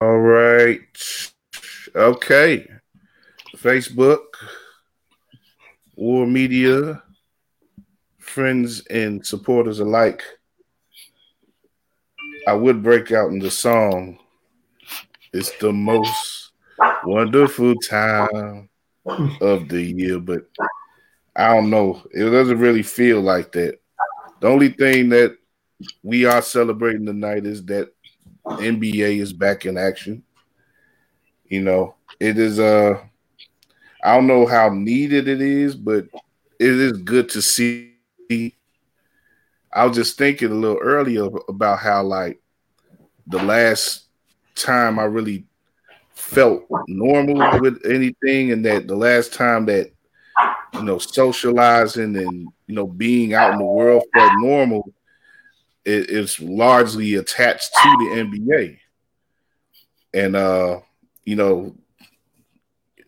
All right. Okay. Facebook, War Media, friends and supporters alike. I would break out in the song. It's the most wonderful time of the year, but I don't know. It doesn't really feel like that. The only thing that we are celebrating tonight is that NBA is back in action. You know, it is uh I don't know how needed it is, but it is good to see. I was just thinking a little earlier about how like the last time I really felt normal with anything, and that the last time that you know socializing and you know being out in the world felt normal it, it's largely attached to the NBA. And uh, you know,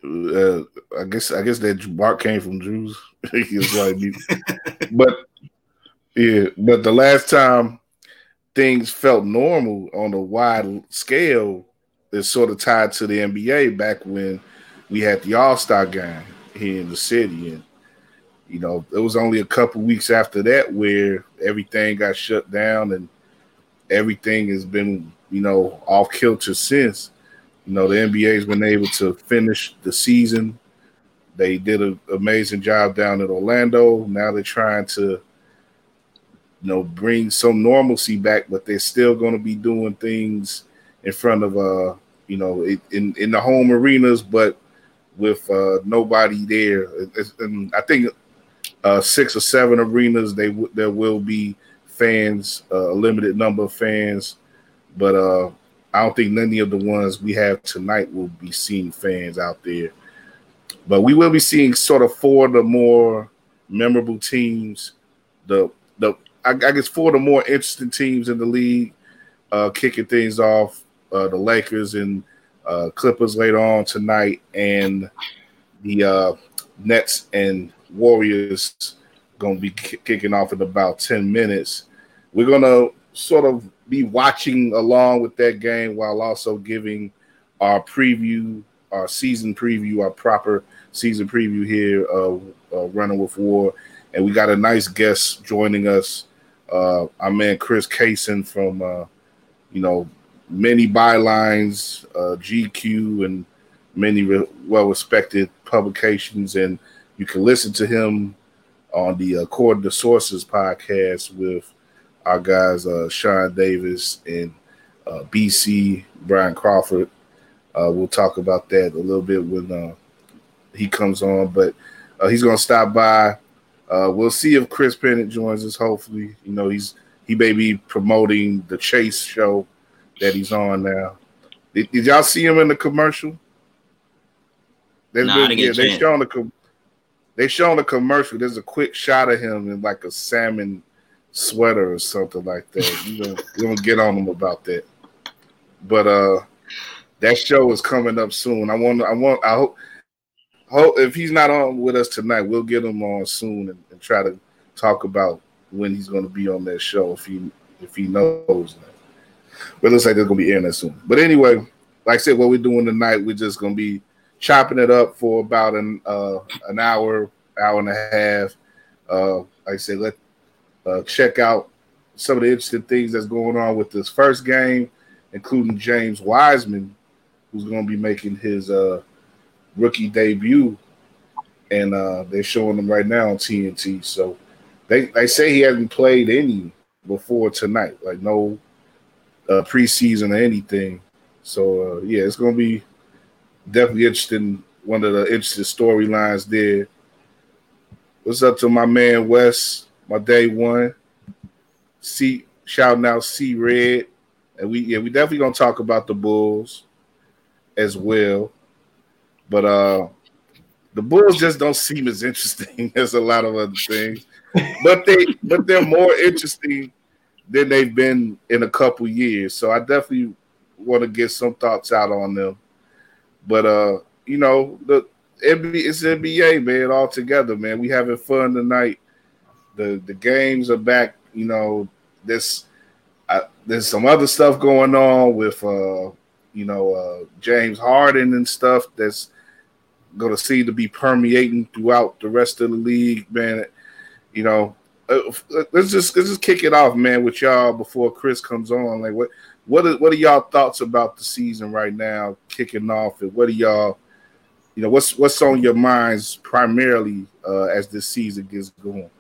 uh, I guess I guess that Mark came from Jews. but yeah, but the last time things felt normal on a wide scale is sort of tied to the NBA back when we had the All Star game here in the city, and you know, it was only a couple weeks after that where everything got shut down and everything has been, you know, off kilter since. You know, the NBA has been able to finish the season. They did an amazing job down in Orlando. Now they're trying to, you know, bring some normalcy back, but they're still going to be doing things in front of, uh, you know, in in the home arenas, but with uh, nobody there. And I think uh, six or seven arenas. They w- there will be fans, uh, a limited number of fans, but uh, I don't think any of the ones we have tonight will be seeing fans out there. But we will be seeing sort of four of the more memorable teams. The the I, I guess four of the more interesting teams in the league, uh, kicking things off. Uh, the Lakers and uh, Clippers later on tonight, and the uh, Nets and Warriors going to be kicking off in about 10 minutes. We're going to sort of be watching along with that game while also giving our preview, our season preview, our proper season preview here of uh, Running with War. And we got a nice guest joining us, uh, our man Chris Cason from, uh, you know, many bylines, uh, GQ, and many re- well respected publications. And you can listen to him on the According to Sources podcast with our guys uh, Sean Davis and uh, BC Brian Crawford. Uh, we'll talk about that a little bit when uh, he comes on, but uh, he's going to stop by. Uh, we'll see if Chris Pennant joins us. Hopefully, you know he's he may be promoting the Chase show that he's on now. Did, did y'all see him in the commercial? There's nah, been, yeah, they showing the they shown a commercial. There's a quick shot of him in like a salmon sweater or something like that. You know, we don't get on him about that. But uh that show is coming up soon. I want I want I hope hope if he's not on with us tonight, we'll get him on soon and, and try to talk about when he's going to be on that show if he if he knows that. But it looks like they're going to be airing that soon. But anyway, like I said, what we're doing tonight, we're just going to be chopping it up for about an uh, an hour, hour and a half. Uh, like I said, let uh, check out some of the interesting things that's going on with this first game, including James Wiseman, who's going to be making his uh, rookie debut, and uh, they're showing him right now on TNT. So they they say he hasn't played any before tonight, like no uh, preseason or anything. So uh, yeah, it's going to be definitely interesting. One of the interesting storylines there. What's up to my man Wes, my day one. See, shouting out C Red, and we yeah we definitely gonna talk about the Bulls as well. But uh, the Bulls just don't seem as interesting as a lot of other things. but they but they're more interesting than they've been in a couple years. So I definitely want to get some thoughts out on them. But uh, you know, the NBA, it's NBA, man, all together, man. We having fun tonight. The the games are back. You know, this uh, there's some other stuff going on with uh you know, uh, James Harden and stuff that's going to seem to be permeating throughout the rest of the league, man. You know, uh, let's just let's just kick it off, man, with y'all before Chris comes on. Like, what what are, what are y'all thoughts about the season right now, kicking off, and what are y'all, you know, what's what's on your minds primarily uh, as this season gets going?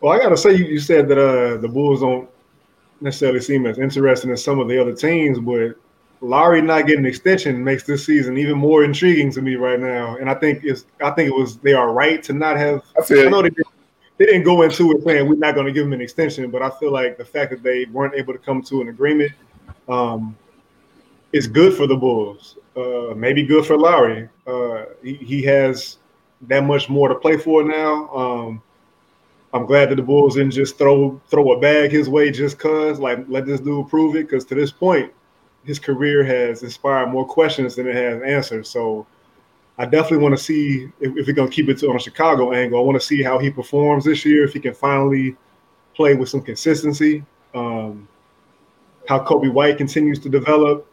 Well, I gotta say, you, you said that uh, the Bulls don't necessarily seem as interesting as some of the other teams, but Lauri not getting an extension makes this season even more intriguing to me right now. And I think it's I think it was they are right to not have. I, feel I know they, they didn't go into it saying we're not going to give him an extension, but I feel like the fact that they weren't able to come to an agreement um, is good for the Bulls. Uh, maybe good for Lauri. Uh, he, he, has that much more to play for now. Um, I'm glad that the Bulls didn't just throw throw a bag his way just cause like let this dude prove it. Because to this point, his career has inspired more questions than it has answers. So I definitely want to see if, if we're gonna keep it to, on a Chicago angle. I want to see how he performs this year. If he can finally play with some consistency. Um, how Coby White continues to develop.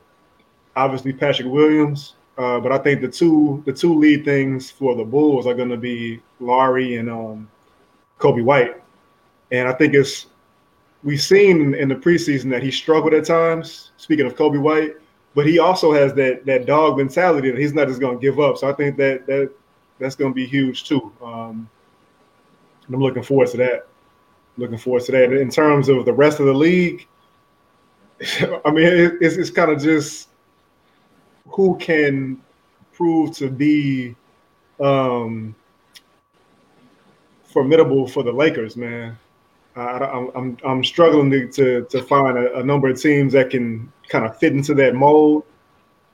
Obviously, Patrick Williams. Uh, but I think the two the two lead things for the Bulls are going to be Lauri and um, Coby White. And I think it's we've seen in the preseason that he struggled at times. Speaking of Coby White, but he also has that that dog mentality that he's not just going to give up. So I think that that that's going to be huge too. Um, I'm looking forward to that. Looking forward to that. In terms of the rest of the league, I mean, it, it's it's kind of just who can prove to be um, formidable for the Lakers, man. I, I'm I'm struggling to to, to find a, a, number of teams that can kind of fit into that mold.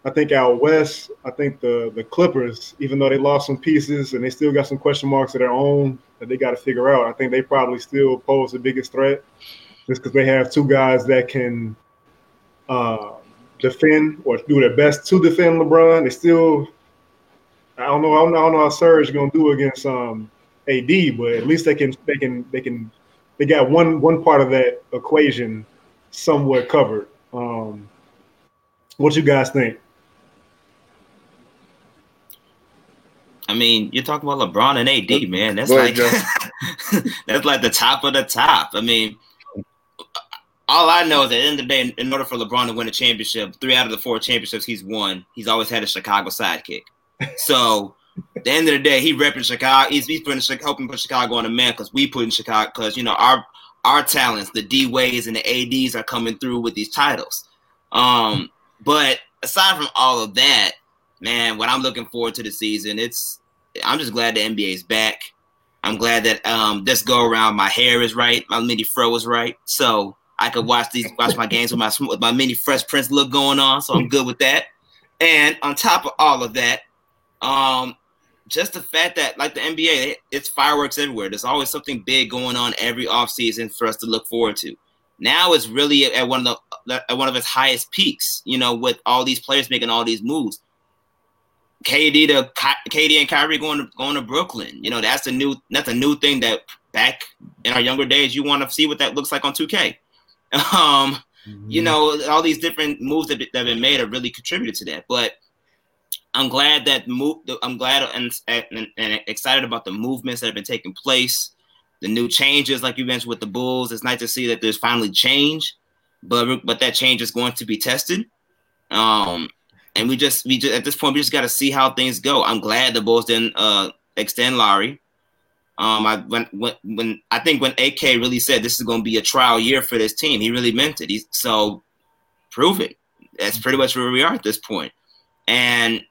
I think out west, I think the the Clippers, even though they lost some pieces and they still got some question marks of their own that they got to figure out. I think they probably still pose the biggest threat, just because they have two guys that can uh, defend or do their best to defend LeBron. They still, I don't know, I don't know, I don't know how Serge is gonna do against um, AD, but at least they can they can they can they got one one part of that equation somewhat covered. Um, what you guys think? I mean, you're talking about LeBron and AD, man. That's like that's like the top of the top. I mean, all I know is at the end of the day, in order for LeBron to win a championship, three out of the four championships he's won, he's always had a Chicago sidekick. So at the end of the day, he repping Chicago. He's, he's putting helping put Chicago on the map because we put in Chicago because you know our our talents, the D Ways and the ADs are coming through with these titles. Um, but aside from all of that, man, what I'm looking forward to the season, it's I'm just glad the NBA is back. I'm glad that um this go around my hair is right, my mini fro is right, so I could watch these watch my games with my with my mini Fresh Prince look going on. So I'm good with that. And on top of all of that, um, just the fact that like the NBA, it's fireworks everywhere. There's always something big going on every offseason for us to look forward to. Now it's really at one of the at one of its highest peaks, you know, with all these players making all these moves. KD to KD and Kyrie going to going to Brooklyn. You know, that's a new that's a new thing that back in our younger days you want to see what that looks like on 2K. Um, mm-hmm. you know, all these different moves that, that have been made have really contributed to that. But I'm glad that move. I'm glad and, and, and, excited about the movements that have been taking place, the new changes, like you mentioned with the Bulls. It's nice to see that there's finally change, but but that change is going to be tested. Um, and we just we just at this point we just got to see how things go. I'm glad the Bulls didn't uh extend Lauri. Um, I when when when I think when AK really said this is going to be a trial year for this team, he really meant it. He's so prove it. That's pretty much where we are at this point. And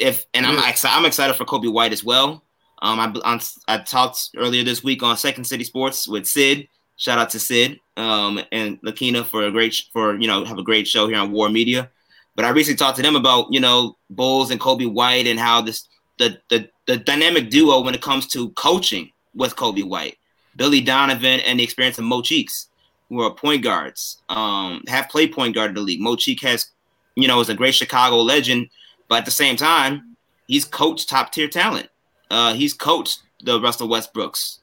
if and I'm excited, I'm excited for Coby White as well. Um, I, on, I talked earlier this week on Second City Sports with Sid. Shout out to Sid um, and Lakina for a great for you know have a great show here on War Media. But I recently talked to them about you know Bulls and Coby White and how this the the the dynamic duo when it comes to coaching with Coby White, Billy Donovan, and the experience of Mo Cheeks, who are point guards, um, have played point guard in the league. Mo Cheek has, you know, is a great Chicago legend but at the same time, he's coached top tier talent. Uh, he's coached the Russell Westbrooks,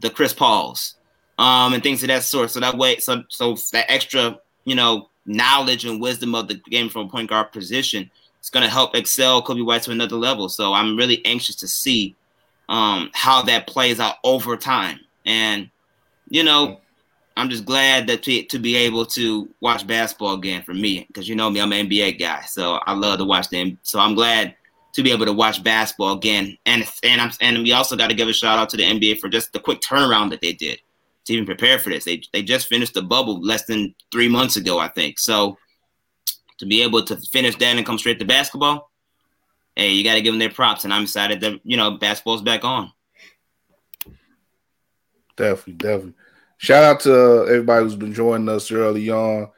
the Chris Pauls, um, and things of that sort. So that way, so so that extra, you know, knowledge and wisdom of the game from a point guard position, it's going to help excel Coby White to another level. So I'm really anxious to see um, how that plays out over time. And you know, I'm just glad that to, to be able to watch basketball again for me because you know me, I'm an NBA guy, so I love to watch them. So I'm glad to be able to watch basketball again. And and I'm and we also got to give a shout out to the NBA for just the quick turnaround that they did to even prepare for this. They they just finished the bubble less than three months ago, I think. So to be able to finish that and come straight to basketball, hey, you got to give them their props. And I'm excited that you know basketball's back on. Definitely, definitely. Shout out to everybody who's been joining us early on.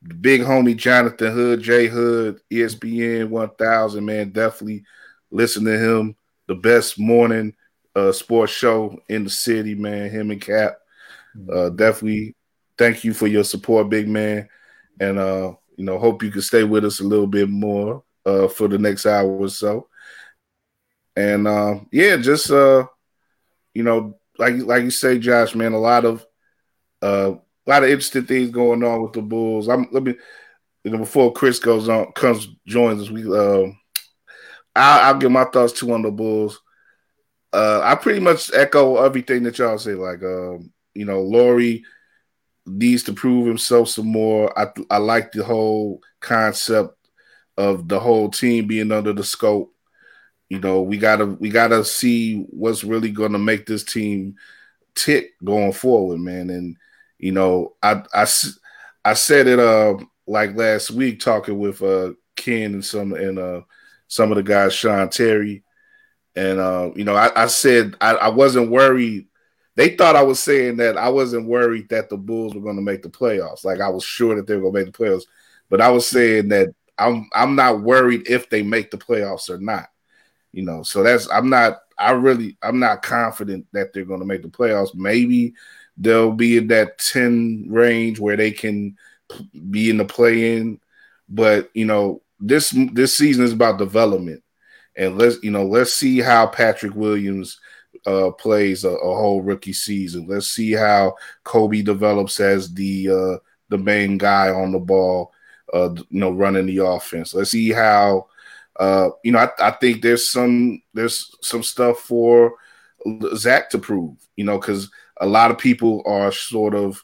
The big homie Jonathan Hood, J Hood, ESPN 1000, man. Definitely listen to him. The best morning uh, sports show in the city, man. Him and Cap. Uh, definitely thank you for your support, big man. And, uh, you know, hope you can stay with us a little bit more uh, for the next hour or so. And, uh, yeah, just, uh, you know, like like you say, Josh, man, a lot of uh, a lot of interesting things going on with the Bulls. I'm let me you know before Chris goes on comes joins us. We uh, I'll, I'll give my thoughts too on the Bulls. Uh, I pretty much echo everything that y'all say. Like, um, you know, Lauri needs to prove himself some more. I I like the whole concept of the whole team being under the scope you know, we gotta we gotta see what's really gonna make this team tick going forward, man. And you know, I I I said it uh like last week talking with uh Ken and some and uh some of the guys, Sean Terry, and uh, you know, I, I said I, I wasn't worried. They thought I was saying that I wasn't worried that the Bulls were going to make the playoffs. Like I was sure that they were going to make the playoffs, but I was saying that I'm I'm not worried if they make the playoffs or not. You know, so that's I'm not I really I'm not confident that they're going to make the playoffs. Maybe they'll be in that 10 range where they can be in the play in, but you know, this this season is about development. And let's you know, let's see how Patrick Williams uh, plays a, a, whole rookie season. Let's see how Coby develops as the uh, the main guy on the ball, uh, you know, running the offense. Let's see how uh, you know, I, I, think there's some there's some stuff for Zach to prove. You know, because a lot of people are sort of,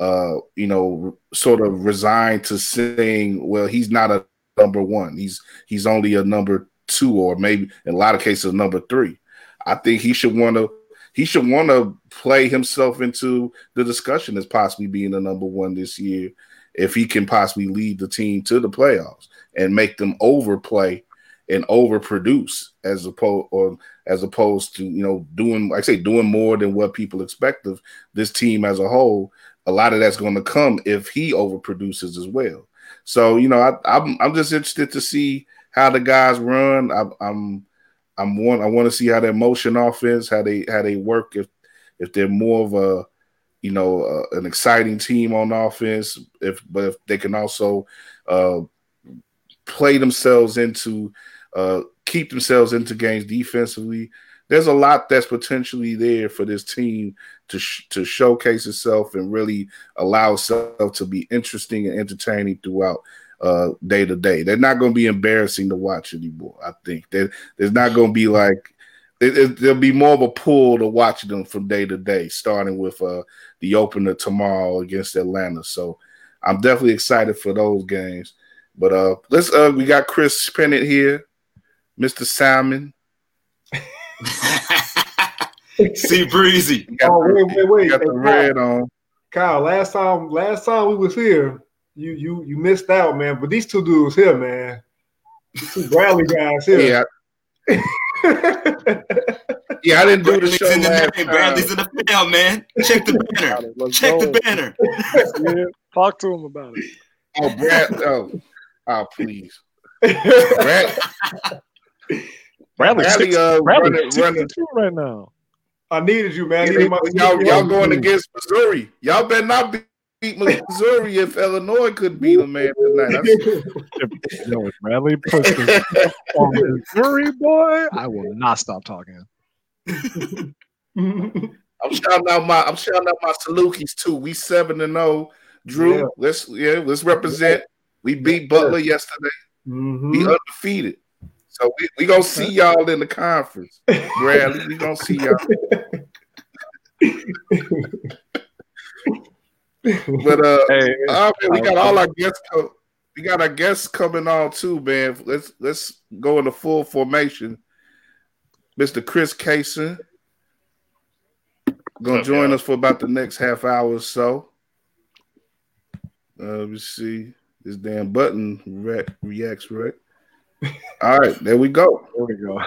uh, you know, sort of resigned to saying, well, he's not a number one. He's he's only a number two, or maybe in a lot of cases, number three. I think he should want to he should want to play himself into the discussion as possibly being the number one this year if he can possibly lead the team to the playoffs and make them overplay and overproduce as opposed or as opposed to you know doing like I say doing more than what people expect of this team as a whole. A lot of that's going to come if he overproduces as well. So you know I, I'm I'm just interested to see how the guys run. I, I'm I'm one I want to see how their motion offense how they how they work if if they're more of a you know uh, an exciting team on offense if but if they can also uh, play themselves into uh, keep themselves into games defensively. There's a lot that's potentially there for this team to sh- to showcase itself and really allow itself to be interesting and entertaining throughout day to day. They're not going to be embarrassing to watch anymore. I think that there's not going to be like it, it, there'll be more of a pull to watch them from day to day, starting with uh, the opener tomorrow against Atlanta. So I'm definitely excited for those games. But uh, let's uh, we got Chris Pennant here. Mr. Salmon. See breezy. Oh wait, wait, wait. Got the hey, red on. Kyle, last time, last time we was here, you you you missed out, man. But these two dudes here, man, these two Bradley guys here. Yeah. yeah, I didn't do the show in the last time. Bradley's in the film, man. Check the banner. Check go. the banner. yeah, talk to him about it. Oh, Brad. Oh, oh please. Brad, Bradley, Bradley, uh, running, running. right now. I needed you, man. Yeah, my, y'all, y'all going against Missouri. Y'all better not beat Missouri if Illinois could beat them, man, tonight. if, you know, if Bradley puts on Missouri, boy, I will not stop talking. I'm shouting out my I'm shouting out my Salukis too. We seven and zero. Oh. Drew. Yeah. Let's yeah, let's represent. We beat Butler yesterday. Mm-hmm. We undefeated. So we, we gonna see y'all in the conference. Bradley, we gonna see y'all. but uh, hey, uh, we got all our guests. Co- we got our guests coming on too, man. Let's let's go into full formation. Mr. Chris Cason gonna join us for about the next half hour or so. Uh, let me see. This damn button re- reacts right. All right, there we go. There we go.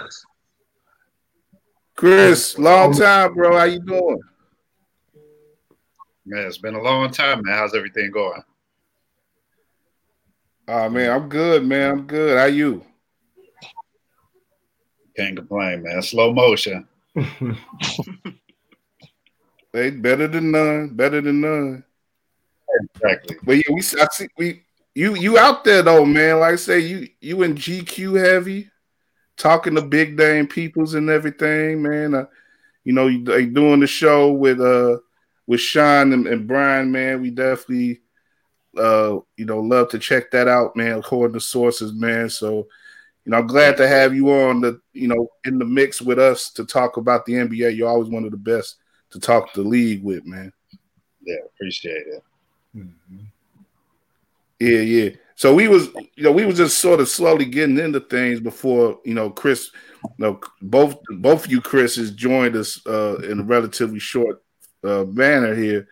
Chris, long um, time, bro. How you doing? Man, it's been a long time, man. How's everything going? Oh man, I'm good, man. I'm good. How you? Can't complain, man. Slow motion. they better than none. Better than none. Exactly. But yeah, we I see we you you out there though, man. Like I say, you you in GQ heavy, talking to big name peoples and everything, man. Uh, you know, you they doing the show with uh with Sean and, and Brian, man. We definitely uh you know love to check that out, man. According to sources, man. So you know, I'm glad to have you on the you know in the mix with us to talk about the NBA. You're always one of the best to talk the league with, man. Yeah, appreciate it. Mm-hmm. Yeah, yeah. So we was, you know, we was just sort of slowly getting into things before, you know, Chris, you know, both both you Chris has joined us uh, in a relatively short uh, manner here.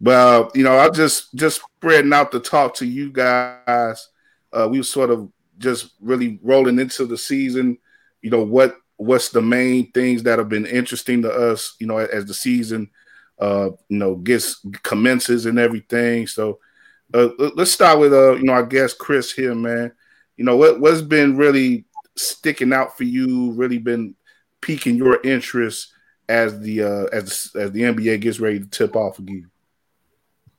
But uh, you know, I just just spreading out the talk to you guys. Uh, we were sort of just really rolling into the season. You know what what's the main things that have been interesting to us. You know, as the season, uh, you know, gets commences and everything. So uh, let's start with uh, you know, I guess Chris here, man. You know, what what's been really sticking out for you? Really been piquing your interest as the uh, as as the NBA gets ready to tip off again.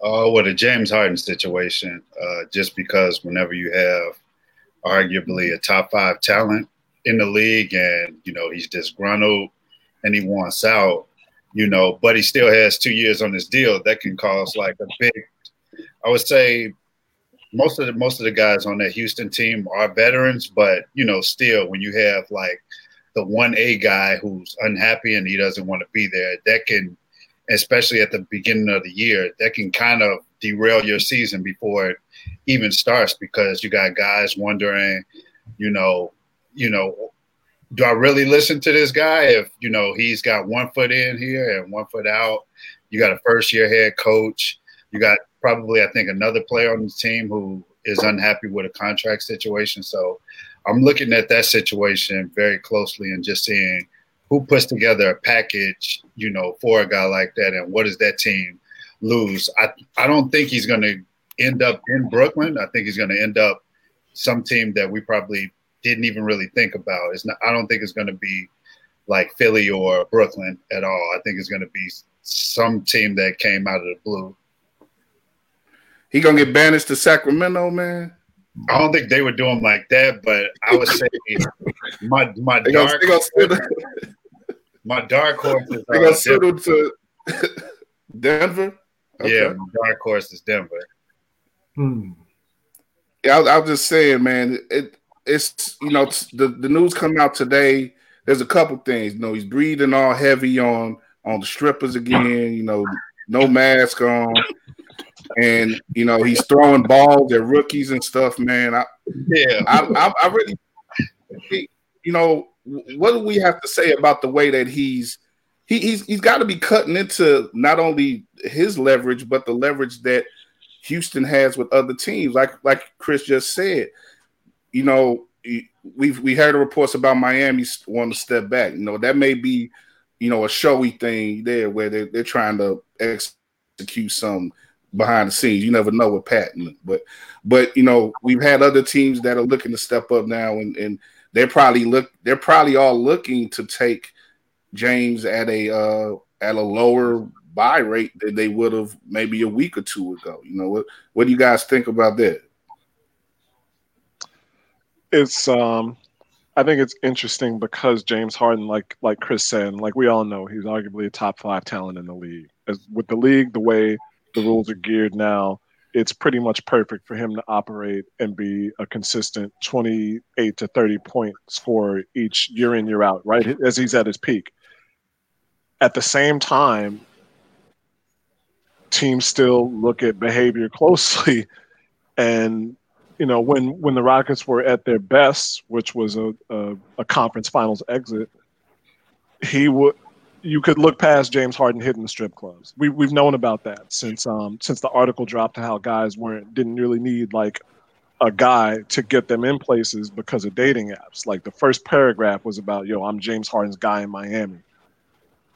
Oh, uh, well, the James Harden situation. Uh, just because whenever you have arguably a top five talent in the league, and you know he's disgruntled and he wants out, you know, but he still has two years on his deal. That can cause like a big I would say most of the most of the guys on that Houston team are veterans, but you know, still when you have like the one A guy who's unhappy and he doesn't want to be there, that can, especially at the beginning of the year, that can kind of derail your season before it even starts because you got guys wondering, you know, you know, do I really listen to this guy if you know he's got one foot in here and one foot out? You got a first year head coach. You got probably, I think, another player on the team who is unhappy with a contract situation. So I'm looking at that situation very closely and just seeing who puts together a package, you know, for a guy like that, and what does that team lose. I I don't think he's going to end up in Brooklyn. I think he's going to end up some team that we probably didn't even really think about. It's not. I don't think it's going to be like Philly or Brooklyn at all. I think it's going to be some team that came out of the blue he gonna get banished to Sacramento, man. I don't think they would do him like that, but I would say my my they dark gonna, horse, my dark horse is they gonna uh, send to Denver. Okay. Yeah, my dark horse is Denver. Hmm. Yeah, I, I was just saying, man. It it's you know the the news coming out today. There's a couple things. You know, he's breathing all heavy on on the strippers again. You know, no mask on and you know he's throwing balls at rookies and stuff. Man, I, yeah, I, I, I really, you know, what do we have to say about the way that he's he, he's he's got to be cutting into not only his leverage but the leverage that Houston has with other teams. Like like Chris just said, you know, we've we heard reports about Miami wanting to step back. You know, that may be you know a showy thing there where they're, they're trying to execute some behind the scenes. You never know with Pat, but but you know we've had other teams that are looking to step up now, and and they're probably look they're probably all looking to take James at a uh, at a lower buy rate than they would have maybe a week or two ago. You know what what do you guys think about that? It's um I think it's interesting because James Harden, like like Chris said, like we all know, he's arguably a top five talent in the league. As with the league, the way the rules are geared now, it's pretty much perfect for him to operate and be a consistent 28 to 30 point scorer each year in year out, right? As he's at his peak. At the same time, teams still look at behavior closely and you know when when the rockets were at their best which was a, a, a conference finals exit he would you could look past James Harden hitting the strip clubs. We we've known about that since um since the article dropped how guys weren't didn't really need like a guy to get them in places because of dating apps. Like the first paragraph was about, yo, I'm James Harden's guy in Miami.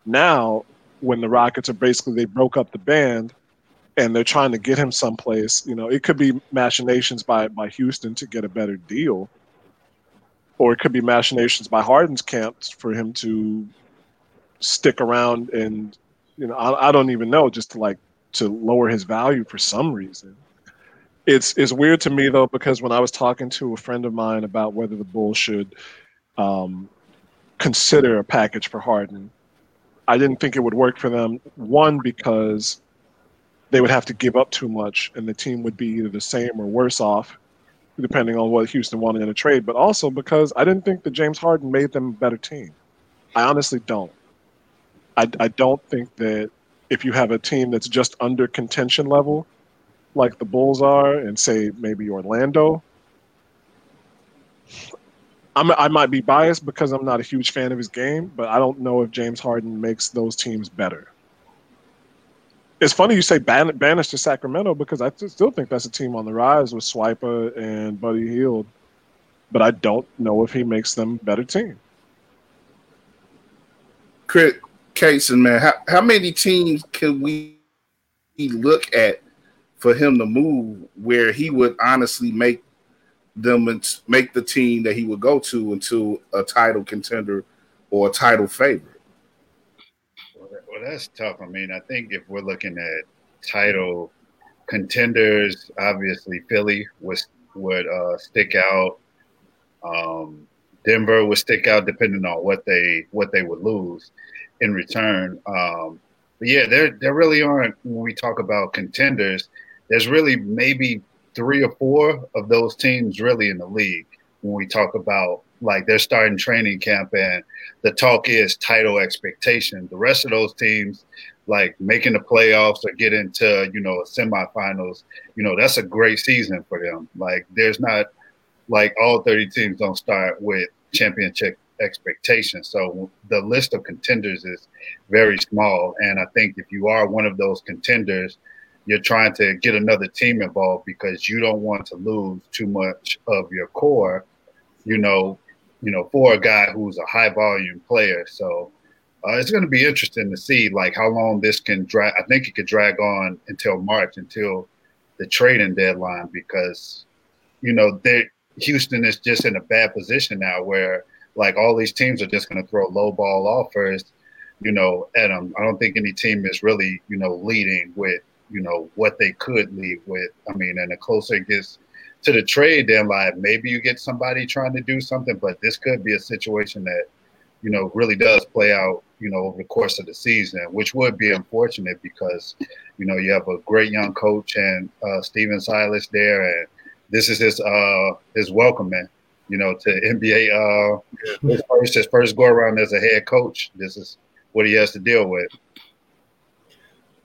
Now, when the Rockets are basically they broke up the band and they're trying to get him someplace, you know, it could be machinations by by Houston to get a better deal. Or it could be machinations by Harden's camp for him to stick around and you know I, I don't even know just to like to lower his value for some reason. It's it's weird to me though because when I was talking to a friend of mine about whether the Bulls should um, consider a package for Harden, I didn't think it would work for them. One because they would have to give up too much, and the team would be either the same or worse off, depending on what Houston wanted in a trade. But also because I didn't think that James Harden made them a better team. I honestly don't. I, I don't think that if you have a team that's just under contention level, like the Bulls are, and say maybe Orlando, I'm, I might be biased because I'm not a huge fan of his game, but I don't know if James Harden makes those teams better. It's funny you say ban- banish to Sacramento because I still think that's a team on the rise with Swiper and Buddy Hield, but I don't know if he makes them better team. Chris, Casey, man, how, how many teams can we look at for him to move where he would honestly make them make the team that he would go to into a title contender or a title favorite? Well, that's tough. I mean, I think if we're looking at title contenders, obviously Philly would would uh, stick out. Um, Denver would stick out depending on what they what they would lose in return. Um, but yeah, there there really aren't when we talk about contenders. There's really maybe three or four of those teams really in the league when we talk about like they're starting training camp and the talk is title expectation. The rest of those teams, like making the playoffs or get into you know semifinals, you know that's a great season for them. Like there's not like all 30 teams don't start with championship expectations. So the list of contenders is very small. And I think if you are one of those contenders, you're trying to get another team involved because you don't want to lose too much of your core, you know, you know, for a guy who's a high volume player. So uh, it's going to be interesting to see like how long this can drag. I think it could drag on until March, until the trading deadline, because you know, they Houston is just in a bad position now where like all these teams are just going to throw low ball offers, you know, at them. I don't think any team is really, you know, leading with, you know, what they could lead with. I mean, and the closer it gets to the trade deadline, maybe you get somebody trying to do something, but this could be a situation that, you know, really does play out, you know, over the course of the season, which would be unfortunate because, you know, you have a great young coach and uh, Stephen Silas there, and this is his uh his welcoming you know, to NBA uh, his first his first go around as a head coach. This is what he has to deal with.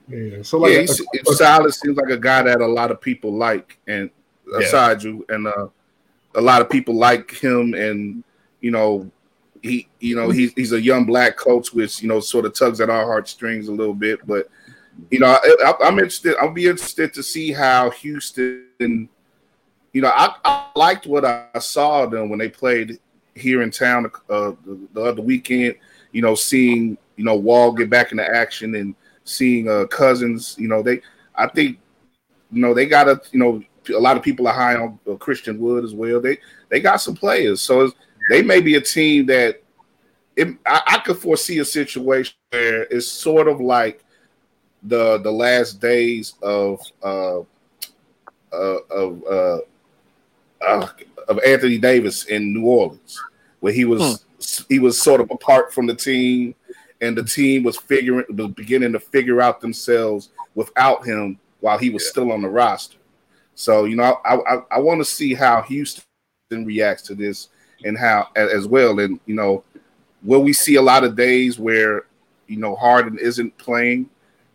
Yeah, so like yeah, a, a, Silas seems like a guy that a lot of people like, and aside you, and uh, a lot of people like him, and you know, he, you know, he's he's a young black coach, which you know sort of tugs at our heartstrings a little bit, but you know, I, am interested. I'll be interested to see how Houston you know, I, I liked what I saw them when they played here in town uh, the, the, other weekend. You know, seeing you know Wall get back into action and seeing uh, Cousins. You know, they I think you know they got a you know a lot of people are high on uh, Christian Wood as well. They they got some players, so they may be a team that it, I, I could foresee a situation where it's sort of like the the last days of uh, uh, of uh, uh, of Anthony Davis in New Orleans, where he was hmm. he was sort of apart from the team, and the team was figuring was beginning to figure out themselves without him while he was yeah. still on the roster. So you know, I I, I want to see how Houston reacts to this and how as well. And you know, will we see a lot of days where you know Harden isn't playing,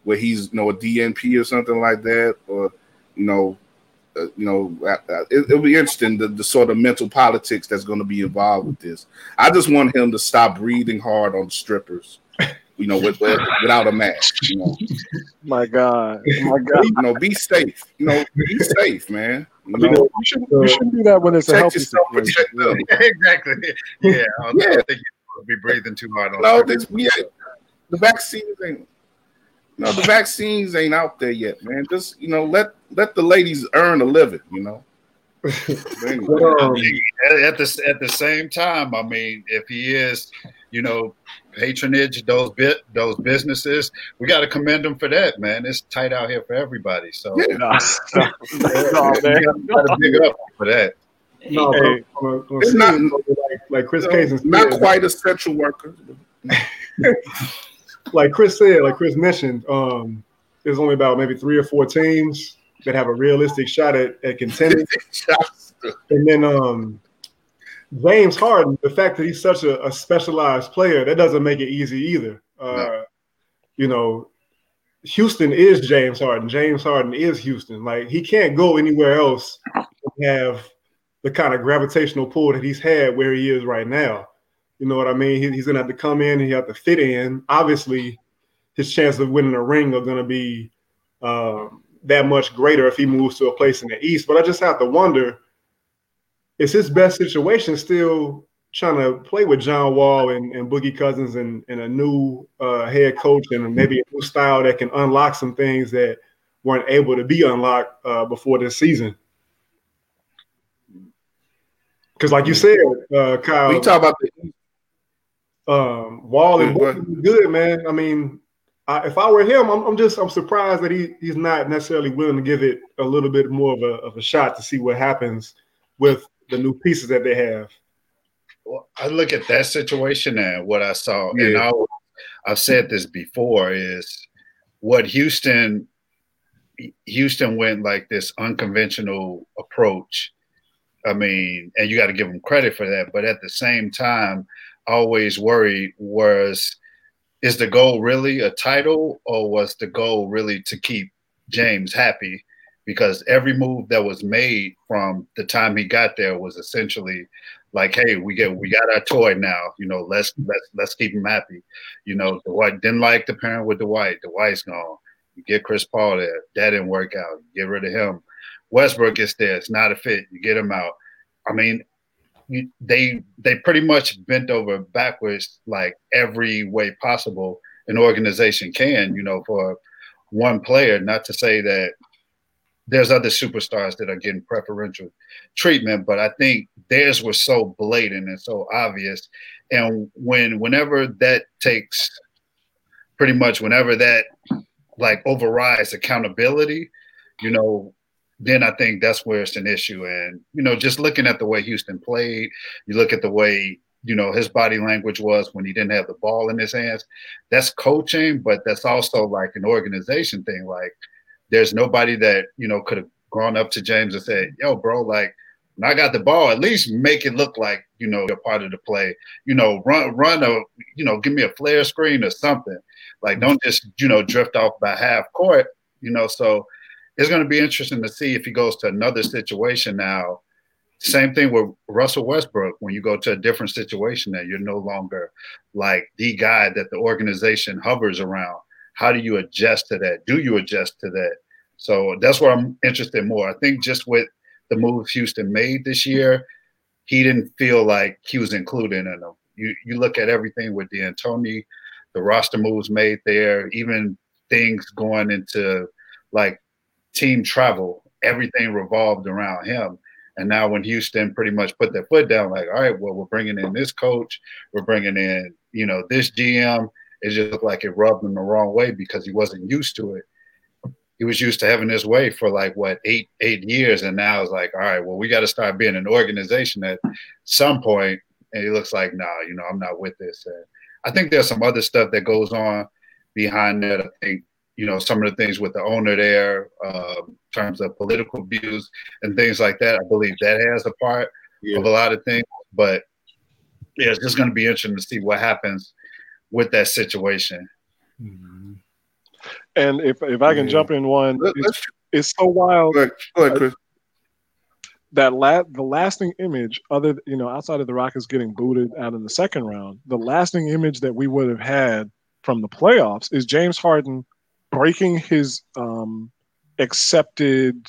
where he's you know a DNP or something like that, or you know, uh, you know, uh, uh it, will be interesting the, the sort of mental politics that's going to be involved with this. I just want him to stop breathing hard on strippers. You know, with, with, without a mask. You know, my God, my God. You know, be safe. You know, be safe, man. You, know, you, shouldn't, you shouldn't do that when it's a healthy yourself, situation. exactly. Yeah, I don't yeah. think you be breathing too hard. On no, this, we, the vaccine ain't. You know, the vaccines ain't out there yet, man. Just you know, let let the ladies earn a living. You know. Um, at the at the same time, I mean, if he is, you know, patronage those bit those businesses, we got to commend them for that, man. It's tight out here for everybody. So, yeah. no, no, man, got to big up for that. No, hey, it's not like, like Chris Case not quite a essential workers. like Chris said, like Chris mentioned, um, there's only about maybe three or four teams that have a realistic shot at, at contending. and then um, James Harden, the fact that he's such a, a, specialized player, that doesn't make it easy either. Uh, no. You know, Houston is James Harden. James Harden is Houston. Like he can't go anywhere else and have the kind of gravitational pull that he's had where he is right now. You know what I mean? He, he's gonna have to come in and he have to fit in. Obviously, his chances of winning a ring are gonna be um, that much greater if he moves to a place in the East. But I just have to wonder: is his best situation still trying to play with John Wall and, and Boogie Cousins and, and a new uh, head coach and maybe a new style that can unlock some things that weren't able to be unlocked uh, before this season? Because, like you said, uh, Kyle, we talk about the um, Wall and Boogie good, man. I mean, I, if I were him, I'm, I'm, just I'm surprised that he he's not necessarily willing to give it a little bit more of a of a shot to see what happens with the new pieces that they have. Well, I look at that situation and what I saw, yeah. and I, I've said this before is what Houston Houston went like this unconventional approach. I mean, and you got to give them credit for that, but at the same time, always worried was is the goal really a title or was the goal really to keep James happy? Because every move that was made from the time he got there was essentially like, hey, we get we got our toy now. You know, let's let's let's keep him happy. You know, Dwight didn't like the parent with Dwight. Dwight's gone. You get Chris Paul there. That didn't work out. You get rid of him. Westbrook gets there. It's not a fit. You get him out. I mean, you, they they pretty much bent over backwards like every way possible an organization can. You know, for one player. Not to say that there's other superstars that are getting preferential treatment, but I think theirs was so blatant and so obvious. And when whenever that takes pretty much whenever that like overrides accountability, you know, then I think that's where it's an issue. And, you know, just looking at the way Houston played, you look at the way, you know, his body language was when he didn't have the ball in his hands. That's coaching, but that's also like an organization thing. Like there's nobody that, you know, could have gone up to James and said, yo, bro, like when I got the ball, at least make it look like, you know, you're part of the play. You know, run, run a, you know, give me a flare screen or something. Like don't just, you know, drift off by half court, you know, so it's going to be interesting to see if he goes to another situation now. Same thing with Russell Westbrook. When you go to a different situation, that you're no longer like the guy that the organization hovers around. How do you adjust to that? Do you adjust to that? So that's where I'm interested more. I think just with the moves Houston made this year, he didn't feel like he was included in them. You you look at everything with D'Antoni, the roster moves made there, even things going into like team travel, everything revolved around him. And now when Houston pretty much put their foot down, like, all right, well, we're bringing in this coach, we're bringing in, you know, this GM. It just looked like it rubbed him the wrong way because he wasn't used to it. He was used to having his way for like what eight eight years, and now it's like, all right, well, we got to start being an organization at some point. And he looks like, nah, you know, I'm not with this. And I think there's some other stuff that goes on behind that. I think you know, some of the things with the owner there, uh, in terms of political views and things like that. I believe that has a part yeah. of a lot of things. But yeah, it's just going to be interesting to see what happens with that situation. Mm-hmm. And if if I can yeah. jump in one, it's, it's so wild. Go ahead, Go ahead Chris. That la- the lasting image, other you know, outside of the Rockets getting booted out in the second round, the lasting image that we would have had from the playoffs is James Harden breaking his um, accepted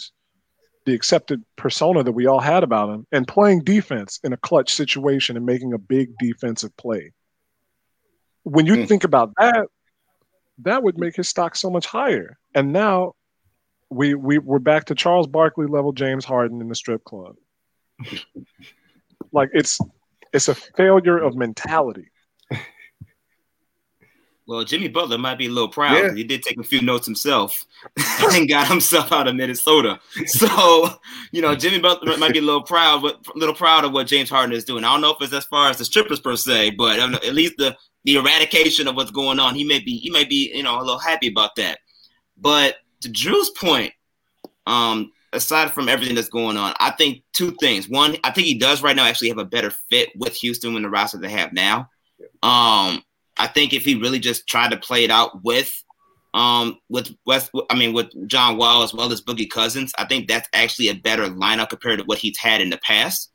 the accepted persona that we all had about him and playing defense in a clutch situation and making a big defensive play. When you mm. think about that, that would make his stock so much higher. And now we we we're back to Charles Barkley level James Harden in the strip club. like it's it's a failure of mentality. Well, Jimmy Butler might be a little proud. Yeah. He did take a few notes himself and got himself out of Minnesota. So, you know, Jimmy Butler might be a little proud, but a little proud of what James Harden is doing. I don't know if it's as far as the strippers per se, but at least the the eradication of what's going on, he may be he may be you know a little happy about that. But to Drew's point, um, aside from everything that's going on, I think two things. One, I think he does right now actually have a better fit with Houston than the roster they have now. Um, I think if he really just tried to play it out with um with West I mean with John Wall as well as Boogie Cousins, I think that's actually a better lineup compared to what he's had in the past.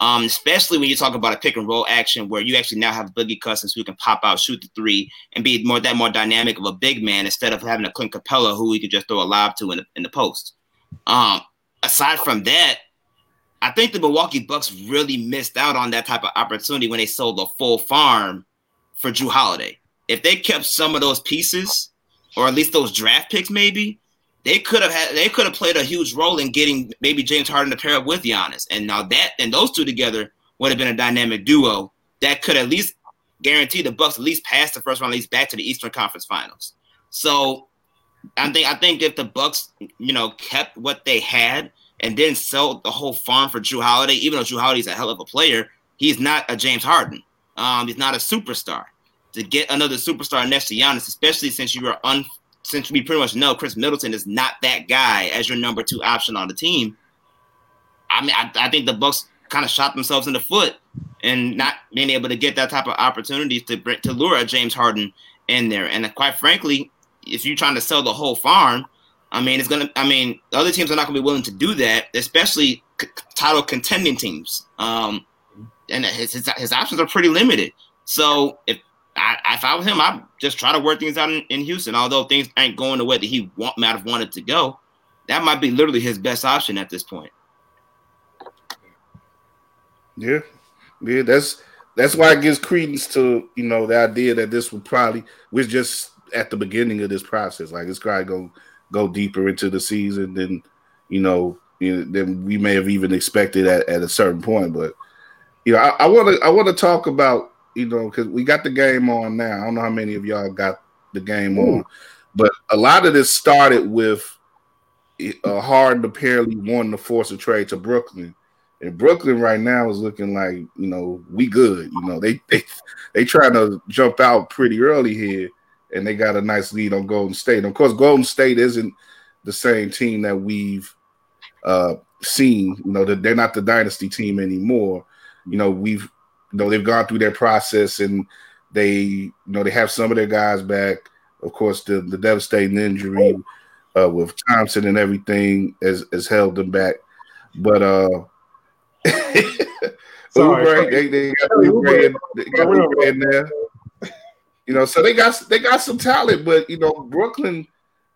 Um, especially when you talk about a pick and roll action where you actually now have Boogie Cousins who can pop out, shoot the three, and be more that more dynamic of a big man instead of having a Clint Capela who we could just throw a lob to in the, in the post. Um, aside from that, I think the Milwaukee Bucks really missed out on that type of opportunity when they sold the full farm for Jrue Holiday. If they kept some of those pieces, or at least those draft picks, maybe they could have had they could have played a huge role in getting maybe James Harden to pair up with Giannis. And now that and those two together would have been a dynamic duo that could at least guarantee the Bucks at least pass the first round, at least back to the Eastern Conference Finals. So I think I think if the Bucks, you know, kept what they had and then sell the whole farm for Jrue Holiday, even though Jrue Holiday's a hell of a player, he's not a James Harden. Um, he's not a superstar. To get another superstar next to Giannis, especially since you are un, since we pretty much know Khris Middleton is not that guy as your number two option on the team. I mean, I, I think the Bucks kind of shot themselves in the foot and not being able to get that type of opportunities to to lure a James Harden in there. And quite frankly, if you're trying to sell the whole farm, I mean, it's gonna. I mean, other teams are not gonna be willing to do that, especially c- title contending teams. Um, and his, his, his options are pretty limited. So if I, if I was him, I'd just try to work things out in, in Houston. Although things ain't going the way that he want, might have wanted to go, that might be literally his best option at this point. Yeah, yeah, that's that's why it gives credence to you know the idea that this would probably we're just at the beginning of this process. Like it's probably go go deeper into the season than you know, you know than we may have even expected at, at a certain point. But you know, I want to I want to talk about you know because we got the game on now. I don't know how many of y'all got the game Ooh. on, but a lot of this started with uh, Harden apparently wanting to force a trade to Brooklyn. And Brooklyn right now is looking like you know we good. You know they they they trying to jump out pretty early here, and they got a nice lead on Golden State. And of course, Golden State isn't the same team that we've uh, seen. You know that they're not the dynasty team anymore you know, we've you know they've gone through their process and they you know they have some of their guys back. Of course, the the devastating injury uh, with Thompson and everything has, has held them back. But uh Oubre, they, they got Oubre in, they got Oubre in there. You know, so they got they got some talent, but you know, Brooklyn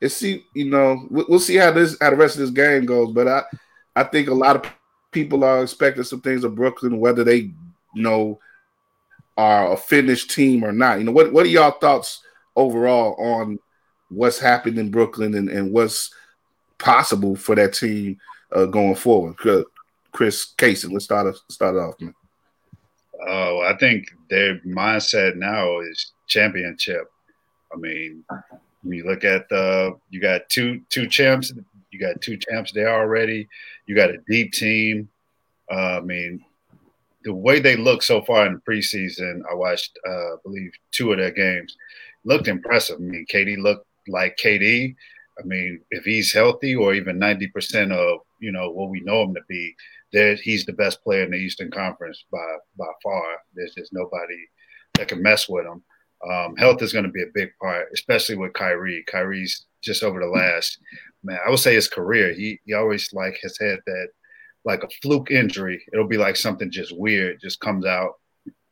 is see, you know, we'll see how this how the rest of this game goes. But I I think a lot of people are expecting some things of Brooklyn, whether they you know are a finished team or not. You know, what what are y'all thoughts overall on what's happened in Brooklyn and, and what's possible for that team uh, going forward? Chris Casey, let's start start off, man. Oh, I think their mindset now is championship. I mean, when you look at the, you got two two champs you got two champs there already. You got a deep team. Uh, I mean, the way they look so far in the preseason, I watched, uh, I believe, two of their games. Looked impressive. I mean, KD looked like KD, I mean, if he's healthy or even 90% of, you know, what we know him to be, there he's the best player in the Eastern Conference by by far. There's just nobody that can mess with him. Um, health is going to be a big part, especially with Kyrie. Kyrie's just over the last man, I would say his career. He he always like has had that like a fluke injury. It'll be like something just weird, just comes out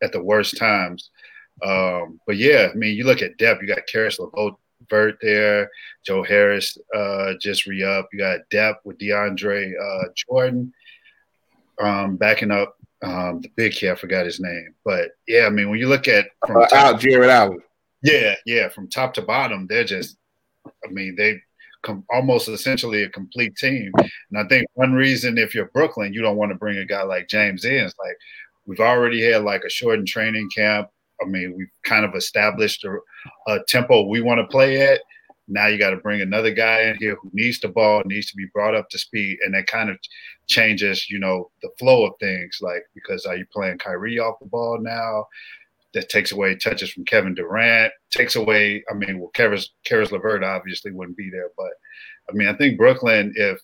at the worst times. Um, but yeah, I mean, you look at depth. You got Caris LeVert there, Joe Harris uh, just re up. You got depth with DeAndre uh, Jordan um, backing up um, the big kid. I forgot his name, but yeah, I mean, when you look at from uh, top, Jarrett Allen. Yeah, yeah, from top to bottom, they're just. I mean, they come almost essentially a complete team. And I think one reason, if you're Brooklyn, you don't want to bring a guy like James in. It's like we've already had like a shortened training camp. I mean, we've kind of established a, a tempo we want to play at. Now you got to bring another guy in here who needs the ball, needs to be brought up to speed, and that kind of changes, you know, the flow of things. Like because are you playing Kyrie off the ball now? That takes away touches from Kevin Durant. Takes away. I mean, well, Caris Caris LeVert obviously wouldn't be there, but I mean, I think Brooklyn, if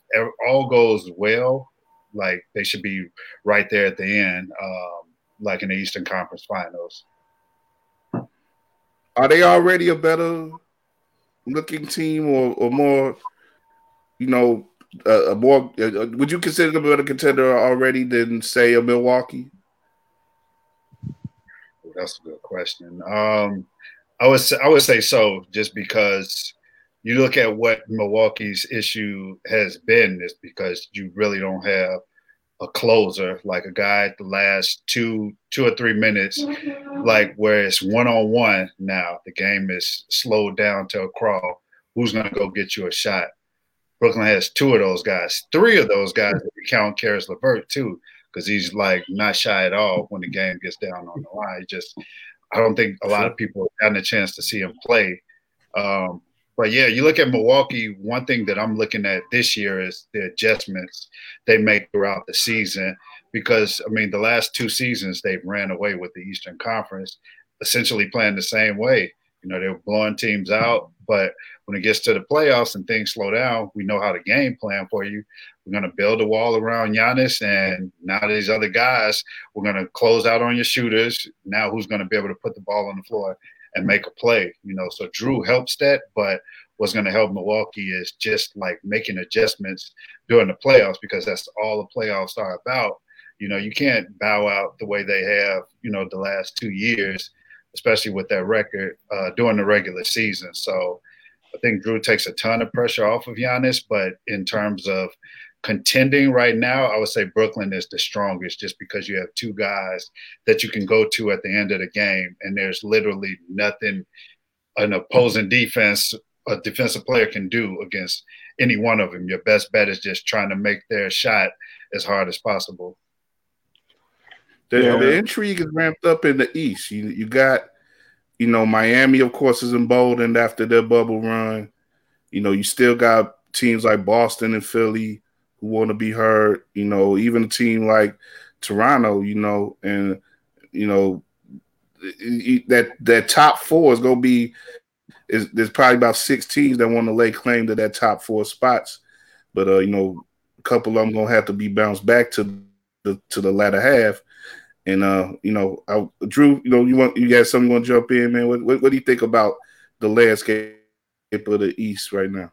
all goes well, like they should be right there at the end, um, like in the Eastern Conference Finals. Are they already a better looking team or, or more, you know, uh, a more, uh, would you consider them a better contender already than, say, a Milwaukee? That's a good question. Um, I would say, I would say so, just because you look at what Milwaukee's issue has been is because you really don't have a closer, like a guy at the last two two or three minutes, like where it's one on one now. The game is slowed down to a crawl. Who's gonna go get you a shot? Brooklyn has two of those guys, three of those guys if you count Caris LeVert too, because he's like not shy at all when the game gets down on the line. Just I don't think a lot of people have gotten a chance to see him play. Um, but yeah, you look at Milwaukee. One thing that I'm looking at this year is the adjustments they make throughout the season. Because I mean, the last two seasons they've ran away with the Eastern Conference, essentially playing the same way. You know, they were blowing teams out, but when it gets to the playoffs and things slow down, we know how to game plan for you. We're going to build a wall around Giannis, and now these other guys, we're going to close out on your shooters. Now, who's going to be able to put the ball on the floor? and make a play. You know, so Jrue helps that, but what's going to help Milwaukee is just like making adjustments during the playoffs because that's all the playoffs are about. You know, you can't bow out the way they have, you know, the last two years, especially with that record uh, during the regular season. So I think Jrue takes a ton of pressure off of Giannis, but in terms of contending right now, I would say Brooklyn is the strongest just because you have two guys that you can go to at the end of the game, and there's literally nothing an opposing defense, a defensive player can do against any one of them. Your best bet is just trying to make their shot as hard as possible. The, yeah. the intrigue is ramped up in the East. You you got, you know, Miami, of course, is emboldened after their bubble run. You know, you still got teams like Boston and Philly who want to be heard. You know, even a team like Toronto, you know, and you know that that top four is going to be is there's probably about six teams that want to lay claim to that top four spots, but uh, you know, a couple of them gonna have to be bounced back to the to the latter half. And uh, you know, I, Drew, you know, you want you got something you want to jump in, man? What, what, what do you think about the landscape of the East right now?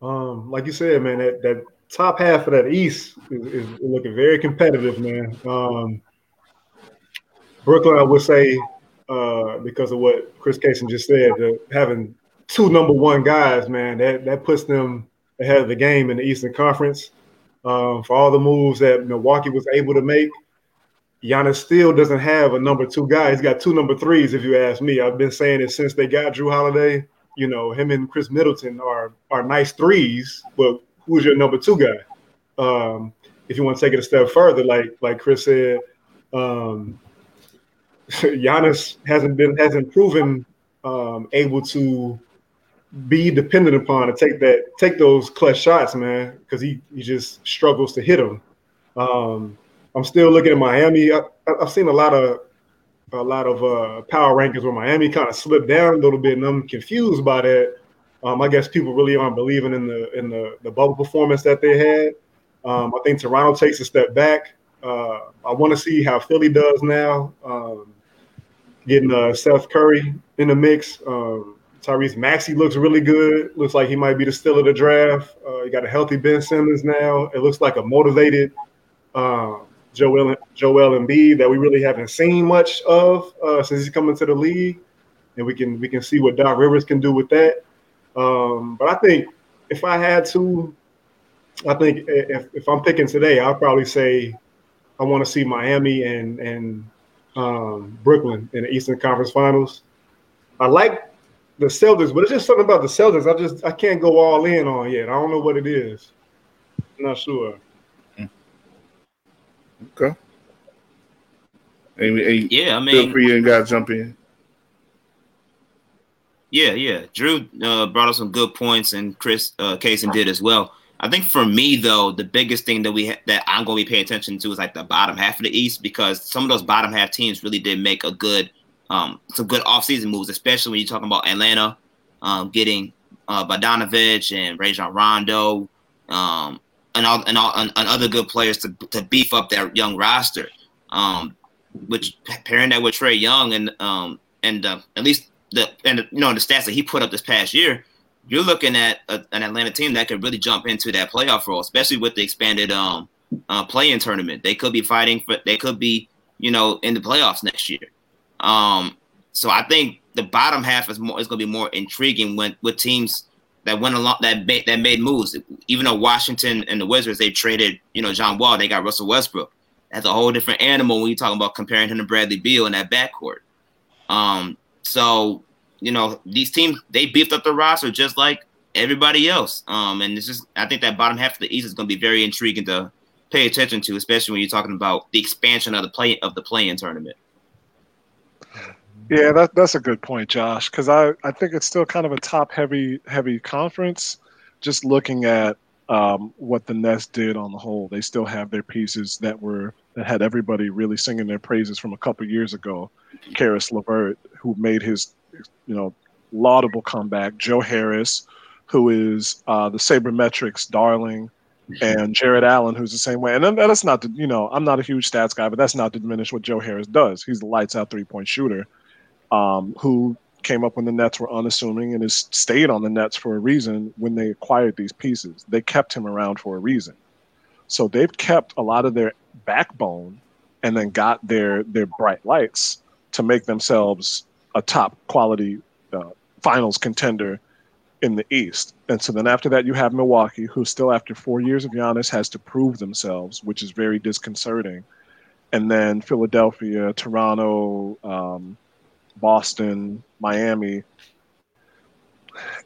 Um, like you said, man, that, that top half of that East is, is looking very competitive, man. Um, Brooklyn, I would say, uh, because of what Chris Cason just said, having two number one guys, man, that that puts them ahead of the game in the Eastern Conference. Um, for all the moves that Milwaukee was able to make, Giannis still doesn't have a number two guy. He's got two number threes, if you ask me. I've been saying it since they got Jrue Holiday you know, him and Khris Middleton are are nice threes, but who's your number two guy? Um, if you want to take it a step further, like like Chris said, um, Giannis hasn't been hasn't proven um, able to be dependent upon to take that take those clutch shots, man, because he he just struggles to hit them. Um, I'm still looking at Miami. I, have seen a lot of a lot of uh, power rankings where Miami kind of slipped down a little bit, and I'm confused by that. Um, I guess people really aren't believing in the in the, the bubble performance that they had. Um, I think Toronto takes a step back. Uh, I want to see how Philly does now, um, getting uh, Seth Curry in the mix. Um, Tyrese Maxey looks really good. Looks like he might be the steal of the draft. Uh, you got a healthy Ben Simmons now. It looks like a motivated uh, Joel and Joel Embiid that we really haven't seen much of uh, since he's coming to the league, and we can we can see what Doc Rivers can do with that. Um, but I think if I had to, I think if, if I'm picking today, I'll probably say I want to see Miami and and um, Brooklyn in the Eastern Conference Finals. I like the Celtics, but it's just something about the Celtics. I just I can't go all in on yet. I don't know what it is. I'm not sure. Okay. Yeah, I mean, feel free and guys jump in. Yeah, yeah. Drew uh, brought up some good points, and Chris uh, Cason did as well. I think for me though, the biggest thing that we ha- that I'm going to be paying attention to is like the bottom half of the East because some of those bottom half teams really did make a good um, some good offseason moves, especially when you're talking about Atlanta um, getting uh, Bogdanovich and Rajon Rondo um, and all and all and, and, other good players to to beef up their young roster. Um, which pairing that with Trae Young and um and uh, at least the and you know the stats that he put up this past year, you're looking at a, an Atlanta team that could really jump into that playoff role, especially with the expanded um uh, tournament. They could be fighting for. They could be you know in the playoffs next year. Um, so I think the bottom half is more is going to be more intriguing when with teams that went along that made, that made moves. Even though Washington and the Wizards they traded you know John Wall, they got Russell Westbrook. That's a whole different animal when you're talking about comparing him to Bradley Beal in that backcourt. Um, so you know these teams they beefed up the roster just like everybody else. Um, and it's just I think that bottom half of the East is going to be very intriguing to pay attention to, especially when you're talking about the expansion of the play of the play-in tournament. Yeah, that, that's a good point, Josh. Because I, I think it's still kind of a top heavy heavy conference. Just looking at um, what the Nets did on the whole, they still have their pieces that were that had everybody really singing their praises from a couple years ago. Caris LeVert, who made his you know laudable comeback. Joe Harris, who is uh, the sabermetrics darling, and Jarrett Allen, who's the same way. And that's not you know I'm not a huge stats guy, but that's not to diminish what Joe Harris does. He's the lights out three point shooter, um, who came up when the Nets were unassuming and has stayed on the Nets for a reason. When they acquired these pieces, they kept him around for a reason. So they've kept a lot of their backbone and then got their their bright lights to make themselves a top quality uh, finals contender in the East. And so then after that, you have Milwaukee, who still after four years of Giannis has to prove themselves, which is very disconcerting. And then Philadelphia, Toronto, um, Boston, Miami.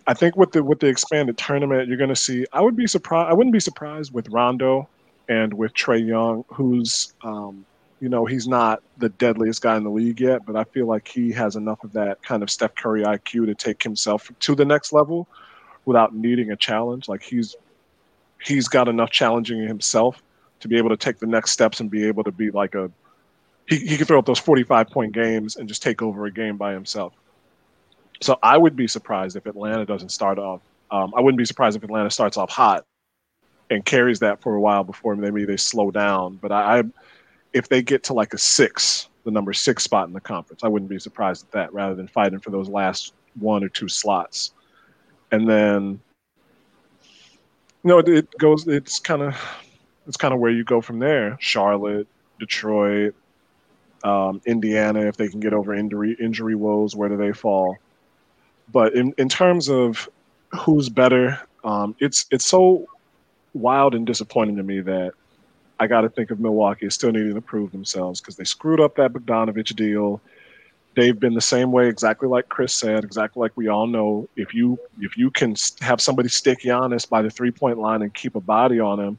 I think with the with the expanded tournament, you're going to see. I would be surprised. I wouldn't be surprised with Rondo and with Trae Young, who's um, you know, he's not the deadliest guy in the league yet, but I feel like he has enough of that kind of Steph Curry IQ to take himself to the next level without needing a challenge. Like he's he's got enough challenging himself to be able to take the next steps and be able to be like a he, he can throw up those 45 point games and just take over a game by himself. So I would be surprised if Atlanta doesn't start off. Um, I wouldn't be surprised if Atlanta starts off hot and carries that for a while before maybe they slow down. But I, I if they get to like a six, the number six spot in the conference, I wouldn't be surprised at that rather than fighting for those last one or two slots. And then, you know, it, it goes, it's kind of, it's kind of where you go from there. Charlotte, Detroit, um, Indiana, if they can get over injury, injury woes, where do they fall? But in, in terms of who's better, um, it's, it's so wild and disappointing to me that I got to think of Milwaukee as still needing to prove themselves because they screwed up that Bogdanovich deal. They've been the same way, exactly like Chris said, exactly like we all know. If you if you can have somebody stick Giannis by the three point line and keep a body on him,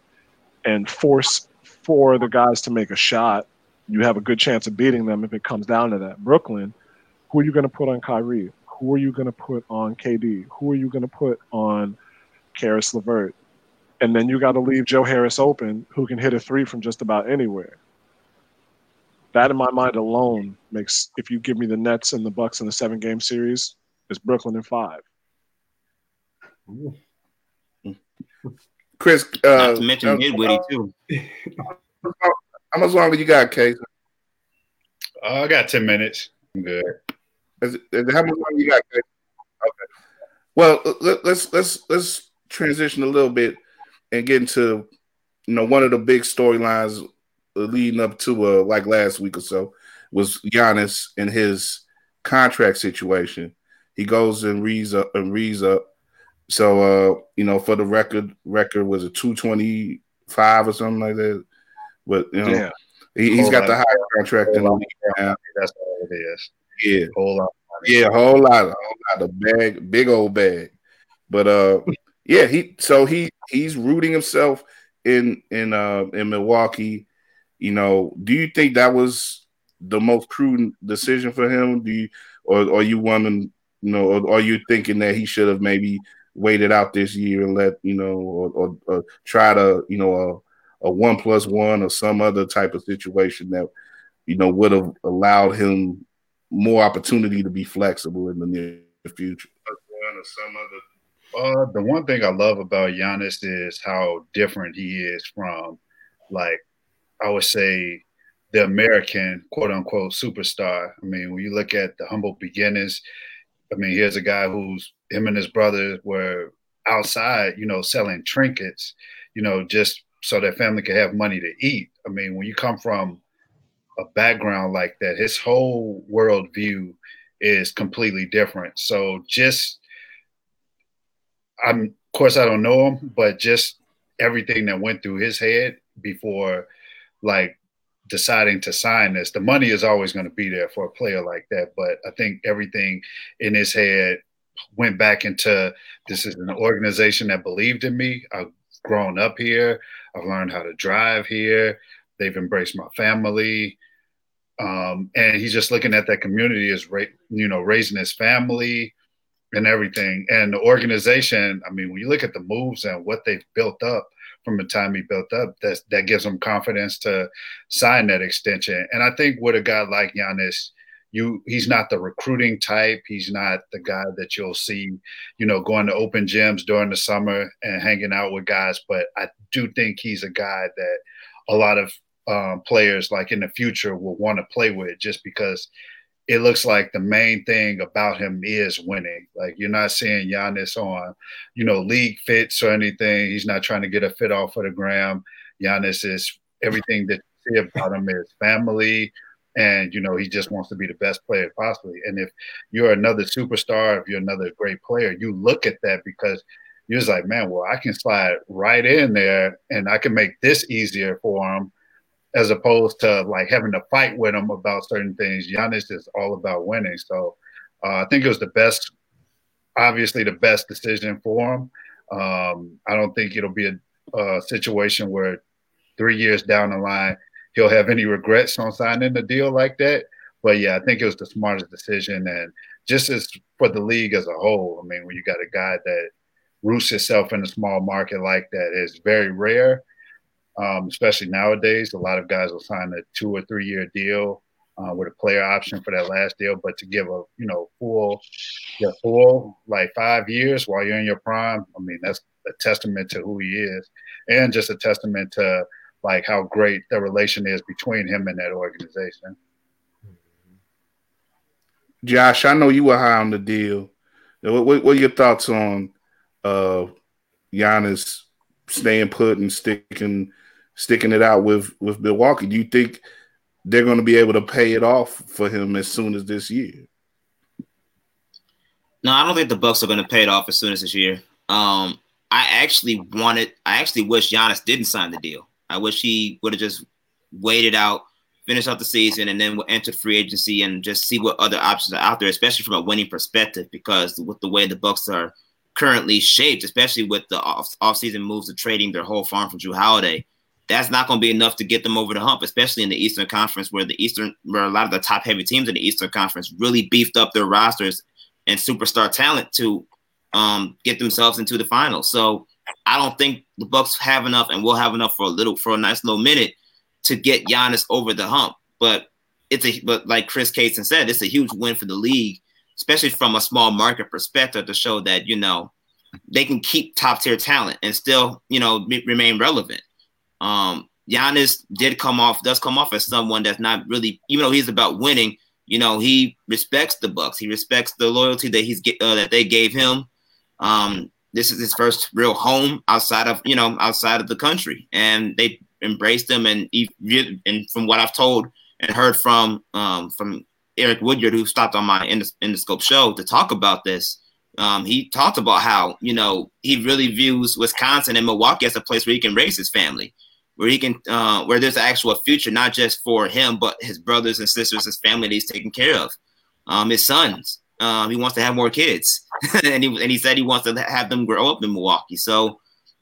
and force for the guys to make a shot, you have a good chance of beating them if it comes down to that. Brooklyn, who are you going to put on Kyrie? Who are you going to put on KD? Who are you going to put on Caris LeVert? and then you got to leave Joe Harris open, who can hit a three from just about anywhere. that in my mind alone makes if you give me the Nets and the Bucks in the seven game series, it's Brooklyn in five. Chris, uh, not to mention Midwitty too. How much longer you got, Case? Uh, I got ten minutes. I'm good. Is, is, how much longer you got, Case? Okay. Well, let, let's let's let's transition a little bit and get into you know one of the big storylines leading up to uh like last week or so was Giannis and his contract situation. He goes and reads up and reads up. So uh, you know, for the record, record was a two twenty five or something like that. But you know, yeah. he, has got the highest contract in the league. That's all it is. Yeah, whole lot. Yeah, a whole lot, a whole lot of bag, big old bag. But uh, yeah, he so he he's rooting himself in in uh in Milwaukee. You know, do you think that was the most prudent decision for him? Do you or or you wondering, you know, or are you thinking that he should have maybe waited out this year and let you know, or, or, or try to you know a, one plus one or some other type of situation that you know would have allowed him more opportunity to be flexible in the near future. Uh, the one thing I love about Giannis is how different he is from, like, I would say, the American quote unquote superstar. I mean, when you look at the humble beginnings, I mean, here's a guy who's him and his brother were outside, you know, selling trinkets, you know, just so their family could have money to eat. I mean, when you come from a background like that, his whole worldview is completely different. So just I'm, of course, I don't know him, but just everything that went through his head before, like, deciding to sign this. The money is always going to be there for a player like that, but I think everything in his head went back into this is an organization that believed in me. I've grown up here. I've learned how to drive here. They've embraced my family. Um, and he's just looking at that community as, you know, raising his family, and everything. And the organization, I mean, when you look at the moves and what they've built up from the time he built up, that that gives him confidence to sign that extension. And I think with a guy like Giannis, you he's not the recruiting type. He's not the guy that you'll see, you know, going to open gyms during the summer and hanging out with guys. But I do think he's a guy that a lot of um, players like in the future will want to play with just because it looks like the main thing about him is winning. Like you're not seeing Giannis on, you know, league fits or anything. He's not trying to get a fit off of the gram. Giannis is everything that you see about him is family. And you know, he just wants to be the best player possibly. And if you're another superstar, if you're another great player, you look at that because you're just like, man, well, I can slide right in there and I can make this easier for him as opposed to like having to fight with him about certain things. Giannis is all about winning. So uh, I think it was the best, obviously the best decision for him. Um, I don't think it'll be a, a, situation where three years down the line he'll have any regrets on signing a deal like that. But yeah, I think it was the smartest decision, and just as for the league as a whole. I mean, when you got a guy that roots himself in a small market like that is very rare um, especially nowadays. A lot of guys will sign a two or three year deal uh, with a player option for that last deal, but to give a you know full, the full like five years while you're in your prime, I mean that's a testament to who he is, and just a testament to like how great the relation is between him and that organization. Josh, I know you were high on the deal. What, what, what are your thoughts on uh, Giannis staying put and sticking sticking it out with with Milwaukee. Do you think they're going to be able to pay it off for him as soon as this year? No, I don't think the Bucks are going to pay it off as soon as this year. Um, I actually wanted, I actually wish Giannis didn't sign the deal. I wish he would have just waited out, finished out the season, and then enter free agency and just see what other options are out there, especially from a winning perspective. Because with the way the Bucks are currently shaped, especially with the off offseason moves of trading their whole farm for Jrue Holiday, that's not going to be enough to get them over the hump, especially in the Eastern Conference, where the Eastern, where a lot of the top heavy teams in the Eastern Conference really beefed up their rosters and superstar talent to um, get themselves into the finals. So I don't think the Bucks have enough, and will have enough for a little, for a nice little minute, to get Giannis over the hump. But it's a but like Chris Cason said, it's a huge win for the league, especially from a small market perspective to show that you know they can keep top tier talent and still you know remain relevant. Um, Giannis did come off does come off as someone that's not really even though he's about winning. You know he respects the Bucks. He respects the loyalty that he's uh, that they gave him. Um, this is his first real home outside of you know outside of the country, and they embraced him. And he, and from what I've told and heard from um, from Eric Woodyard, who stopped on my Endoscope show to talk about this, um, he talked about how you know he really views Wisconsin and Milwaukee as a place where he can raise his family, where he can uh, where there's an actual future not just for him but his brothers and sisters, his family that he's taking care of, um, his sons. Um, he wants to have more kids, and he and he said he wants to have them grow up in Milwaukee. So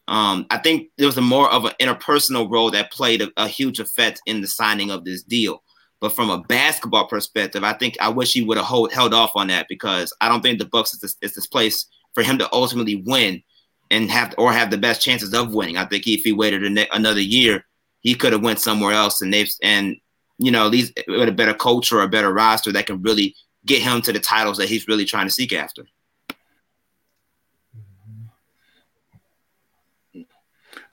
um, I think there was a more of an interpersonal role that played a, a, huge effect in the signing of this deal. But from a basketball perspective, I think I wish he would have hold, held off on that because I don't think the Bucks is this, is this place for him to ultimately win and have or have the best chances of winning. I think if he waited ne- another year, he could have went somewhere else and they've and you know at least with a better coach or a better roster that can really get him to the titles that he's really trying to seek after.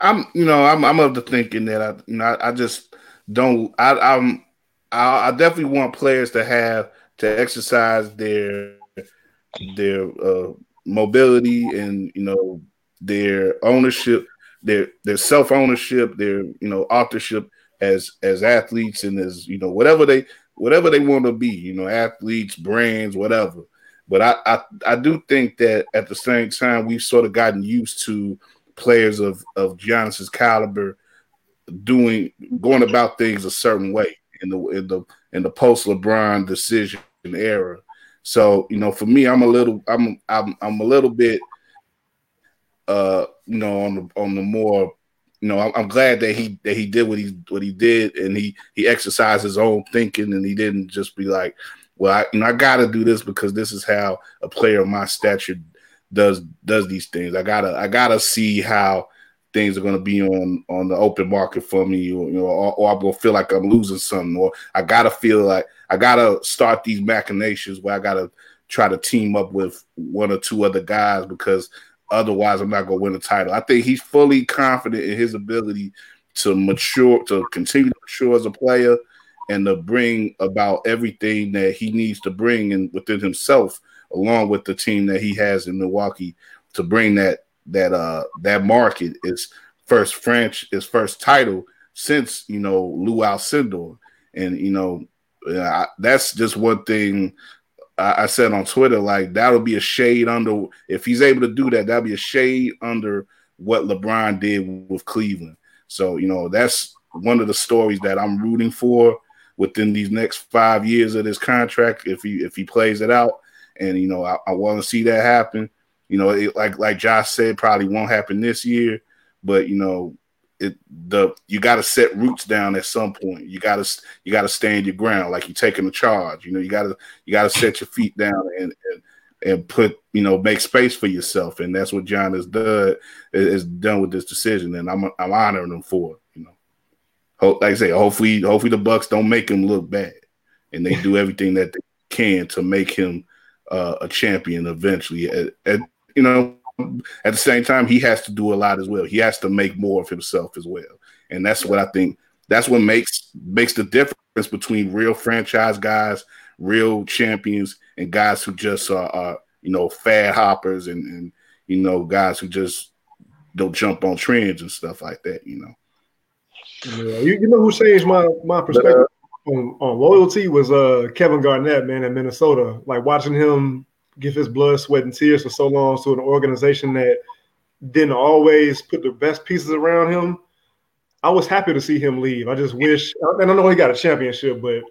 I'm, you know, I'm, I'm of the thinking that I, you know, I, I just don't. I, I'm, I, I, definitely want players to have to exercise their their uh, mobility and you know their ownership, their their self ownership, their you know authorship as as athletes and as you know whatever they whatever they want to be, you know, athletes, brands, whatever. But I, I, I do think that at the same time we've sort of gotten used to players of of Giannis's caliber doing going about things a certain way in the in the in the post LeBron decision era. So you know, for me, I'm a little I'm I'm I'm a little bit uh you know on the on the more you know, I'm, glad that he that he did what he what he did, and he he exercised his own thinking, and he didn't just be like, well, I, you know, I got to do this because this is how a player of my stature does does these things. I gotta I gotta see how things are to be on on the open market for me, or, you know, or, or I'm gonna feel like I'm losing something, or I gotta feel like I gotta start these machinations where I gotta try to team up with one or two other guys because Otherwise, I'm not going to win a title. I think he's fully confident in his ability to mature, to continue to mature as a player, and to bring about everything that he needs to bring in within himself, along with the team that he has in Milwaukee, to bring that that uh that market is first French his first title since you know Lou Alcindor, and you know uh, that's just one thing I, I said on Twitter, like that'll be a shade under if he's able to do that, that'll be a shade under what LeBron did with Cleveland. So, you know, that's one of the stories that I'm rooting for within these next five years of this contract. If he if he plays it out, and you know, I, I want to see that happen. You know, it, like like Josh said, probably won't happen this year, but you know, it the you got to set roots down at some point. You got to you got to stand your ground, like you're taking a charge. You know, you got to you got to set your feet down and, and and put you know make space for yourself, and that's what John has done is done with this decision, and I'm I'm honoring him for it. You know, Hope, like I say, hopefully hopefully the Bucks don't make him look bad, and they do everything that they can to make him uh, a champion eventually. And, and you know, at the same time, he has to do a lot as well. He has to make more of himself as well, and that's what I think. That's what makes makes the difference between real franchise guys, real champions, and guys who just are, are you know fad hoppers and, and you know guys who just don't jump on trends and stuff like that. You know. Yeah, you, you know who changed my my perspective uh, on, on loyalty was uh Kevin Garnett, man, in Minnesota. Like watching him give his blood, sweat, and tears for so long to an organization that didn't always put the best pieces around him. I was happy to see him leave. I just wish, and I know he got a championship, but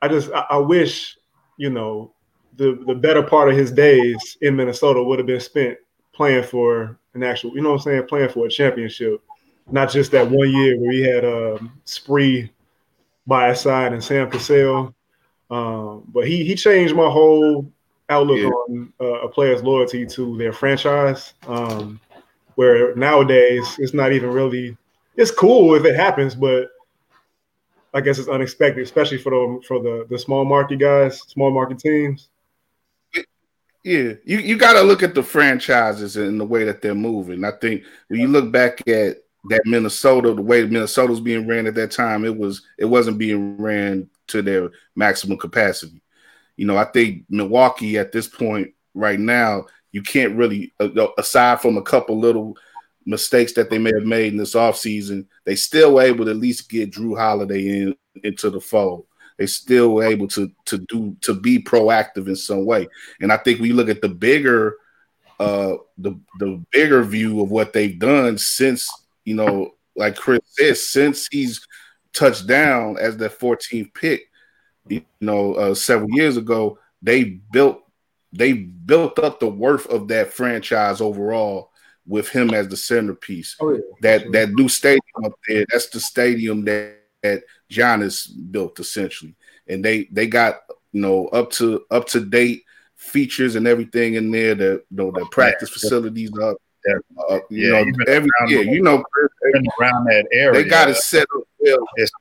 I just I, I wish, you know, the the better part of his days in Minnesota would have been spent playing for an actual, you know what I'm saying, playing for a championship, not just that one year where he had um, Spree by his side and Sam Cassell. Um, but he he changed my whole outlook yeah. on uh, a player's loyalty to their franchise. Um, where nowadays it's not even really it's cool if it happens, but I guess it's unexpected, especially for the for the the small market guys, small market teams. Yeah, you, you got to look at the franchises and the way that they're moving. I think when you look back at that Minnesota, the way Minnesota was being ran at that time, it was it wasn't being ran to their maximum capacity. You know, I think Milwaukee at this point right now, you can't really, uh, aside from a couple little mistakes that they may have made in this offseason, they still were able to at least get Jrue Holiday in into the fold they still were able to to do to be proactive in some way. And I think we look at the bigger uh the the bigger view of what they've done since you know like Chris said since he's touched down as the 14th pick you know uh, several years ago they built they built up the worth of that franchise overall with him as the centerpiece. Oh, yeah. That that new stadium up there, that's the stadium that that Giannis built essentially, and they they got you know up to up to date features and everything in there. The you know, the practice facilities up. Uh, you yeah, know, every yeah, you know, around that area, they got it set up. Well. It's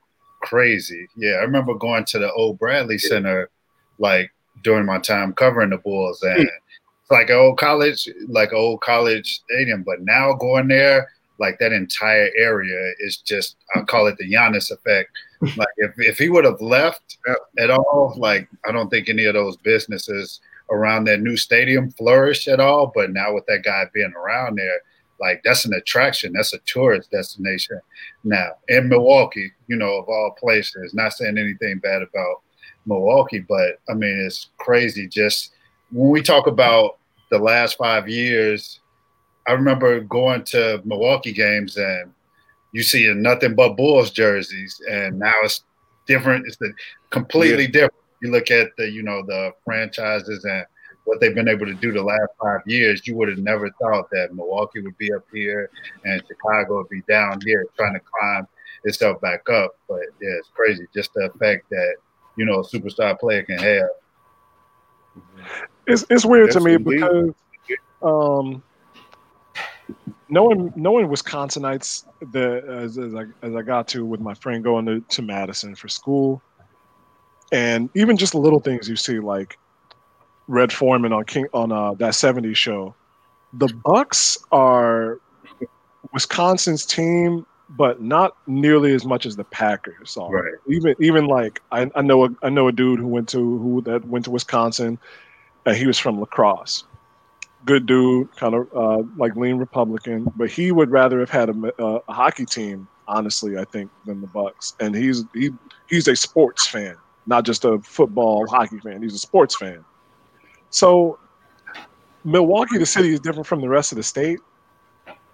crazy. Yeah, I remember going to the old Bradley Center, like during my time covering the Bulls, and it's like an old college, like old college stadium. But now going there, like that entire area is just I call it the Giannis effect. like if, if he would have left at all, like I don't think any of those businesses around that new stadium flourish at all. But now with that guy being around there, like that's an attraction, that's a tourist destination. Now in Milwaukee, you know, of all places, not saying anything bad about Milwaukee, but I mean it's crazy just when we talk about the last five years I remember going to Milwaukee games and you see nothing but Bulls jerseys, and now it's different. It's completely yeah. different. You look at the you know the franchises and what they've been able to do the last five years. You would have never thought that Milwaukee would be up here and Chicago would be down here trying to climb itself back up. But yeah, it's crazy just the effect that you know a superstar player can have. It's it's weird to me because um knowing knowing Wisconsinites the as, as, I as I got to with my friend going to, to Madison for school, and even just little things you see like Red Foreman on King on uh, that '70s show. The Bucks are Wisconsin's team, but not nearly as much as the Packers are. Right. Even even like I, I know a, I know a dude who went to who that went to Wisconsin. and he was from La Crosse. Good dude, kind of uh, like lean Republican, but he would rather have had a, uh, a, hockey team, honestly, I think, than the Bucks. And he's he he's a sports fan, not just a football hockey fan. He's a sports fan. So Milwaukee, the city, is different from the rest of the state,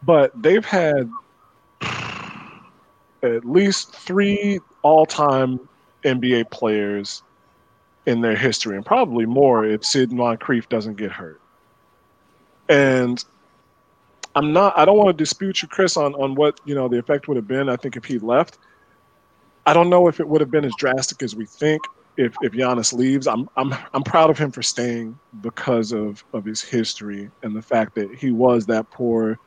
but they've had at least three all-time NBA players in their history, and probably more if Sid Moncrief doesn't get hurt. And I'm not. I don't want to dispute you, Chris, on on what you know the effect would have been. I think if he left, I don't know if it would have been as drastic as we think. If if Giannis leaves, I'm I'm I'm proud of him for staying because of of his history and the fact that he was that poor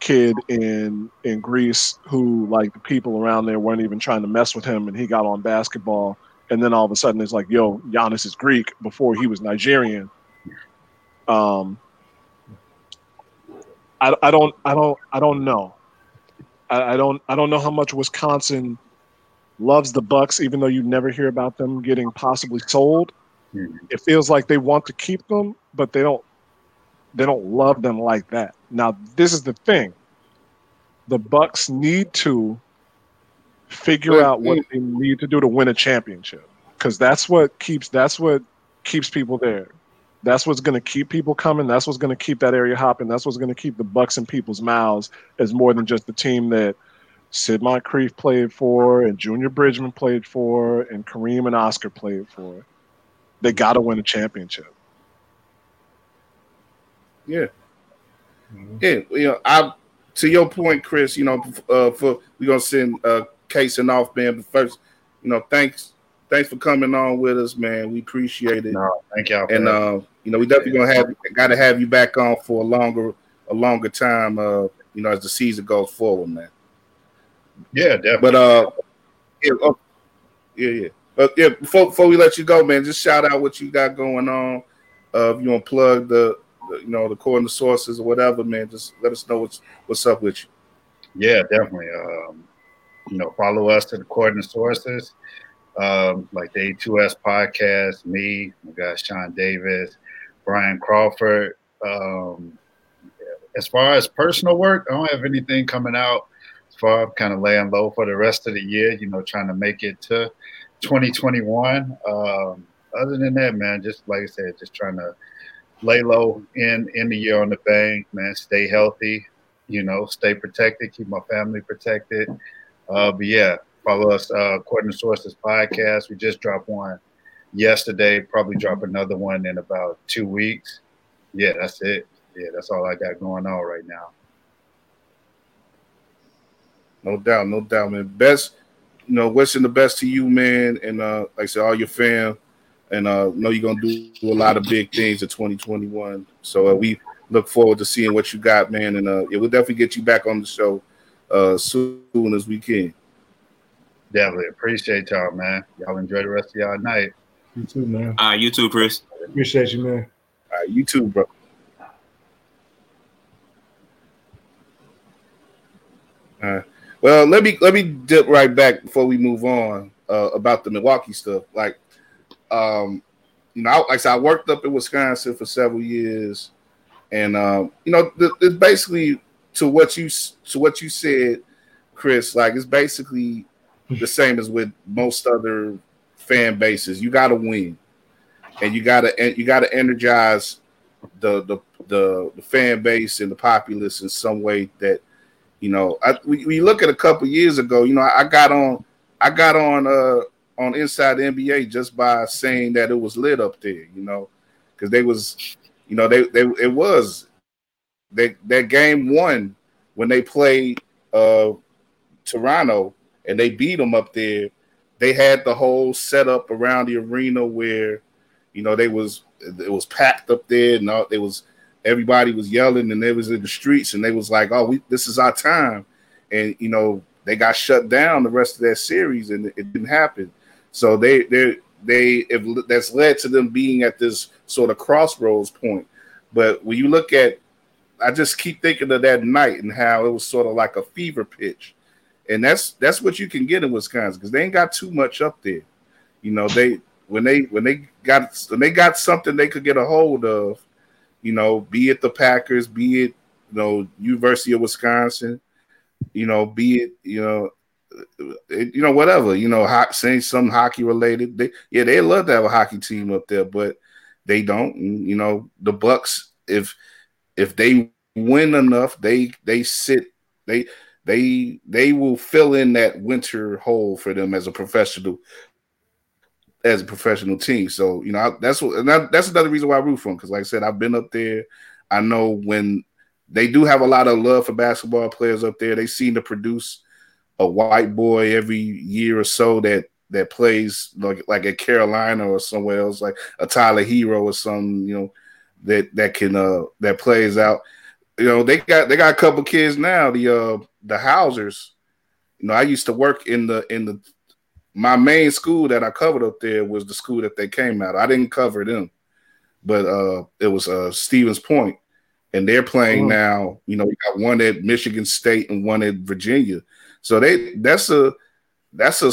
kid in in Greece who like the people around there weren't even trying to mess with him, and he got on basketball, and then all of a sudden it's like, yo, Giannis is Greek before he was Nigerian. Um, I, I don't I don't I don't know. I, I don't I don't know how much Wisconsin loves the Bucks, even though you never hear about them getting possibly sold. Mm-hmm. It feels like they want to keep them, but they don't they don't love them like that. Now, this is the thing. The Bucks need to figure out what they need to do to win a championship because that's what keeps that's what keeps people there. That's what's going to keep people coming. That's what's going to keep that area hopping. That's what's going to keep the Bucks in people's mouths as more than just the team that Sid Moncrief played for and Junior Bridgeman played for and Kareem and Oscar played for. They got to win a championship. Yeah. Mm-hmm. Yeah, you know, I to your point, Chris. You know, uh, for we're gonna send uh, Case and off, man. But first, you know, thanks, thanks for coming on with us, man. We appreciate it. No, thank y'all. And uh, you know, we definitely gonna have got to have you back on for a longer a longer time. Uh, you know, as the season goes forward, man. Yeah, definitely. But uh, yeah, oh, yeah, yeah. But yeah, before, before we let you go, man, just shout out what you got going on. Uh, if you want to plug the, the, you know, the core and the sources or whatever, man, just let us know what's what's up with you. Yeah, definitely. Um, you know, follow us to the According to Sources, um, like the A2S podcast, me, my guy Sean Davis, Brian Crawford. Um, as far as personal work, I don't have anything coming out. Far kind of laying low for the rest of the year, you know, trying to make it to 2021. Um, other than that, man, just like I said, just trying to lay low in in the year on the bank, man. Stay healthy, you know, stay protected, keep my family protected. Uh, but yeah, follow us uh, according to sources podcast. We just dropped one yesterday. Probably drop another one in about two weeks. Yeah, that's it. Yeah, that's all I got going on right now. No doubt, no doubt, man. Best, you know, wishing the best to you, man, and uh, like I said, all your fam, and uh, know you're gonna do, do a lot of big things in 2021. So uh, we look forward to seeing what you got, man, and uh, yeah, we'll definitely get you back on the show uh, soon as we can. Definitely appreciate y'all, man. Y'all enjoy the rest of y'all night. You too, man. All right, you too, Chris. Appreciate you, man. All right, you too, bro. All right. Well, let me let me dip right back before we move on uh, about the Milwaukee stuff. Like, um, you know, like I said, I worked up in Wisconsin for several years, and um, you know, it's basically to what you to what you said, Chris. Like, it's basically the same as with most other fan bases. You got to win, and you got to you got to energize the, the the the fan base and the populace in some way that you know. I, we, we look at a couple years ago. You know, I, got on I got on uh on Inside the NBA just by saying that it was lit up there. You know, because they was you know they they it was they that game one when they played uh Toronto and they beat them up there. They had the whole setup around the arena where, you know, they was it was packed up there, and all, it was everybody was yelling, and they was in the streets, and they was like, "Oh, we this is our time," and you know they got shut down the rest of that series, and it, didn't happen. So they they they if that's led to them being at this sort of crossroads point. But when you look at, I just keep thinking of that night and how it was sort of like a fever pitch and that's that's what you can get in Wisconsin because they ain't got too much up there. You know, they when they when they got when they got something they could get a hold of, you know, be it the Packers, be it you know University of Wisconsin, you know, be it you know, it, you know whatever, you know, saying something hockey related. They yeah, they love to have a hockey team up there, but they don't. And, you know, the Bucks if if they win enough, they they sit they they they will fill in that winter hole for them as a professional as a professional team. So you know that's what that, that's another reason why I root for them because, like I said, I've been up there. I know when they do have a lot of love for basketball players up there. They seem to produce a white boy every year or so that that plays like like at Carolina or somewhere else, like a Tyler Herro or some you know that that can uh that plays out. You know they got they got a couple kids now. The uh the Hausers, you know, I used to work in the in the my main school that I covered up there was the school that they came out. I didn't cover them, but uh it was uh Stevens Point, and they're playing oh. now. You know, we got one at Michigan State and one at Virginia. So they that's a that's a,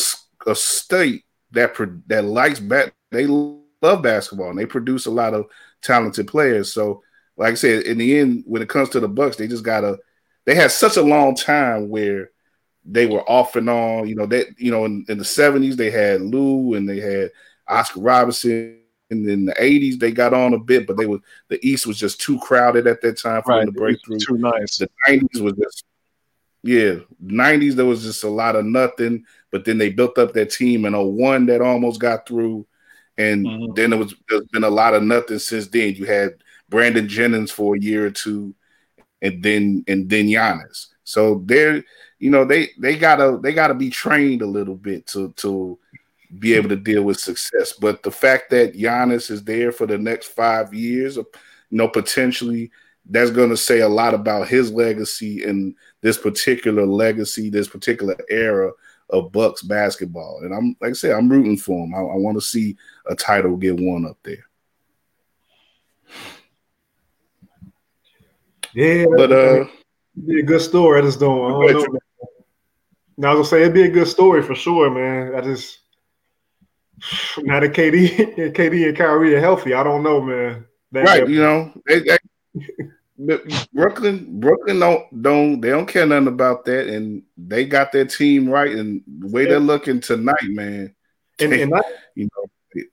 a state that that likes bat. They love basketball and they produce a lot of talented players. So, like I said, in the end, when it comes to the Bucks, they just gotta they had such a long time where they were off and on. You know, that you know, in, in the 70s they had Lew and they had Oscar Robertson. And in the 80s they got on a bit, but they were the East was just too crowded at that time for right. them to break through. Too nice. The 90s was just yeah, 90s there was just a lot of nothing, but then they built up that team in 01 that almost got through. And mm-hmm. then there was there's been a lot of nothing since then. You had Brandon Jennings for a year or two, and then and then Giannis. So they're you know they they gotta they gotta be trained a little bit to to be able to deal with success. But the fact that Giannis is there for the next five years, you know, potentially that's going to say a lot about his legacy and this particular legacy, this particular era of Bucks basketball. And I'm like I said, I'm rooting for him. I, I want to see a title get won up there. Yeah, but uh, be a good story. I just don't. I don't know. Now I was gonna say it'd be a good story for sure, man. I just now that KD, KD and Kyrie are healthy, I don't know, man. Right, you know, they, they, Brooklyn, Brooklyn don't don't they don't care nothing about that, and they got their team right, and the way yeah. they're looking tonight, man. And, and not, you know,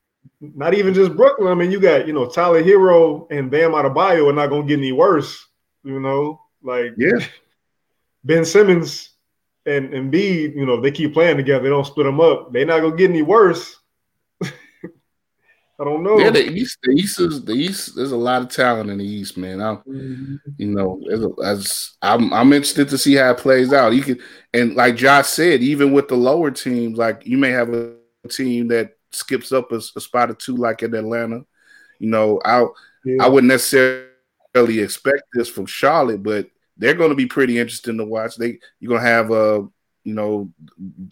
not even just Brooklyn. I mean, you got you know Tyler Herro and Bam Adebayo are not gonna get any worse. You know, like yeah, Ben Simmons and and B, you know, if they keep playing together, they don't split them up. They're not gonna get any worse. I don't know. Yeah, the East, the East is the East. There's a lot of talent in the East, man. I'm, mm-hmm. you know, as I'm, I'm interested to see how it plays out. You can, and like Josh said, even with the lower teams, like you may have a team that skips up a, a spot or two, like in Atlanta. You know, I, yeah. I wouldn't necessarily expect this from Charlotte, but they're going to be pretty interesting to watch. They, you're going to have a, uh, you know,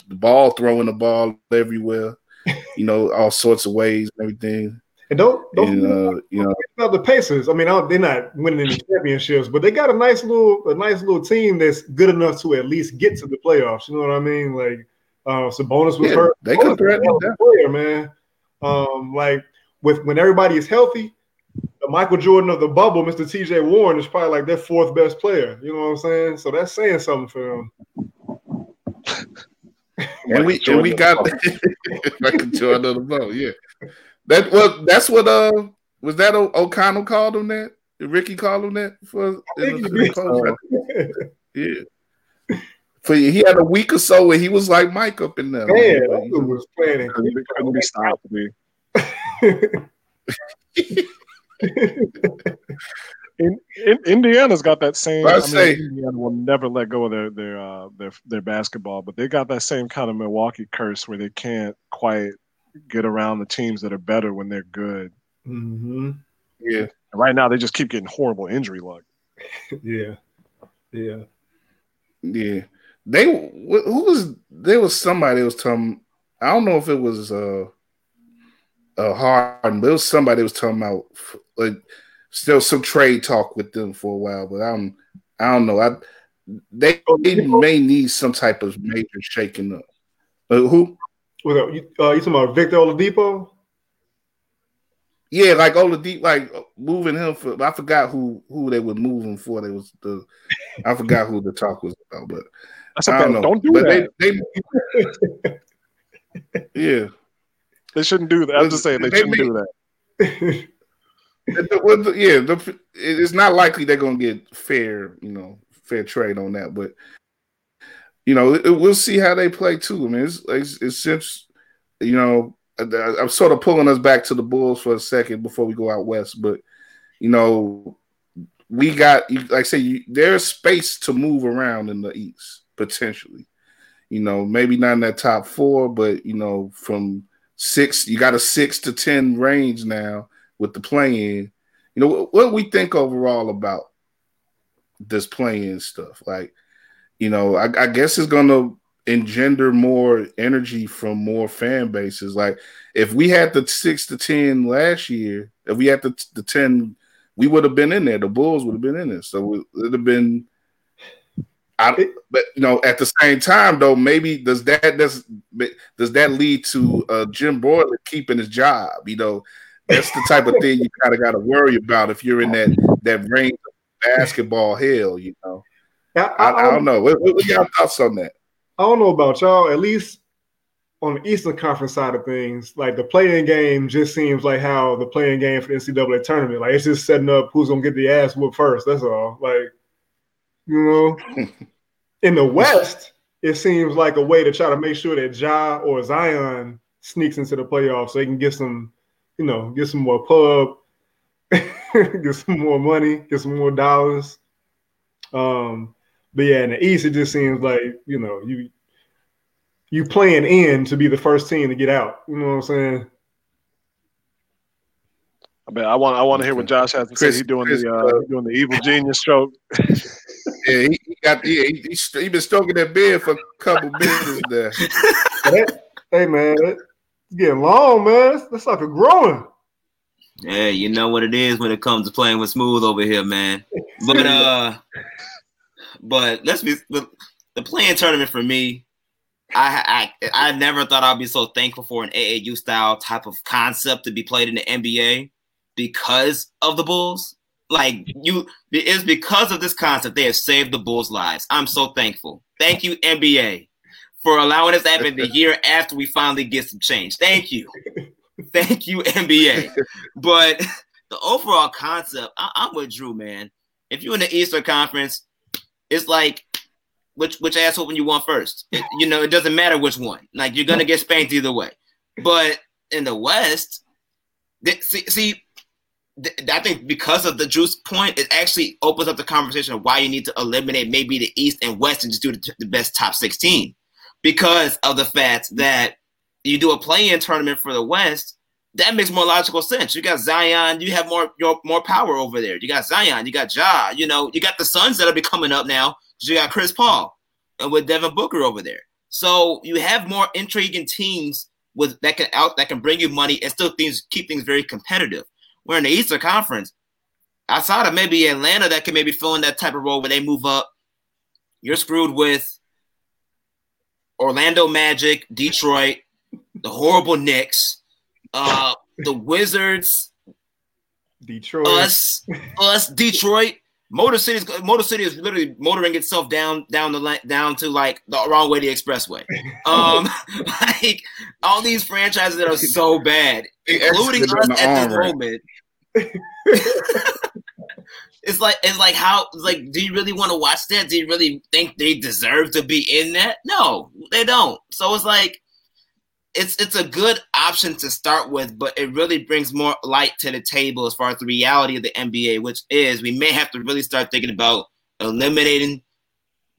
the ball throwing the ball everywhere you know, all sorts of ways and everything. And don't don't and, uh, you know about the Pacers. I mean, they're not winning any championships, but they got a nice little a nice little team that's good enough to at least get to the playoffs. You know what I mean? Like uh, Sabonis was yeah, hurt. They could threaten that player, man. Um, like with when everybody is healthy, the Michael Jordan of the bubble, Mr. T.J. Warren is probably like their fourth best player. You know what I'm saying? So that's saying something for him. and we and we got Michael Jordan on the boat. Yeah, that was that's what uh was that o- O'Connell called him that. Did Ricky called him that for? The, yeah. For he had a week or so where he was like Mike up in there. Man, that was playing. Couldn't be stopped, in, in, Indiana's got that same. I, I say mean, Indiana will never let go of their their uh, their their basketball, but they got that same kind of Milwaukee curse where they can't quite get around the teams that are better when they're good. Mm-hmm. Yeah. And right now, they just keep getting horrible injury luck. yeah. Yeah. Yeah. They who was there was somebody was talking. I don't know if it was uh uh Harden, but it was somebody was talking about like still some trade talk with them for a while, but I'm I don't know. I they, they may need some type of major shaking up. Uh, who? Well, you, uh, you talking about Victor Oladipo? Yeah, like Oladipo, like moving him for. I forgot who who they were moving for. They was the. I forgot who the talk was about, but I don't know. Don't do but that. They, they, yeah, they shouldn't do that. I'm just saying they, they shouldn't do that. yeah, the, it's not likely they're going to get fair, you know, fair trade on that. But you know, it, we'll see how they play too. I mean, it's it's, it's since you know, I'm sort of pulling us back to the Bulls for a second before we go out west. But you know, we got like I say, you, there's space to move around in the East potentially. You know, maybe not in that top four, but you know, from six, you got a six to ten range now with the play-in. You know, what, what we think overall about this play-in stuff? Like, you know, I, I guess it's to engender more energy from more fan bases. Like, if we had the six to ten last year, if we had the the ten, we would have been in there. The Bulls would have been in there, so it would have been. I, but you know, at the same time, though, maybe does that does does that lead to uh, Jim Boylen keeping his job? You know, that's the type of thing you kind of got to worry about if you're in that that range of basketball hell. You know, I, I, I don't know. What, what y'all thoughts on that? I don't know about y'all. At least on the Eastern Conference side of things, like the play-in game just seems like how the play-in game for the NCAA tournament. Like it's just setting up who's gonna get the ass whooped first. That's all. Like, you know, in the West, it seems like a way to try to make sure that Ja or Zion sneaks into the playoffs so they can get some you know, get some more pub, get some more money, get some more dollars. Um, but yeah, in the East, it just seems like you know you you playing in to be the first team to get out. You know what I'm saying? I mean, I want I want to hear what Josh has to Chris, say. He's doing Chris, the uh, uh, doing the evil genius stroke. yeah, he, got he, he, he been stroking that beard for a couple minutes there. hey man, it's getting long, man. That's like a growing. Yeah, you know what it is when it comes to playing with smooth over here, man. But uh, but let's be the, the play-in tournament for me. I, I I never thought I'd be so thankful for an AAU style type of concept to be played in the NBA because of the Bulls. Like you, it's because of this concept they have saved the Bulls' lives. I'm so thankful. Thank you, NBA, for allowing us to happen the year after we finally get some change. Thank you, thank you, NBA. But the overall concept, I, I'm with Drew, man. If you're in the Eastern Conference, it's like which which ass whooping you want first. It, you know, it doesn't matter which one. Like you're gonna get spanked either way. But in the West, see, see I think because of the juice point, it actually opens up the conversation of why you need to eliminate maybe the East and West and just do the, the best top 16 because of the fact that you do a play-in tournament for the West. That makes more logical sense. You got Zion, you have more your, more power over there. You got Zion, you got Ja, you know, you got the Suns that'll be coming up now. You got Chris Paul and with Devin Booker over there. So you have more intriguing teams with that can out that can bring you money and still things keep things very competitive. We're in the Eastern Conference. Outside of maybe Atlanta that can maybe fill in that type of role when they move up, you're screwed with Orlando Magic, Detroit, the horrible Knicks, uh, the Wizards, Detroit, us, us, Detroit. Motor City is Motor City is literally motoring itself down down the down to like the wrong way the expressway. Um, like all these franchises that are so bad, including us at this moment. it's like it's like how like do you really want to watch that? Do you really think they deserve to be in that? No, they don't. So it's like it's it's a good option to start with, but it really brings more light to the table as far as the reality of the NBA, which is we may have to really start thinking about eliminating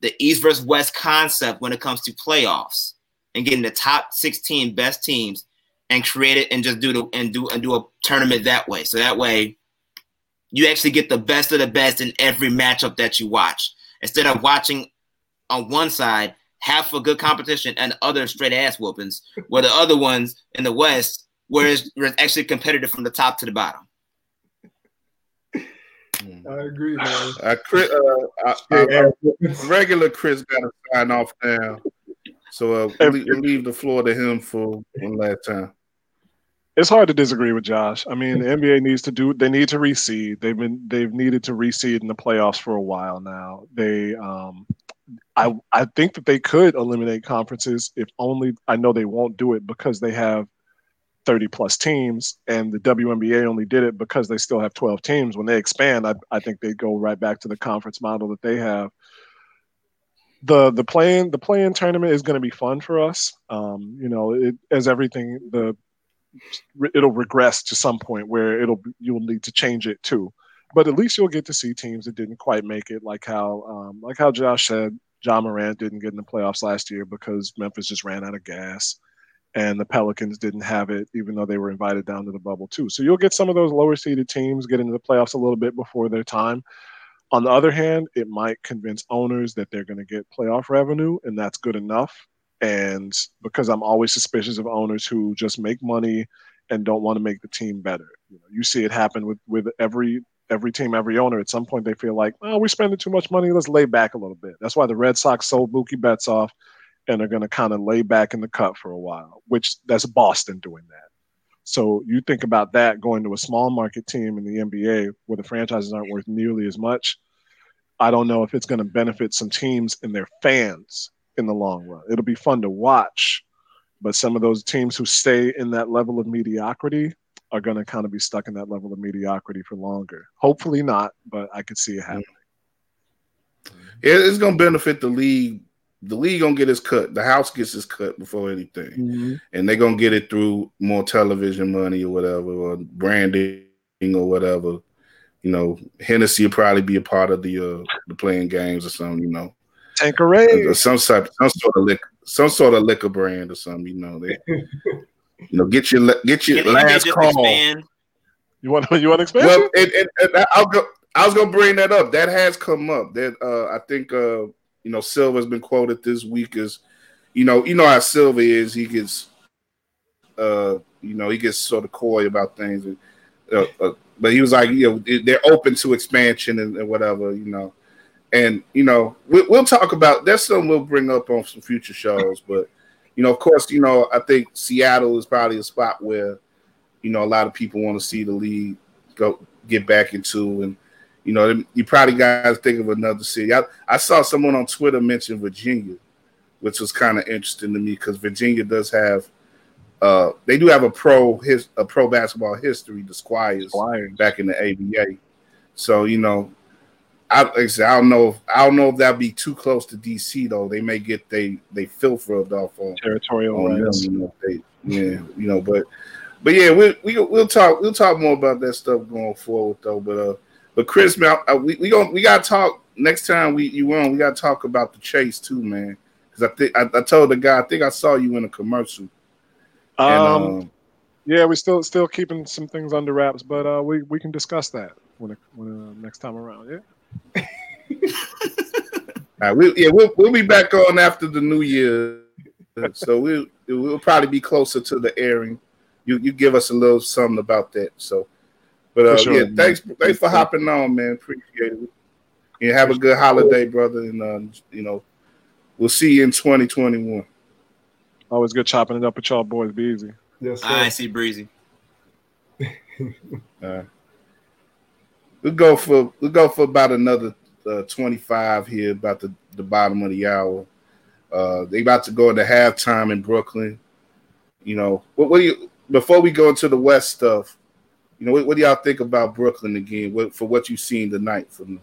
the East versus West concept when it comes to playoffs and getting the top 16 best teams and create it and just do the and do and do a tournament that way. So that way you actually get the best of the best in every matchup that you watch. Instead of watching on one side half a good competition and other straight ass whoopings, where the other ones in the West where it's, where it's actually competitive from the top to the bottom. I agree, man. Uh, Chris, uh, I, I, regular Chris got to sign off now. So uh, leave, leave the floor to him for one last time it's hard to disagree with Josh. I mean, the NBA needs to do they need to reseed. They've been they've needed to reseed in the playoffs for a while now. They um I I think that they could eliminate conferences if only I know they won't do it because they have 30 plus teams and the WNBA only did it because they still have 12 teams. When they expand, I, I think they go right back to the conference model that they have. The the play-in the play-in tournament is going to be fun for us. Um, you know, it, as everything the it'll regress to some point where it'll you'll need to change it too. But at least you'll get to see teams that didn't quite make it, like how um, like how Josh said, Ja Morant didn't get in the playoffs last year because Memphis just ran out of gas, and the Pelicans didn't have it, even though they were invited down to the bubble too. So you'll get some of those lower seeded teams get into the playoffs a little bit before their time. On the other hand, it might convince owners that they're going to get playoff revenue, and that's good enough and because I'm always suspicious of owners who just make money and don't want to make the team better. You know, you see it happen with with every every team, every owner. At some point, they feel like, "Oh, we're spending too much money. Let's lay back a little bit." That's why the Red Sox sold Mookie Betts off, and are going to kind of lay back in the cut for a while. Which that's Boston doing that. So you think about that going to a small market team in the NBA where the franchises aren't worth nearly as much. I don't know if it's going to benefit some teams and their fans in the long run. It'll be fun to watch, but some of those teams who stay in that level of mediocrity are going to kind of be stuck in that level of mediocrity for longer. Hopefully not, but I could see it happening. It's going to benefit the league. The league gonna get its cut. The house gets its cut before anything, mm-hmm. and they're gonna get it through more television money or whatever, or branding or whatever. You know, Hennessy will probably be a part of the uh, the play-in games or something. You know, Tanqueray, some type, some sort of liquor, some sort of liquor brand or something. You know, they, you know, get your get your Can last call. Expand? You want you want expansion? Well, and, and, and I'll go. I was gonna bring that up. That has come up. That uh, I think uh, you know Silver's been quoted this week as you know you know how Silver is. He gets uh, you know he gets sort of coy about things. And, uh, uh, but he was like, you know, they're open to expansion and, and whatever, you know. And you know, we, we'll talk about that's something we'll bring up on some future shows. But you know, of course, you know, I think Seattle is probably a spot where you know a lot of people want to see the league go get back into and you know, you probably guys think of another city. I, I saw someone on Twitter mention Virginia, which was kind of interesting to me because Virginia does have, uh, they do have a pro his a pro basketball history, the Squires, Squires. back in the ABA. So you know, I, like I, said, I don't know. If, I don't know if that'd be too close to DC though. They may get they they filth rubbed off on territorial on them, you know, they, yeah, you know, but but yeah, we we we'll talk we'll talk more about that stuff going forward though. But uh, but Chris, man, uh, we we going we gotta talk next time we you on. We gotta talk about the chase too, man. Because I think I, I, told the guy I think I saw you in a commercial. Um, and, um, yeah, we still still keeping some things under wraps, but uh, we we can discuss that when it, when uh, next time around. Yeah. All right, we, yeah, we'll we'll be back on after the new year, so we'll we'll probably be closer to the airing. You you give us a little something about that, so. But uh, sure, yeah, man. thanks thanks for hopping on, man. Appreciate it. And have a good holiday, brother. And uh, you know, we'll see you in 2021. Always good chopping it up with y'all boys. Be easy. Yes, sir. I see breezy. uh, we'll go for we'll go for about another uh, 25 here, about the, the bottom of the hour. Uh, they about to go into halftime in Brooklyn. You know, what, what do you before we go into the West stuff? You know, what, what do y'all think about Brooklyn again? What, for what you've seen tonight from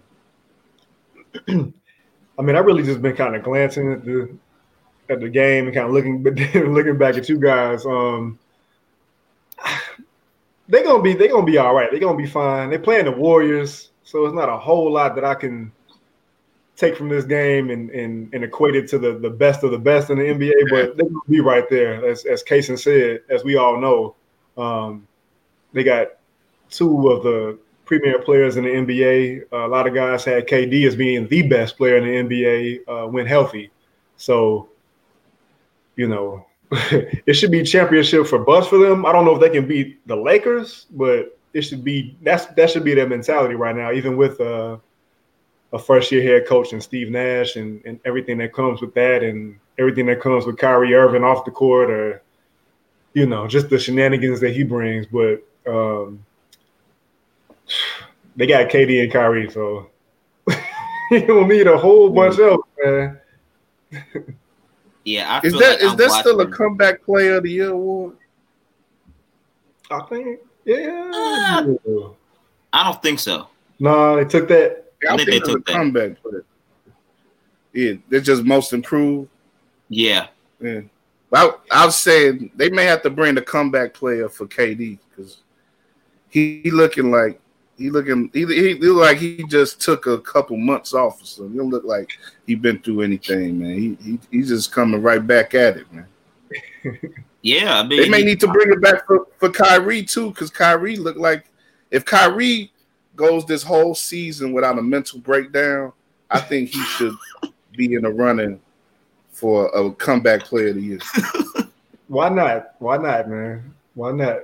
them? I mean, I really just been kind of glancing at the at the game and kind of looking, but looking back at you guys. Um, they're gonna be they're gonna be all right. They're gonna be fine. They're playing the Warriors, so it's not a whole lot that I can take from this game and and, and equate it to the, the best of the best in the NBA. But they're gonna be right there, as as Cason said, as we all know. Um, they got two of the premier players in the NBA. Uh, a lot of guys had KD as being the best player in the NBA uh, when healthy. So, you know, it should be championship for bust for them. I don't know if they can beat the Lakers, but it should be that's that should be their mentality right now, even with uh, a first year head coach and Steve Nash and, and everything that comes with that and everything that comes with Kyrie Irving off the court or you know, just the shenanigans that he brings. But um, they got KD and Kyrie, so you don't need a whole bunch else, man. yeah, I is that like is that still a comeback player of the year award? I think, yeah. Uh, I don't think so. No, they took that. I, I think, think they took that. comeback player. Yeah, they're just most improved. Yeah. Yeah. Well, I, I was saying they may have to bring the comeback player for KD because he, he looking like he looking he, he look like he just took a couple months off or something. He don't look like he been through anything, man. He, he he's just coming right back at it, man. yeah, I mean, they may need to bring it back for, for Kyrie too, because Kyrie looked like if Kyrie goes this whole season without a mental breakdown, I think he should be in the running for a comeback player of the year. Why not? Why not, man? Why not?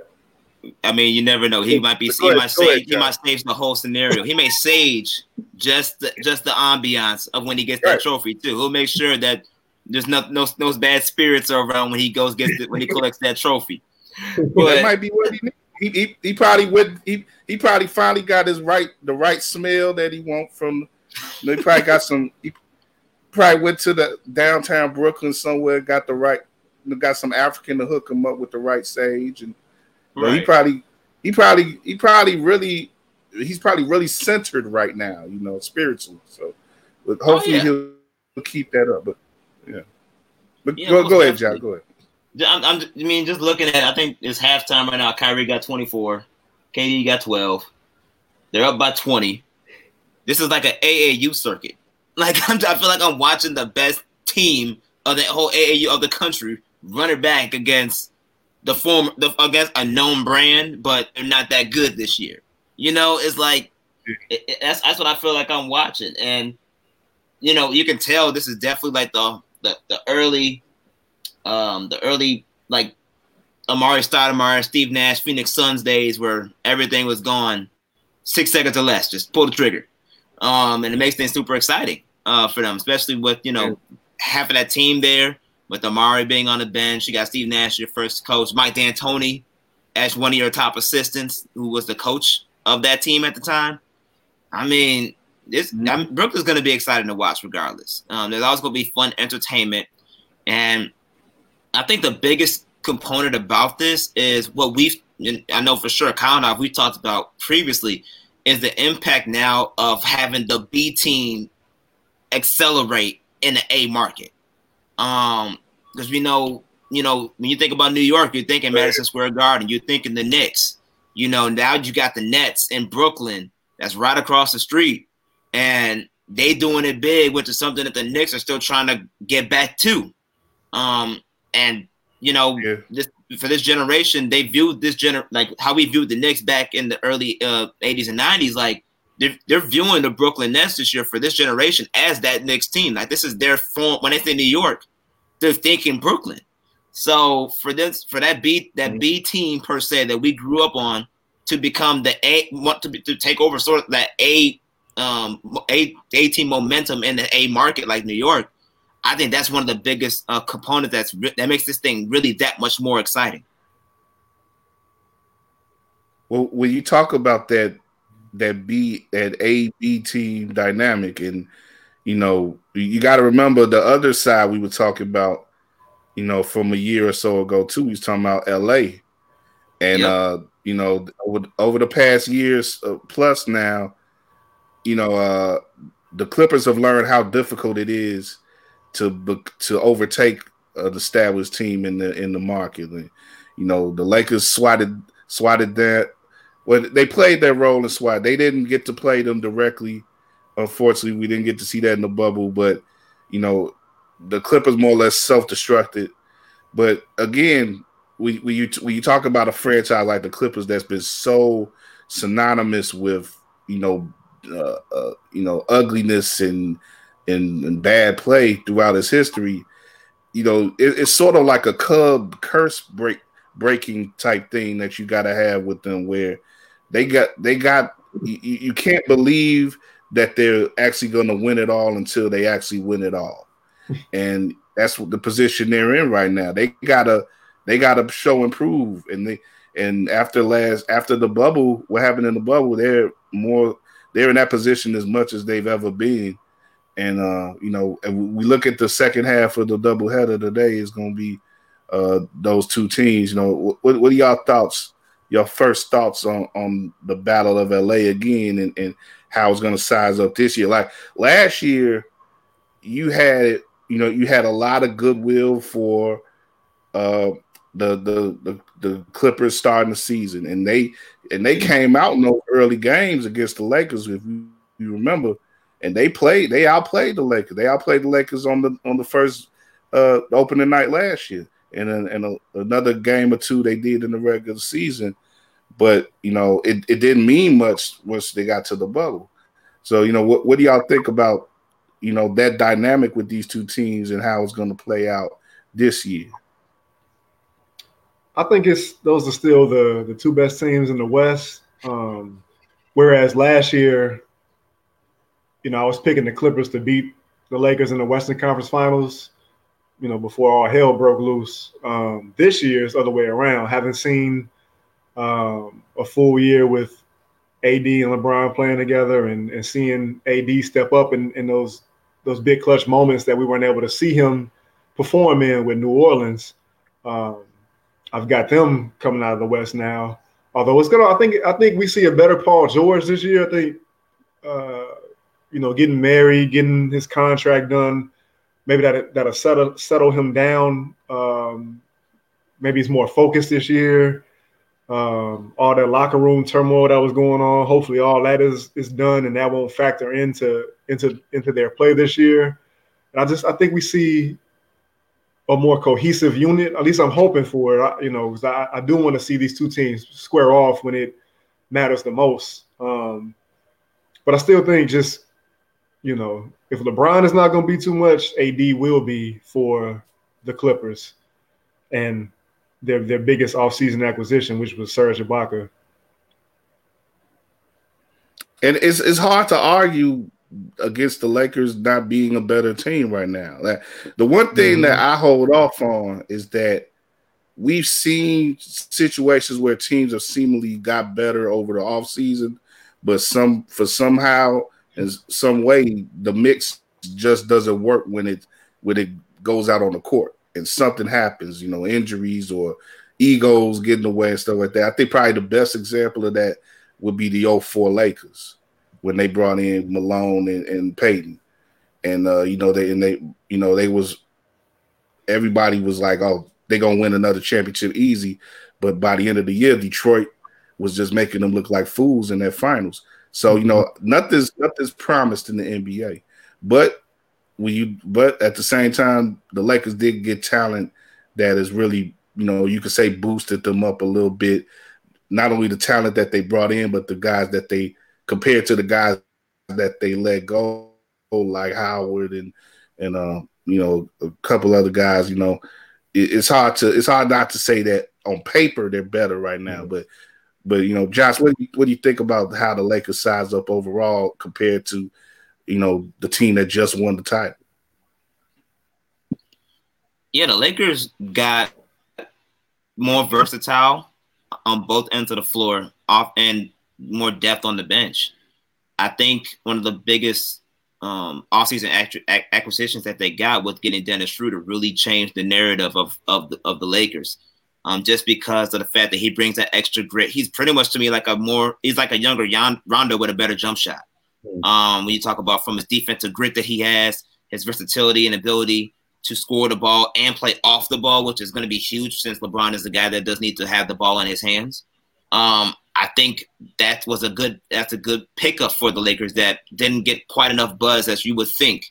I mean, you never know. He might be. He might sage. He might sage the whole scenario. He may sage just the, just the ambiance of when he gets that trophy too. He'll make sure that there's no no no bad spirits are around when he goes gets the, when he collects that trophy. But that might be what he needs. He, he, he probably would he, he probably finally got his right the right smell that he want from you know, he probably got some he probably went to the downtown Brooklyn somewhere got the right got some African to hook him up with the right sage and Right. he probably he probably he probably really he's probably really centered right now, you know, spiritually. So but oh, hopefully oh, yeah. he'll keep that up. But yeah. But yeah, go, go ahead, John. Go ahead. I'm, I'm, i mean, just looking at, I think it's halftime right now. Kyrie got 24, KD got 12. They're up by 20. This is like an AAU circuit. Like I'm, I feel like I'm watching the best team of the whole AAU of the country running back against the form the, against a known brand, but they're not that good this year. You know, it's like it, it, that's that's what I feel like I'm watching, and you know, you can tell this is definitely like the the, the early, um, the early like Amar'e Stoudemire, Steve Nash, Phoenix Suns days where everything was gone six seconds or less. Just pull the trigger, um, and it makes things super exciting uh, for them, especially with you know half of that team there. With Amar'e being on the bench, you got Steve Nash, your first coach, Mike D'Antoni as one of your top assistants, who was the coach of that team at the time. I mean, this I mean, Brooklyn's going to be exciting to watch regardless. Um, there's always going to be fun entertainment, and I think the biggest component about this is what we've I know for sure, Kyle and I we talked about previously, is the impact now of having the B team accelerate in the A market. Um, because we know, you know, when you think about New York, you're thinking Madison Square Garden, you're thinking the Knicks. You know, now you got the Nets in Brooklyn that's right across the street and they doing it big, which is something that the Knicks are still trying to get back to. Um, and you know, yeah. this for this generation, they viewed this gener like how we viewed the Knicks back in the early uh, 80s and 90s. Like they're, they're viewing the Brooklyn Nets this year for this generation as that next team. Like this is their form when they say New York, they're thinking Brooklyn. So for this for that B that. B team per se that we grew up on to become the A want to be, to take over sort of that A um, A, A team momentum in the A market like New York, I think that's one of the biggest uh, components that's re- that makes this thing really that much more exciting. Well, when you talk about that that B that A B team dynamic, and you know, you got to remember the other side we were talking about. You know, from a year or so ago too, we was talking about L.A. And yep. uh, you know, over, over the past years uh, plus now, you know, uh, the Clippers have learned how difficult it is to to overtake an established team in the in the market. And, you know, the Lakers swatted swatted that. Well, they played their role in SWAT. They didn't get to play them directly. Unfortunately, we didn't get to see that in the bubble. But you know, the Clippers more or less self-destructed. But again, we we you, when you talk about a franchise like the Clippers that's been so synonymous with you know uh, uh, you know ugliness and, and, and bad play throughout its history, you know it, it's sort of like a Cub curse break breaking type thing that you got to have with them, where they got they got you, you can't believe that they're actually going to win it all until they actually win it all, and that's what the position they're in right now. They gotta they gotta show and prove. and they and after last after the bubble, what happened in the bubble, they're more they're in that position as much as they've ever been. And uh, you know, and we look at the second half of the doubleheader today is going to be uh, those two teams. You know, what, what are y'all thoughts? Your first thoughts on on the Battle of LA again, and, and how it's going to size up this year? Like last year, you had you know you had a lot of goodwill for uh, the, the the the Clippers starting the season, and they and they came out in those early games against the Lakers, if you, you remember, and they played, they outplayed the Lakers. They outplayed the Lakers on the on the first uh, opening night last year, and and a, another game or two they did in the regular season. But you know, it, it didn't mean much once they got to the bubble. So you know, what what do y'all think about you know that dynamic with these two teams and how it's going to play out this year? I think it's those are still the the two best teams in the West. Um, whereas last year, you know, I was picking the Clippers to beat the Lakers in the Western Conference Finals. You know, before all hell broke loose. Um, this year is the other way around. Haven't seen um, a full year with AD and LeBron playing together, and, and seeing AD step up in, in those those big clutch moments that we weren't able to see him perform in with New Orleans. Um, I've got them coming out of the West now. Although it's gonna, I think, I think we see a better Paul George this year. I think, uh, you know, getting married, getting his contract done, maybe that that'll settle settle him down. Um, maybe he's more focused this year. Um, all that locker room turmoil that was going on. Hopefully, all that is is done, and that won't factor into into into their play this year. And I just I think we see a more cohesive unit. At least I'm hoping for it. You know, because I, I, do want to see these two teams square off when it matters the most. Um, but I still think just you know if LeBron is not going to be too much, AD will be for the Clippers, and their their biggest offseason acquisition, which was Serge Ibaka. And it's it's hard to argue against the Lakers not being a better team right now. That the one thing mm-hmm. that I hold off on is that we've seen situations where teams have seemingly got better over the offseason, but some for somehow in some way the mix just doesn't work when it when it goes out on the court and something happens, you know, injuries or egos getting away and stuff like that. I think probably the best example of that would be the 04 Lakers when they brought in Malone and, and Payton. And uh, you know, they and they, you know, they was everybody was like, Oh, they're gonna win another championship easy. But by the end of the year, Detroit was just making them look like fools in their finals. So, you know, nothing's nothing's promised in the NBA. But when you but at the same time, the Lakers did get talent that is really, you know, you could say boosted them up a little bit. Not only the talent that they brought in, but the guys that they compared to the guys that they let go, like Howard and and uh, you know a couple other guys. You know, it, it's hard to it's hard not to say that on paper they're better right now, mm-hmm. but but you know, Josh, what do you, what do you think about how the Lakers size up overall compared to you know the team that just won the title? Yeah, the Lakers got more versatile on both ends of the floor, off and more depth on the bench. I think one of the biggest um, offseason acquisitions that they got was getting Dennis Schroeder really changed the narrative of of the, of the Lakers. Um, just because of the fact that he brings that extra grit. He's pretty much to me like a more he's like a younger Jan, Rondo with a better jump shot. Hmm. Um, when you talk about from his defensive grit that he has, his versatility and ability to score the ball and play off the ball, which is going to be huge since LeBron is the guy that does need to have the ball in his hands. Um, I think that was a good that's a good pickup for the Lakers that didn't get quite enough buzz as you would think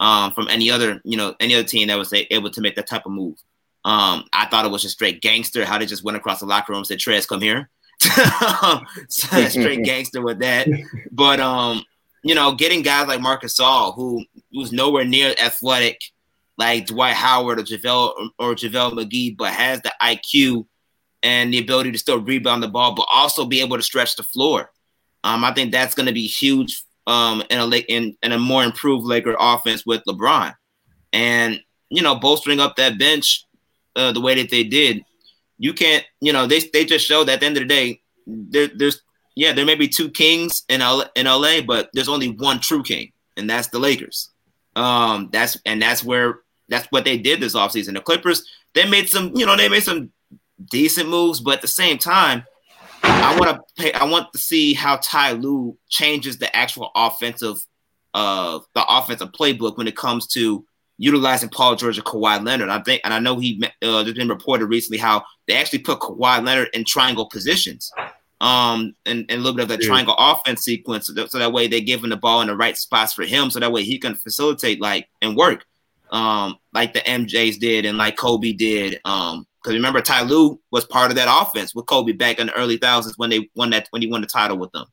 um, from any other you know any other team that was able to make that type of move. Um, I thought it was just straight gangster how they just went across the locker room and said, "Trez, come here." straight gangster with that. But um, you know, getting guys like Marcus Gasol who was nowhere near athletic like Dwight Howard or JaVale or JaVale McGee, but has the IQ and the ability to still rebound the ball, but also be able to stretch the floor. Um, I think that's going to be huge um, in a in, in a more improved Laker offense with LeBron, and you know bolstering up that bench uh, the way that they did. You can't, you know, they they just showed that at the end of the day, there, there's yeah, there may be two kings in L, in LA, but there's only one true king, and that's the Lakers. Um, that's and that's where that's what they did this offseason. The Clippers, they made some, you know, they made some decent moves, but at the same time, I want to pay. I want to see how Ty Lue changes the actual offensive, uh, the offensive playbook when it comes to utilizing Paul George and Kawhi Leonard. I think, and I know he uh, there's been reported recently how they actually put Kawhi Leonard in triangle positions, um, and, and a little bit of that yeah. triangle offense sequence, so that, so that way they give him the ball in the right spots for him, so that way he can facilitate like and work, um, like the MJ's did and like Kobe did, um, because remember, Ty Lue was part of that offense with Kobe back in the early thousands when they won that when he won the title with them.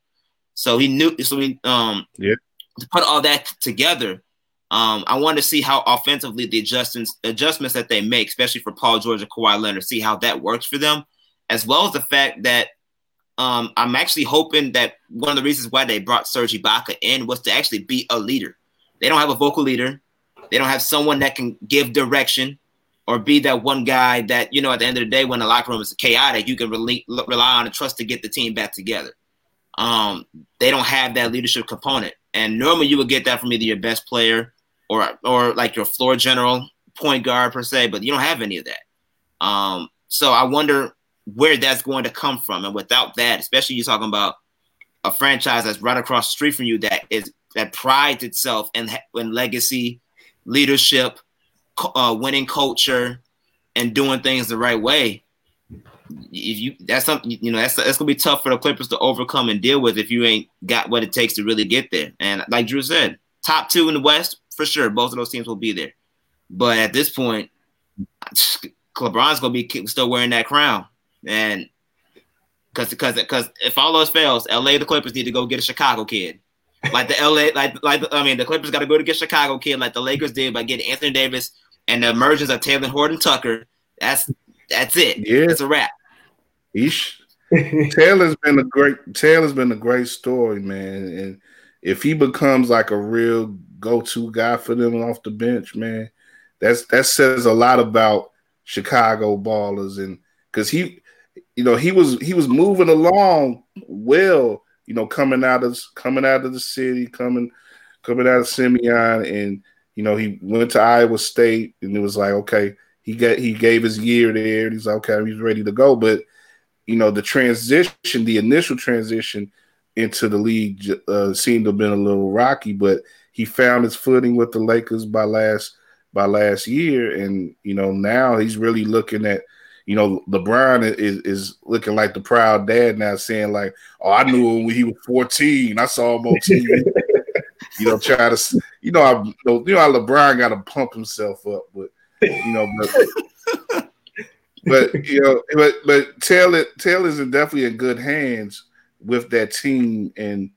So he knew. So he um yeah. to put all that together. Um, I want to see how offensively the adjustments adjustments that they make, especially for Paul George and Kawhi Leonard, see how that works for them, as well as the fact that um, I'm actually hoping that one of the reasons why they brought Serge Ibaka in was to actually be a leader. They don't have a vocal leader. They don't have someone that can give direction or be that one guy that you know at the end of the day when the locker room is chaotic you can rely, rely on and trust to get the team back together um, they don't have that leadership component and normally you would get that from either your best player or or like your floor general point guard per se but you don't have any of that. Um, so i wonder where that's going to come from. And without that especially you're talking about a franchise that's right across the street from you that is that prides itself in, in legacy leadership uh, winning culture and doing things the right way, if you that's something you know that's that's gonna be tough for the Clippers to overcome and deal with if you ain't got what it takes to really get there. And like Drew said, top two in the West for sure. Both of those teams will be there. But at this point, LeBron's gonna be still wearing that crown, and because because because if all else fails, LA the Clippers need to go get a Chicago kid like the LA, like like I mean, the Clippers got to go to get Chicago kid, like the Lakers did by getting Anthony Davis and the emergence of Taylor Horton-Tucker. That's that's it. Yeah, it's a wrap. Ish. Taylor's been a great Taylor's been a great story, man. And if he becomes like a real go-to guy for them off the bench, man, that's that says a lot about Chicago ballers and because he, you know, he was he was moving along well, you know, coming out of coming out of the city, coming coming out of Simeon, and you know, he went to Iowa State, and it was like, okay, he got he gave his year there, and he's like, okay, he's ready to go, but you know, the transition, the initial transition into the league uh, seemed to have been a little rocky, but he found his footing with the Lakers by last by last year, and you know now he's really looking at. You know, LeBron is, is looking like the proud dad now, saying like, "Oh, I knew him when he was 14. I saw him on TV." you know, try to, you know, I, you know how LeBron got to pump himself up, but you know, but but you know, but but Taylor Taylor's in definitely in good hands with that team and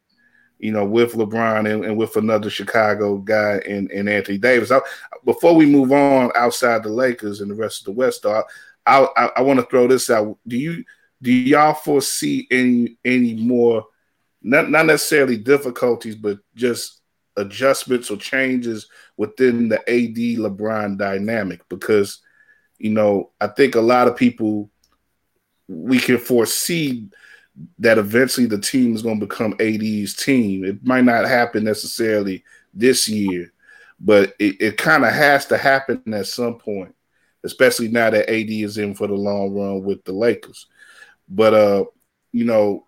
you know with LeBron and, and with another Chicago guy and, and Anthony Davis. I, before we move on outside the Lakers and the rest of the West, though, I I, I want to throw this out. Do you do y'all foresee any any more not not necessarily difficulties, but just adjustments or changes within the AD LeBron dynamic? Because you know, I think a lot of people we can foresee that eventually the team is going to become AD's team. It might not happen necessarily this year, but it, it kind of has to happen at some point, especially now that AD is in for the long run with the Lakers. But uh, you know,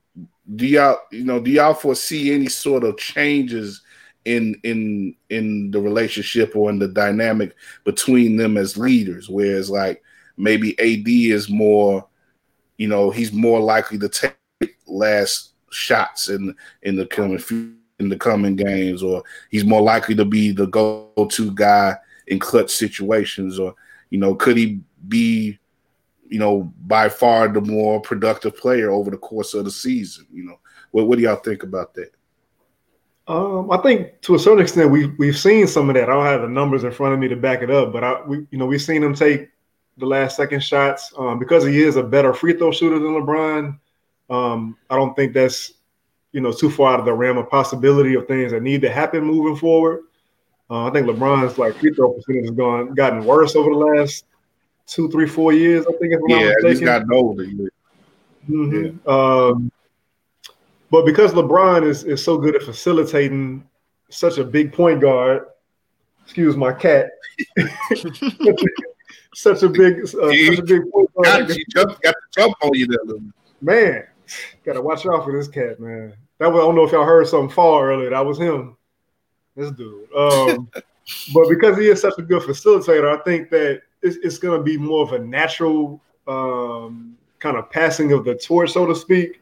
do y'all you know do y'all foresee any sort of changes in in in the relationship or in the dynamic between them as leaders. Whereas like maybe AD is more, you know, he's more likely to take last shots in in the coming in the coming games, or he's more likely to be the go-to guy in clutch situations, or you know, could he be, you know, by far the more productive player over the course of the season? You know, what what do y'all think about that? Um, I think to a certain extent we we've seen some of that. I don't have the numbers in front of me to back it up, but I we you know we've seen him take the last second shots um, because he is a better free throw shooter than LeBron. Um, I don't think that's you know too far out of the realm of possibility of things that need to happen moving forward. Uh, I think LeBron's like free throw percentage has gone gotten worse over the last two, three, four years. I think. If yeah, he's gotten older. Mm-hmm. Yeah. Um, but because LeBron is, is so good at facilitating such a big point guard, excuse my cat, such a big, uh, such a big point guard. Got, you got to jump on you there, man. Gotta watch out for this cat, man. That was I don't know if y'all heard something fall earlier. That was him. This dude. Um, but because he is such a good facilitator, I think that it's, it's going to be more of a natural um, kind of passing of the torch, so to speak.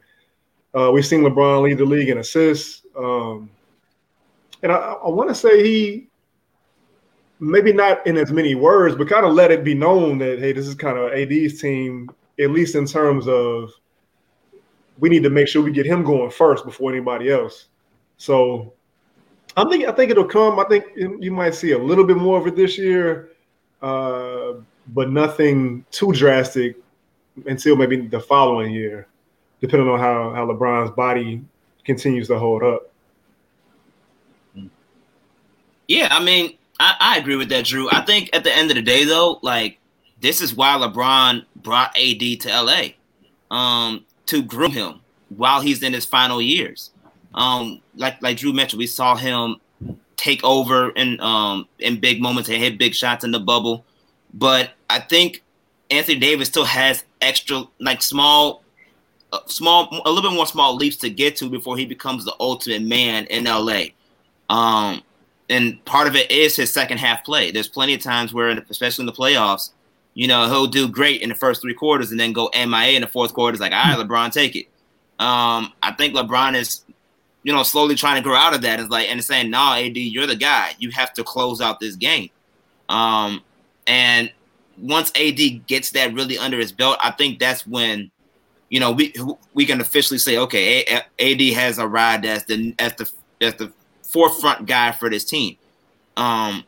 Uh, we've seen LeBron lead the league in assists. Um, and I, I want to say he, maybe not in as many words, but kind of let it be known that, hey, this is kind of AD's team, at least in terms of we need to make sure we get him going first before anybody else. So I think I think it'll come. I think you might see a little bit more of it this year, uh, but nothing too drastic until maybe the following year depending on how how LeBron's body continues to hold up. Yeah, I mean, I, I agree with that, Drew. I think at the end of the day, though, like this is why LeBron brought AD to LA, um, to groom him while he's in his final years. Um, like like Drew mentioned, we saw him take over in um in big moments and hit big shots in the bubble. But I think Anthony Davis still has extra like small small, a little bit more small leaps to get to before he becomes the ultimate man in LA. Um, and part of it is his second half play. There's plenty of times where, especially in the playoffs, you know, he'll do great in the first three quarters and then go MIA in the fourth quarter. It's like, all right, LeBron, take it. Um, I think LeBron is, you know, slowly trying to grow out of that. It's like, and saying, no, nah, AD, you're the guy. You have to close out this game. Um, and once AD gets that really under his belt, I think that's when you know, we we can officially say, okay, AD has arrived as the as the as the forefront guy for this team. Um,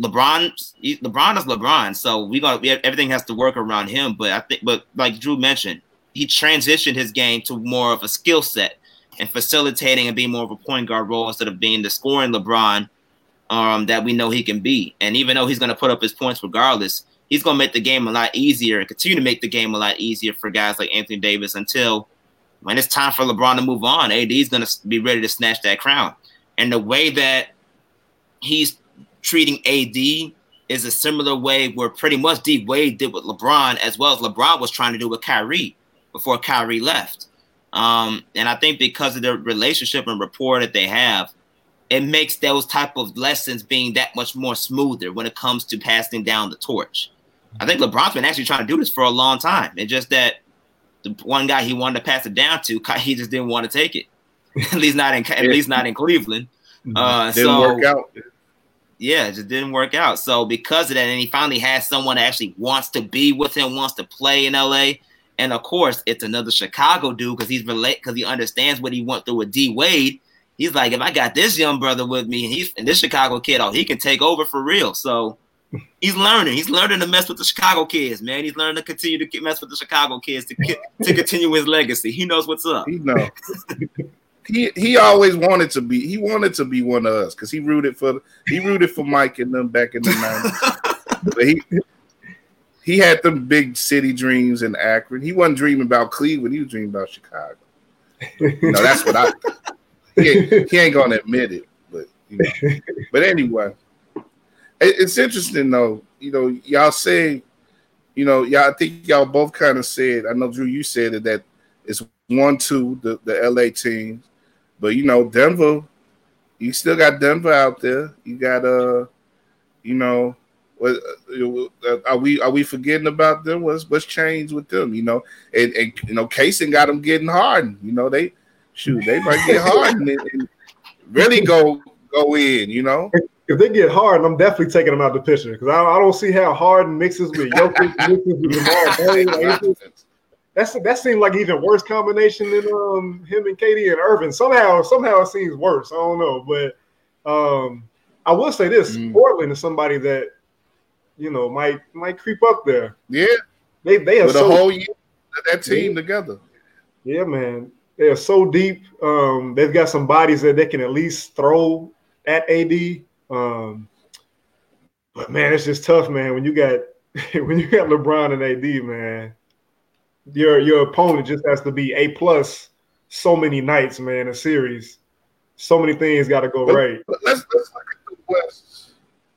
LeBron, LeBron is LeBron, so we got we have, everything has to work around him. But I think, but like Drew mentioned, he transitioned his game to more of a skill set and facilitating and being more of a point guard role instead of being the scoring LeBron um, that we know he can be. And even though he's going to put up his points regardless, he's going to make the game a lot easier and continue to make the game a lot easier for guys like Anthony Davis until when it's time for LeBron to move on. AD is going to be ready to snatch that crown. And the way that he's treating AD is a similar way where pretty much D Wade did with LeBron, as well as LeBron was trying to do with Kyrie before Kyrie left. Um, and I think because of the relationship and rapport that they have, it makes those type of lessons being that much more smoother when it comes to passing down the torch. I think LeBron's been actually trying to do this for a long time. It's just that the one guy he wanted to pass it down to, he just didn't want to take it. at least not in at least not in Cleveland. Mm-hmm. Uh, didn't so, work out. Yeah, it just didn't work out. So because of that, and he finally has someone that actually wants to be with him, wants to play in LA. And of course, it's another Chicago dude because he's relate because he understands what he went through with D Wade. He's like, if I got this young brother with me, and he's and this Chicago kid, oh, he can take over for real. So he's learning. He's learning to mess with the Chicago kids, man. He's learning to continue to mess with the Chicago kids to to continue his legacy. He knows what's up. He knows. he he always wanted to be. He wanted to be one of us because he rooted for he rooted for Mike and them back in the nineties. but he he had them big city dreams in Akron. He wasn't dreaming about Cleveland. He was dreaming about Chicago. You know, that's what I. He ain't, he ain't gonna admit it, but you know. But anyway, it's interesting though. You know, y'all say, you know, y'all I think y'all both kind of said. I know Drew, you said it that it's one two the the LA teams, but you know Denver, you still got Denver out there. You got uh, you know, uh, are we are we forgetting about them? What's what's changed with them? You know, and, and you know, Casey got them getting hard. You know, they shoot they might get hard and, and really go go in. You know if they get hard, I'm definitely taking them out the picture because I, I, don't see how Harden mixes with Jokic, mixes with Lamar that's that seemed like even worse combination than um him and KD and Irving. Somehow, somehow it seems worse. I don't know, but um, I will say this: mm. Portland is somebody that you know might might creep up there. Yeah, they they are With so, whole year that team yeah. together. Yeah, man, they are so deep. Um, they've got some bodies that they can at least throw at AD. Um, but man, it's just tough, man. When you got when you got LeBron and AD, man, your your opponent just has to be a plus so many nights, man. A series, so many things got to go right. Let's let's look at the West.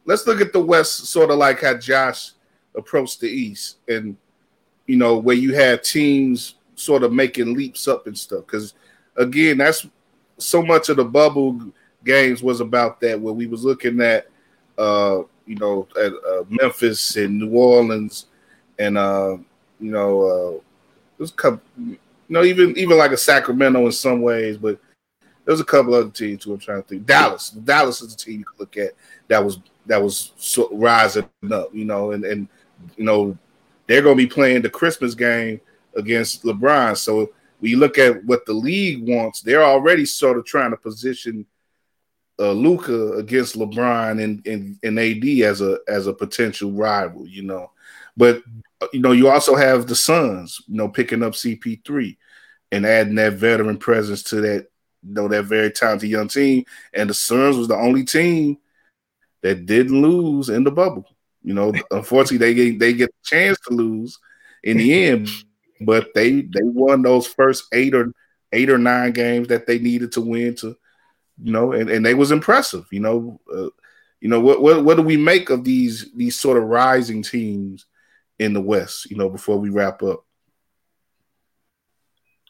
Let's look at the West, sort of like how Josh approached the East, and you know where you have teams sort of making leaps up and stuff. Because again, that's so much of the bubble games was about that, where we was looking at, uh, you know, at uh, Memphis and New Orleans, and uh, you know, uh, there's a couple, you know, even even like a Sacramento in some ways, but there's a couple other teams too. I'm trying to think. Dallas, Dallas is a team you can look at that was that was so, rising up, you know, and and you know they're going to be playing the Christmas game against LeBron. So we look at what the league wants, they're already sort of trying to position uh, Luka against LeBron and, and and AD as a as a potential rival, you know. But you know, you also have the Suns, you know, picking up CP3 and adding that veteran presence to that, you know, that very talented young team. And the Suns was the only team that didn't lose in the bubble. You know, unfortunately, they get they get a chance to lose in the end, but they they won those first eight or eight or nine games that they needed to win to you know, and, and they was impressive. You know, uh, you know what, what what do we make of these these sort of rising teams in the West? You know, before we wrap up.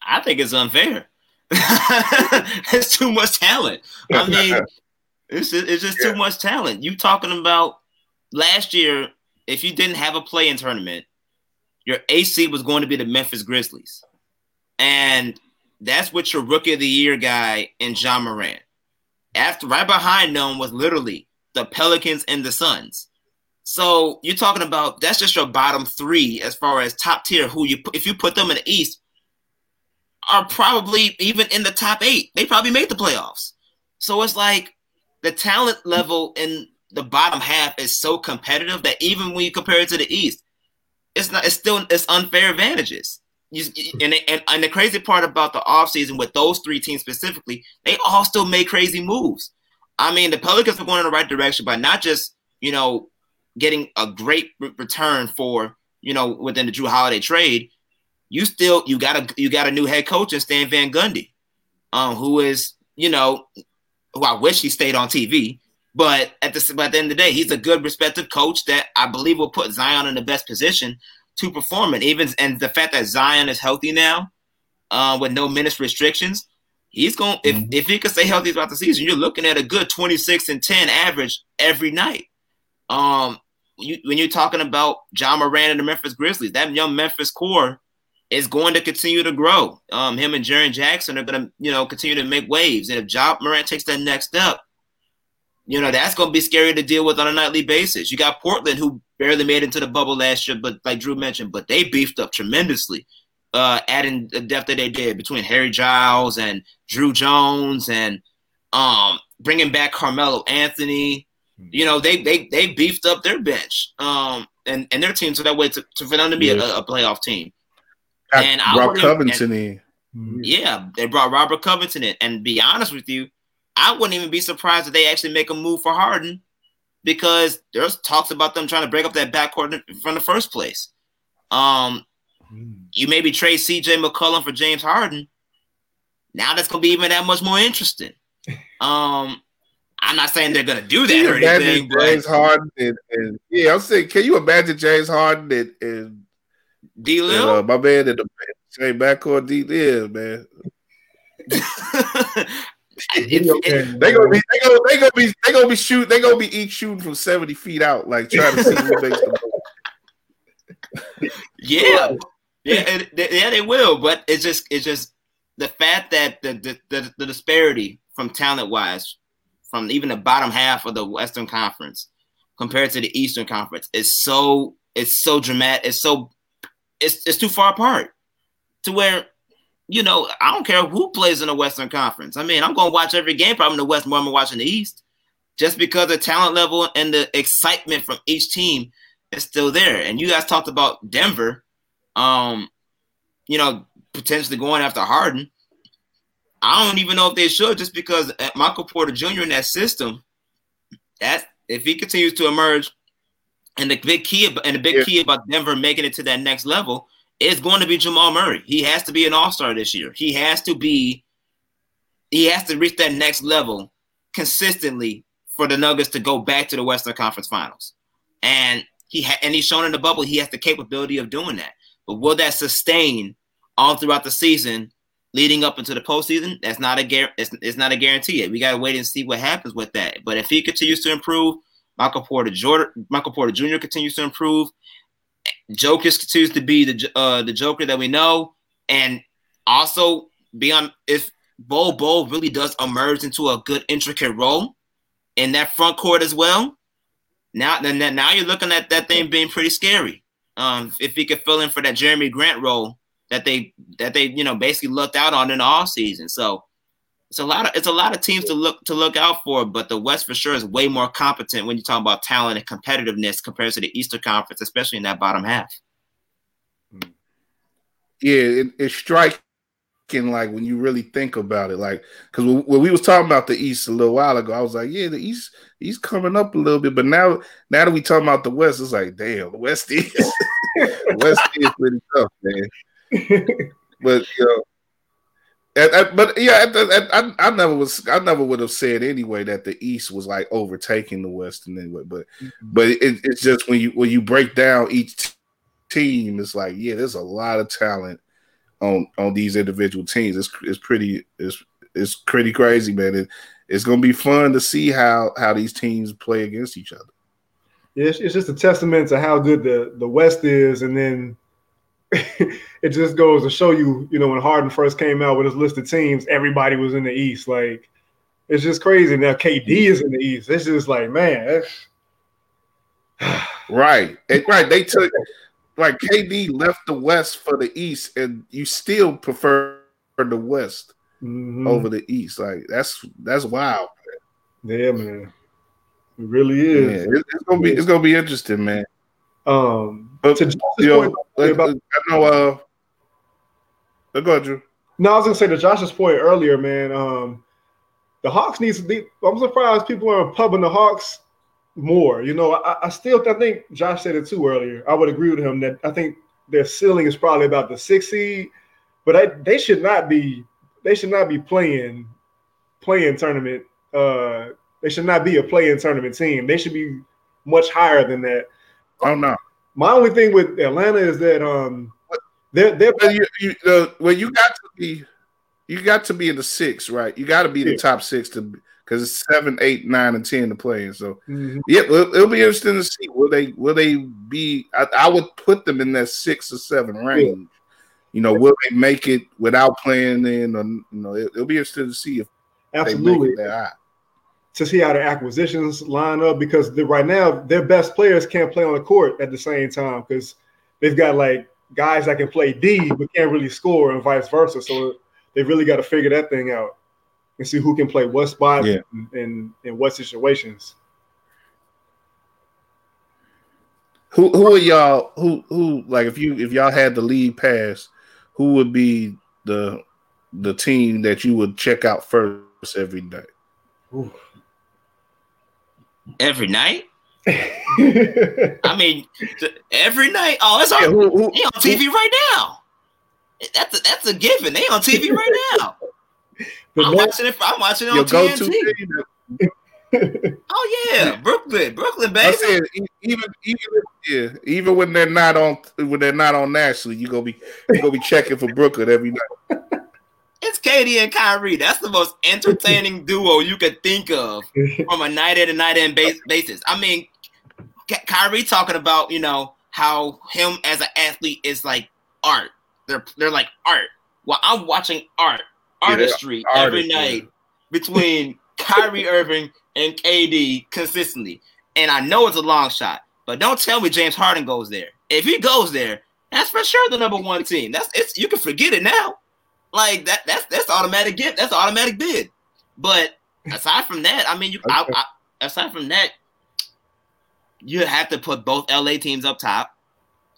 I think it's unfair. it's too much talent. I mean, it's just, it's just yeah. too much talent. You talking about last year? If you didn't have a play-in tournament, your AC was going to be the Memphis Grizzlies, and that's what your rookie of the year guy in Ja Morant after right behind them was literally the Pelicans and the Suns. So you're talking about that's just your bottom three as far as top tier. Who you if you put them in the East are probably even in the top eight. They probably made the playoffs. So it's like the talent level in the bottom half is so competitive that even when you compare it to the East, it's not. It's still it's unfair advantages. You, and, and and the crazy part about the offseason with those three teams specifically, they all still made crazy moves. I mean, the Pelicans are going in the right direction by not just you know getting a great return for you know within the Jrue Holiday trade. You still you got a you got a new head coach in Stan Van Gundy, um, who is you know who I wish he stayed on TV. But at the, but at the end of the day, he's a good, respected coach that I believe will put Zion in the best position to perform. And even and the fact that Zion is healthy now, uh, with no minutes restrictions, he's going. If mm-hmm. if he can stay healthy throughout the season, you're looking at a good 26 and 10 average every night. Um, you, when you're talking about Ja Morant and the Memphis Grizzlies, that young Memphis core is going to continue to grow. Um, him and Jaren Jackson are going to, you know, continue to make waves. And if Ja Morant takes that next step, you know, that's going to be scary to deal with on a nightly basis. You got Portland, who barely made into the bubble last year, but like Drew mentioned, but they beefed up tremendously, uh, adding the depth that they did between Harry Giles and Derrick Jones and um, bringing back Carmelo Anthony. You know, they they they beefed up their bench um, and and their team so that way to, to for them to be yeah. a, a playoff team and brought Covington in. Mm-hmm. Yeah, they brought Robert Covington in. And be honest with you, I wouldn't even be surprised if they actually make a move for Harden because there's talks about them trying to break up that backcourt from the first place. Um, mm. you maybe trade CJ McCollum for James Harden. Now that's gonna be even that much more interesting. Um, I'm not saying they're gonna do that or anything. James but... Harden and, and, yeah, I'm saying, can you imagine James Harden and, and D Lil, uh, my man in the same backcourt D Lil, man. they gonna be they gonna they gonna be they gonna be shoot they gonna be each shooting from 70 feet out, like trying to see who makes the most. Yeah. Yeah, yeah, they will, but it's just it's just the fact that the the, the, the disparity from talent wise from even the bottom half of the Western Conference compared to the Eastern Conference is so it's so dramatic, it's so it's it's too far apart to where you know I don't care who plays in the Western Conference. I mean, I'm going to watch every game probably in the West more than watching the East, just because the talent level and the excitement from each team is still there. And you guys talked about Denver, um, you know, potentially going after Harden. I don't even know if they should, just because uh, Michael Porter Jr. in that system, that if he continues to emerge and the big key and the big yeah. key about Denver making it to that next level is going to be Jamal Murray. He has to be an all-star this year. He has to be he has to reach that next level consistently for the Nuggets to go back to the Western Conference Finals. And he ha- and he's shown in the bubble he has the capability of doing that. But will that sustain all throughout the season leading up into the postseason? That's not a gar- it's, it's not a guarantee. Yet. We got to wait and see what happens with that. But if he continues to improve, Michael Porter Jordan, Michael Porter Jr. continues to improve. Jokic continues to be the uh, the Joker that we know, and also beyond if Bol Bol really does emerge into a good intricate role in that front court as well. Now, then, now you're looking at that thing being pretty scary. Um, if he could fill in for that Jerami Grant role that they that they you know basically looked out on in the off season. So it's a lot of it's a lot of teams to look to look out for, but the West for sure is way more competent when you talk about talent and competitiveness compared to the Eastern Conference, especially in that bottom half. Yeah, it, it's striking like when you really think about it, like because when we was talking about the East a little while ago, I was like, yeah, the East he's coming up a little bit, but now now that we talking about the West, it's like, damn, the West is West is pretty tough, man. But you know, but yeah, I, I, never was. I never would have said anyway that the East was like overtaking the West in anyway. But mm-hmm. but it, it's just when you when you break down each t- team, it's like yeah, there's a lot of talent on on these individual teams. It's it's pretty it's it's pretty crazy, man. It, it's gonna be fun to see how how these teams play against each other. It's, it's just a testament to how good the the West is, and then it just goes to show you, you know, when Harden first came out with his list of teams, everybody was in the East. Like, it's just crazy. Now KD is in the East. It's just like, man, right, it, right. They took like KD left the West for the East, and you still prefer the West mm-hmm. over the East. Like that's that's wild. Yeah, man. It really is. Yeah, it's gonna be it's gonna be interesting, man. Um, but, to you know, like, about, I know. Uh, go ahead, Drew. No, I was gonna say to Josh's point earlier, man. Um, the Hawks needs. To, I'm surprised people are pubbing the Hawks more. You know, I, I still I think Josh said it too earlier. I would agree with him that I think their ceiling is probably about the six seed, but I, they should not be. They should not be playing play-in tournament. Uh, they should not be a play-in tournament team. They should be much higher than that. Oh no. My only thing with Atlanta is that um they're they're well, you, you, uh, well you got to be you got to be in the six, right? You got to be yeah. the top six to because it's seven, eight, nine, and ten to play. So mm-hmm. yeah, it'll, it'll, be interesting to see will they will they be. I, I, would put them in that six or seven range. Yeah. You know, will they make it without playing in? Or you know, it, will be interesting to see if absolutely to see how the acquisitions line up because the, right now their best players can't play on the court at the same time because they've got like guys that can play D but can't really score and vice versa. So they really got to figure that thing out and see who can play what spot yeah. and in what situations. Who who are y'all who who like if you if y'all had the League Pass, who would be the the team that you would check out first every day? Ooh. Every night? I mean, every night. Oh, it's on, yeah, who, who, they on TV who, right now. That's a, that's a given. They on TV right now. I'm watching it. I'm watching it on TNT. oh yeah, Brooklyn, Brooklyn, baby. I said even even yeah, even when they're not on when they're not on nationally, you gonna be you gonna be checking for Brooklyn every night. It's KD and Kyrie. That's the most entertaining duo you could think of from a night in and night in basis. I mean, Kyrie talking about you know how him as an athlete is like art. They're they're like art. Well, I'm watching art, artistry yeah, every night between Kyrie Irving and KD consistently. And I know it's a long shot, but don't tell me James Harden goes there. If he goes there, that's for sure the number one team. That's it's you can forget it now. Like that that's that's automatic gift. That's automatic bid. But aside from that, I mean you okay. I, I, aside from that, you have to put both LA teams up top.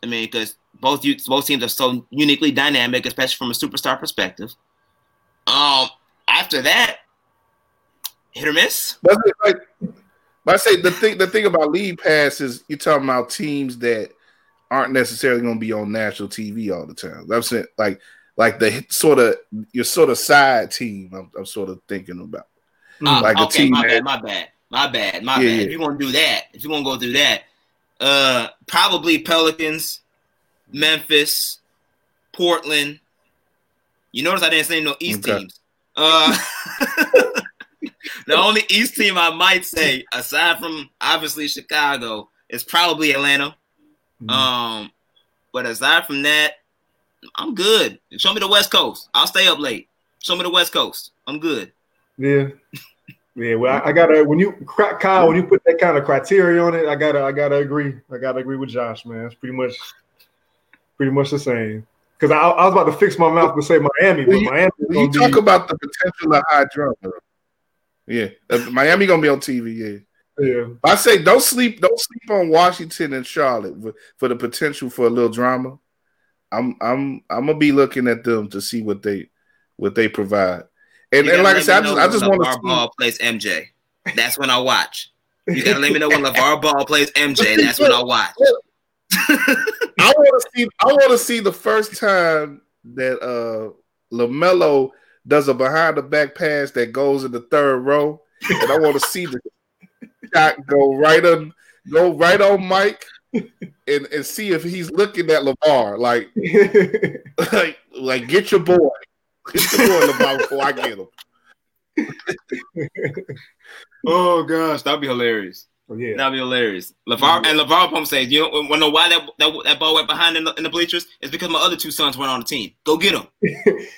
I mean, because both you both teams are so uniquely dynamic, especially from a superstar perspective. Um, after that, hit or miss. But, like, but I say the thing the thing about League Pass is you're talking about teams that aren't necessarily going to be on national TV all the time. I'm saying like like the sort of your sort of side team. I'm, I'm sort of thinking about uh, like okay, a team. My bad, my bad, my bad, my yeah, bad. Yeah. If you want to do that, if you want to go through that, uh, probably Pelicans, Memphis, Portland. You notice I didn't say no East okay. teams. Uh, the only East team I might say, aside from obviously Chicago, is probably Atlanta. Mm-hmm. Um, but aside from that, I'm good. Show me the West Coast. I'll stay up late. Show me the West Coast. I'm good. Yeah. Yeah, well, I, I, gotta when you Kyle when you put that kind of criteria on it, I gotta I gotta agree. I gotta agree with Josh, man. It's pretty much pretty much the same. Because I, I, was about to fix my mouth to say Miami, but you, Miami. You talk about the potential of high drama. Yeah, uh, Miami gonna be on TV. Yeah. Yeah. I say don't sleep, don't sleep on Washington and Charlotte for, for the potential for a little drama. I'm I'm I'm gonna be looking at them to see what they what they provide. And, and like I said, I just, I just want to LaVar Ball plays MJ. That's when I watch. You gotta let me know when LaVar Ball plays MJ. That's when I watch. I want to see. I want to see the first time that uh LaMelo does a behind the back pass that goes in the third row, and I want to see the shot go right on, go right on Mike, and and see if he's looking at LaVar like, like, like get your boy, get your boy LaVar before I get him. oh gosh, that'd be hilarious. Oh, yeah. That'd be hilarious. LaVar and LaVar Pump says, "You know, know why that, that that ball went behind in the, in the bleachers? It's because my other two sons weren't on the team. Go get them."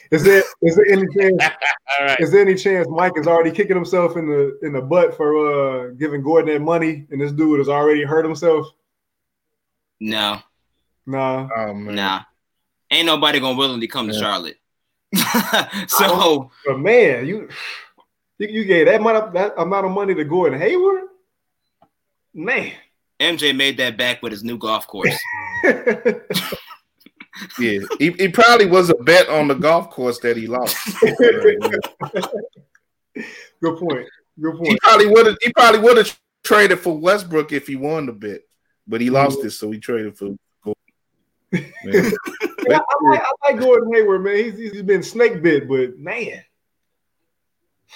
is there is there any chance? right. Is there any chance Mike is already kicking himself in the in the butt for uh, giving Gordon that money, and this dude has already hurt himself? No. No. Oh, nah. Ain't nobody gonna willingly come yeah. to Charlotte. so, but man, you You, you gave that amount of that amount of money to Gordon Hayward, man. MJ made that back with his new golf course. yeah, he, he probably was a bet on the golf course that he lost. Good point. Good point. He probably would have. He probably would have traded for Westbrook if he won the bet, but he lost it, so he traded for. I, I, like, I, like, Gordon Hayward, man. He's, he's been snake bit, but man,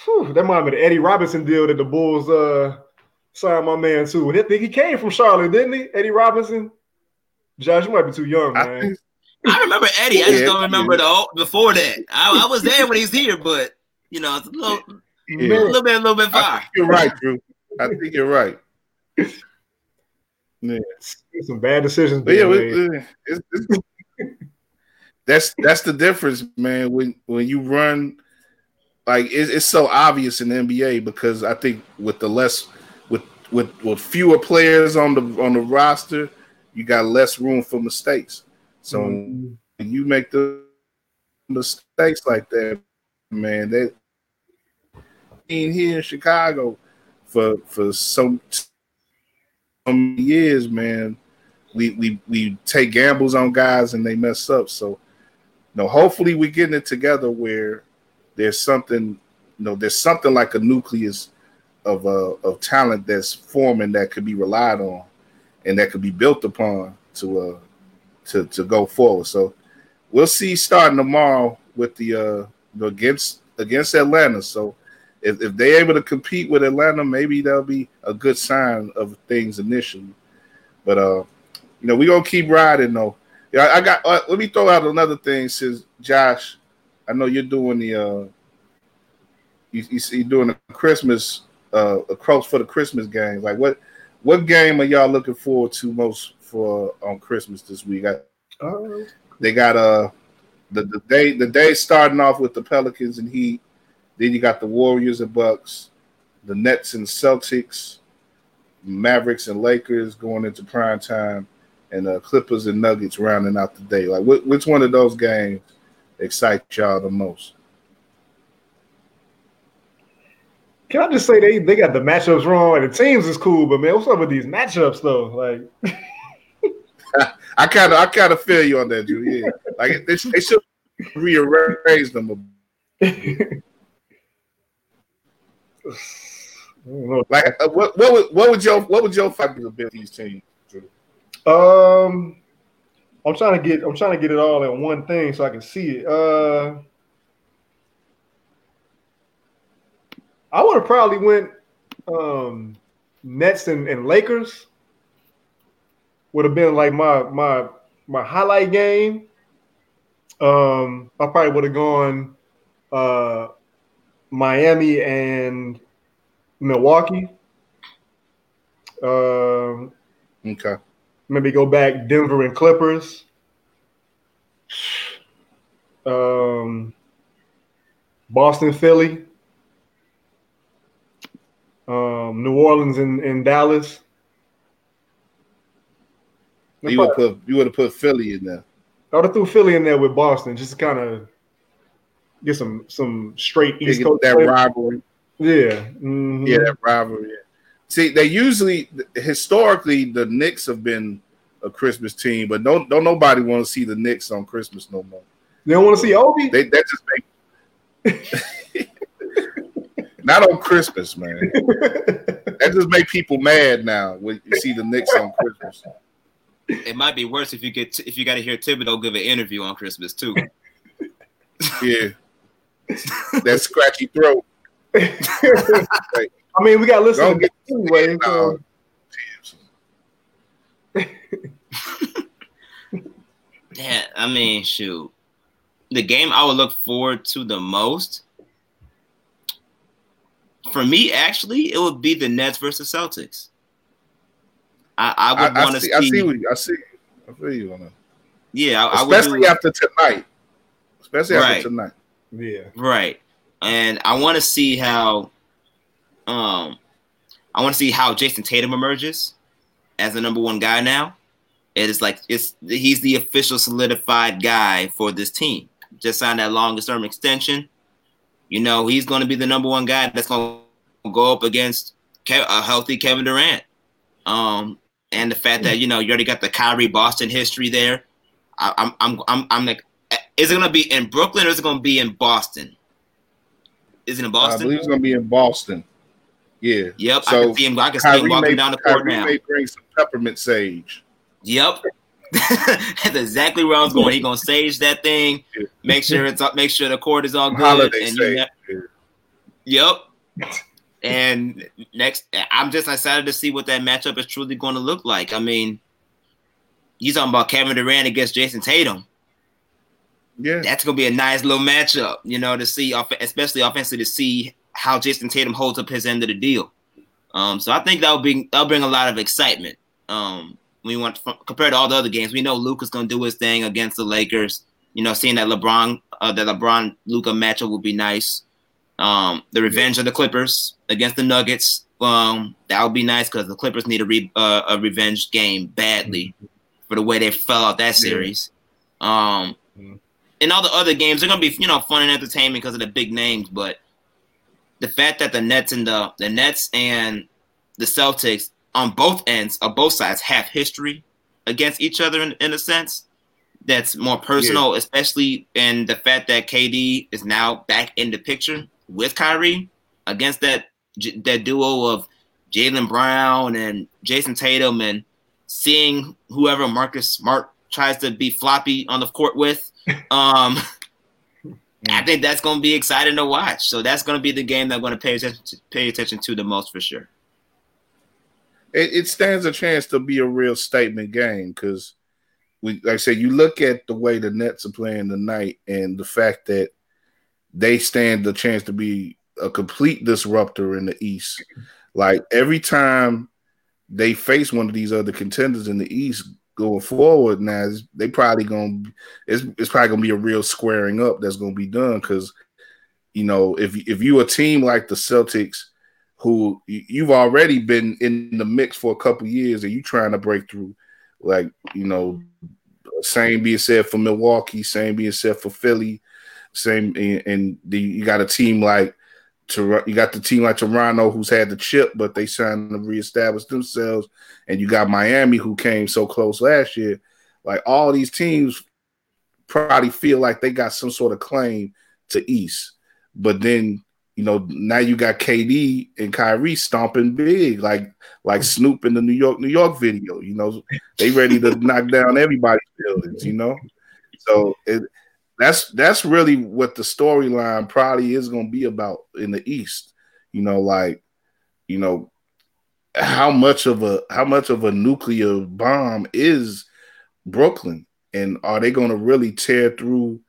whew, that might be the Eddie Robinson deal that the Bulls uh, signed my man to. I think he came from Charlotte, didn't he? Eddie Robinson. Josh, you might be too young, man. I, remember Eddie. I just don't remember the before that. I, I was there when he's here, but you know, it's a little yeah. a little bit, a little bit far. you're right, Drew. I think you're right. Yeah. Some bad decisions. But yeah, it's, it's, that's that's the difference, man. When when you run, like it, it's so obvious in the NBA because I think with the less with with with fewer players on the on the roster, you got less room for mistakes. So mm-hmm. when you make the mistakes like that, man, that been here in Chicago for for some some years, man. We we we take gambles on guys and they mess up. So, you know, hopefully we're getting it together where there's something, you know, there's something like a nucleus of uh, of talent that's forming that could be relied on and that could be built upon to uh to to go forward. So we'll see starting tomorrow with the uh against against Atlanta. So if, if they're able to compete with Atlanta, maybe that'll be a good sign of things initially. But uh, you know, we're gonna keep riding though. Yeah, I got. Uh, let me throw out another thing. since Josh, I know you're doing the uh, you, you see doing the Christmas uh across for the Christmas game. Like what what game are y'all looking forward to most for on Christmas this week? I, uh, they got uh the, the day the day starting off with the Pelicans and Heat. Then you got the Warriors and Bucks, the Nets and Celtics, Mavericks and Lakers going into prime time, and uh, Clippers and Nuggets rounding out the day. Like, wh- which one of those games excites y'all the most? Can I just say they, they got the matchups wrong and the teams is cool, but man, what's up with these matchups though? Like, I kind of I kind of feel you on that, Drew. Yeah, like they, they should rearrange them. like uh, what what would what would your what would your fight be about these teams? Um, I'm trying to get I'm trying to get it all in one thing so I can see it. Uh, I would have probably went um Nets and, and Lakers. Would have been like my my my highlight game. Um, I probably would have gone uh Miami and Milwaukee. Um, okay. Maybe go back Denver and Clippers. Um, Boston, Philly. Um, New Orleans and, and Dallas. You would put you would have put Philly in there. I would have threw Philly in there with Boston just to kind of get some some straight East Coast that rivalry. Yeah, mm-hmm. yeah, that rivalry. See, they usually historically the Knicks have been a Christmas team, but don't don't nobody want to see the Knicks on Christmas no more. They don't want to see Obi. They that just make not on Christmas, man. that just make people mad now when you see the Knicks on Christmas. It might be worse if you get if you got to hear Thibodeau give an interview on Christmas too. yeah that scratchy throat. like, I mean, we got to listen to anyway. So. yeah, I mean, shoot. The game I would look forward to the most, for me, actually, it would be the Nets versus Celtics. I, I would want to see. I see. What you, I see. I feel you on that. Yeah, I, especially I after tonight. Especially right. after tonight. Yeah. Right. And I want to see how um I want to see how Jayson Tatum emerges as the number one guy now. It is like it's he's the official solidified guy for this team. Just signed that longest term extension. you know, he's going to be the number one guy that's going to go up against a healthy Kevin Durant. Um, and the fact that you know you already got the Kyrie Boston history there. I, I'm I'm I'm I'm like, is it going to be in Brooklyn or is it going to be in Boston? Is it in Boston? I believe it's going to be in Boston. Yeah. Yep. So I can see him. I can see him walking may, down the court Kyrie now. May bring some peppermint sage. Yep. That's exactly where I was going. He gonna sage that thing, make sure it's up, make sure the court is all good. Holiday and you have, yep. And next, I'm just excited to see what that matchup is truly going to look like. I mean, you talking about Kevin Durant against Jayson Tatum. Yeah, that's gonna be a nice little matchup, you know, to see, especially offensively, to see how Jayson Tatum holds up his end of the deal. Um, so I think that'll bring that'll bring a lot of excitement. Um, we want compared to all the other games, we know Luka's gonna do his thing against the Lakers. You know, seeing that LeBron, uh, that LeBron Luka matchup would be nice. Um, the revenge of the Clippers against the Nuggets, um, that would be nice because the Clippers need a, re- uh, a revenge game badly for the way they fell out that series. Um, and all the other games, they're gonna be you know fun and entertainment because of the big names, but the fact that the Nets and the the Nets and the Celtics on both ends of both sides have history against each other in, in a sense that's more personal, yeah. especially in the fact that KD is now back in the picture with Kyrie against that that duo of Jaylen Brown and Jayson Tatum and seeing whoever Marcus Smart tries to be floppy on the court with. Um, I think that's going to be exciting to watch. So that's going to be the game that I'm going to pay attention to, pay attention to the most for sure. It, it stands a chance to be a real statement game because, we like I said, you look at the way the Nets are playing tonight and the fact that they stand the chance to be a complete disruptor in the East. Like every time they face one of these other contenders in the East, going forward now they probably gonna it's, it's probably gonna be a real squaring up that's gonna be done because you know if if you a team like the Celtics who you've already been in the mix for a couple years and you trying to break through like you know same being said for Milwaukee same being said for Philly same and, and the, you got a team like you got the team like Toronto who's had the chip, but they trying to reestablish themselves, and you got Miami who came so close last year. Like all these teams probably feel like they got some sort of claim to East, but then you know now you got KD and Kyrie stomping big, like like Snoop in the New York New York video. You know they ready to knock down everybody's buildings. You know, so it that's that's really what the storyline probably is going to be about in the East. You know, like you know how much of a how much of a nuclear bomb is Brooklyn, and are they going to really tear through?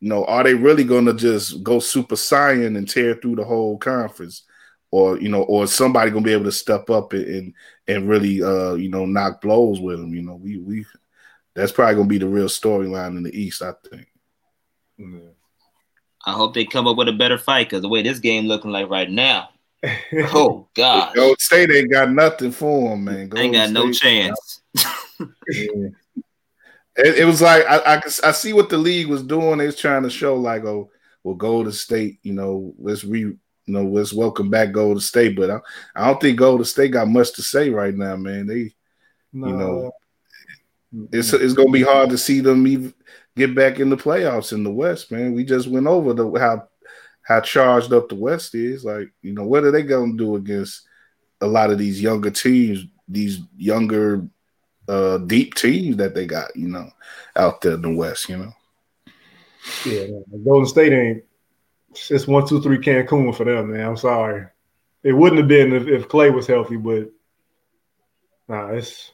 You know, are they really going to just go super saiyan and tear through the whole conference? Or you know, or somebody gonna be able to step up and and really uh you know knock blows with them. You know, we we that's probably gonna be the real storyline in the East, I think. I hope they come up with a better fight because the way this game looking like right now, oh god, Gold State ain't got nothing for them, man. ain't got State, no chance. yeah. it, it, was like I, I, I see what the league was doing. They was trying to show like, oh, well, Golden State, you know, let's re, you know, let's welcome back Golden State. But I, I don't think Golden State got much to say right now, man. They, no. you know, it's it's gonna be hard to see them even get back in the playoffs in the West, man. We just went over the how how charged up the West is. Like, you know, what are they gonna do against a lot of these younger teams, these younger uh deep teams that they got, you know, out there in the West, you know. Yeah, Golden State ain't it's one, two, three Cancun for them, man. I'm sorry. It wouldn't have been if, if Clay was healthy, but nah, it's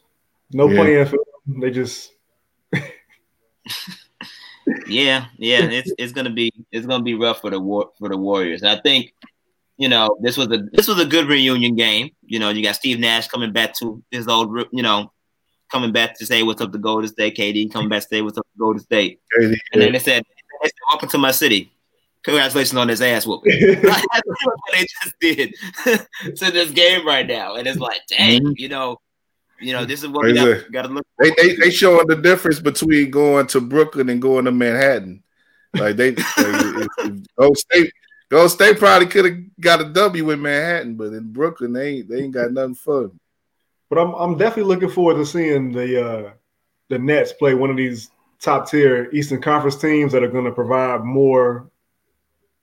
no yeah. playing for them. They just yeah, yeah, it's it's gonna be it's gonna be rough for the war for the Warriors. And I think you know this was a this was a good reunion game. You know, you got Steve Nash coming back to his old you know coming back to say what's up to Golden State. KD coming back to say what's up to Golden State. And then they said, they said, "Welcome to my city." Congratulations on this ass whooping. That's what they just did to this game right now, and it's like, dang, mm-hmm. you know, you know, this is what we got, got to look. They, they they showing the difference between going to Brooklyn and going to Manhattan. Like they, they if, if State Golden State probably could have got a W in Manhattan, but in Brooklyn they ain't they ain't got nothing fun. But I'm I'm definitely looking forward to seeing the uh, the Nets play one of these top tier Eastern Conference teams that are going to provide more,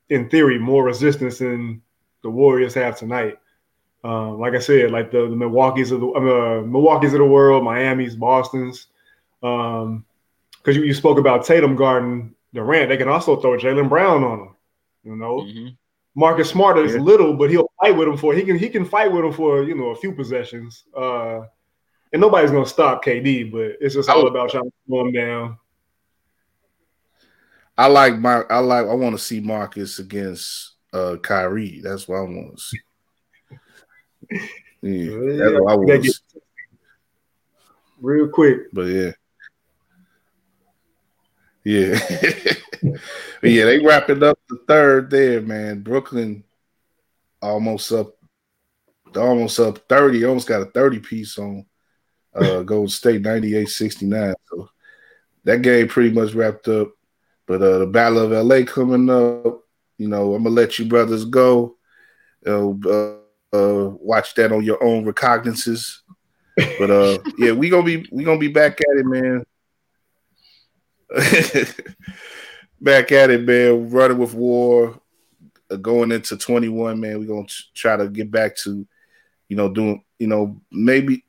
in theory, more resistance than the Warriors have tonight. Um, like I said, like the, the Milwaukee's of the uh, Milwaukee's of the world, Miami's, Boston's. Because um, you, you spoke about Tatum guarding Durant, they can also throw Jaylen Brown on them. You know, mm-hmm. Marcus Smart is yeah. little, but he'll fight with him for he can he can fight with him for you know a few possessions. Uh, and nobody's gonna stop KD, but it's just all about trying to slow him down. I like my I like I want to see Marcus against uh Kyrie. That's what I want to see. Yeah, that's what I see. Real quick. But yeah. Yeah. yeah, they wrapping up the third there, man. Brooklyn almost up almost up 30, almost got a 30 piece on uh Golden State 98-69. So that game pretty much wrapped up. But uh the Battle of LA coming up, you know, I'm gonna let you brothers go. Uh, uh, watch that on your own recognizances. But uh yeah, we gonna be we gonna be back at it, man. back at it, man. Running with war, uh, going into 21, man. We're gonna try to get back to, you know, doing, you know, maybe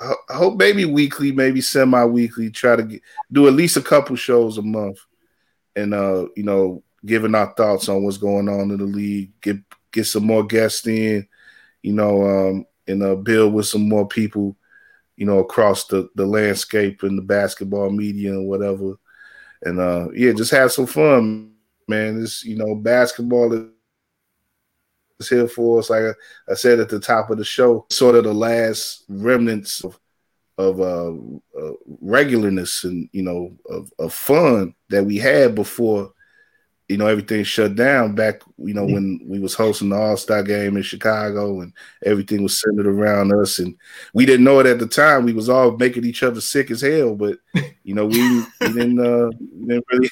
I hope maybe weekly, maybe semi-weekly, try to get, do at least a couple shows a month, and uh, you know, giving our thoughts on what's going on in the league. Get get some more guests in, you know, um, and uh, build with some more people, you know, across the the landscape and the basketball media and whatever and uh, yeah, just have some fun, man. This you know, basketball is here for us. Like I, I, said at the top of the show, sort of the last remnants of of uh, uh, regularness and you know of, of fun that we had before you know everything shut down back you know when we was hosting the all-star game in chicago and everything was centered around us. And we didn't know it at the time. We was all making each other sick as hell but you know we, we didn't uh we didn't really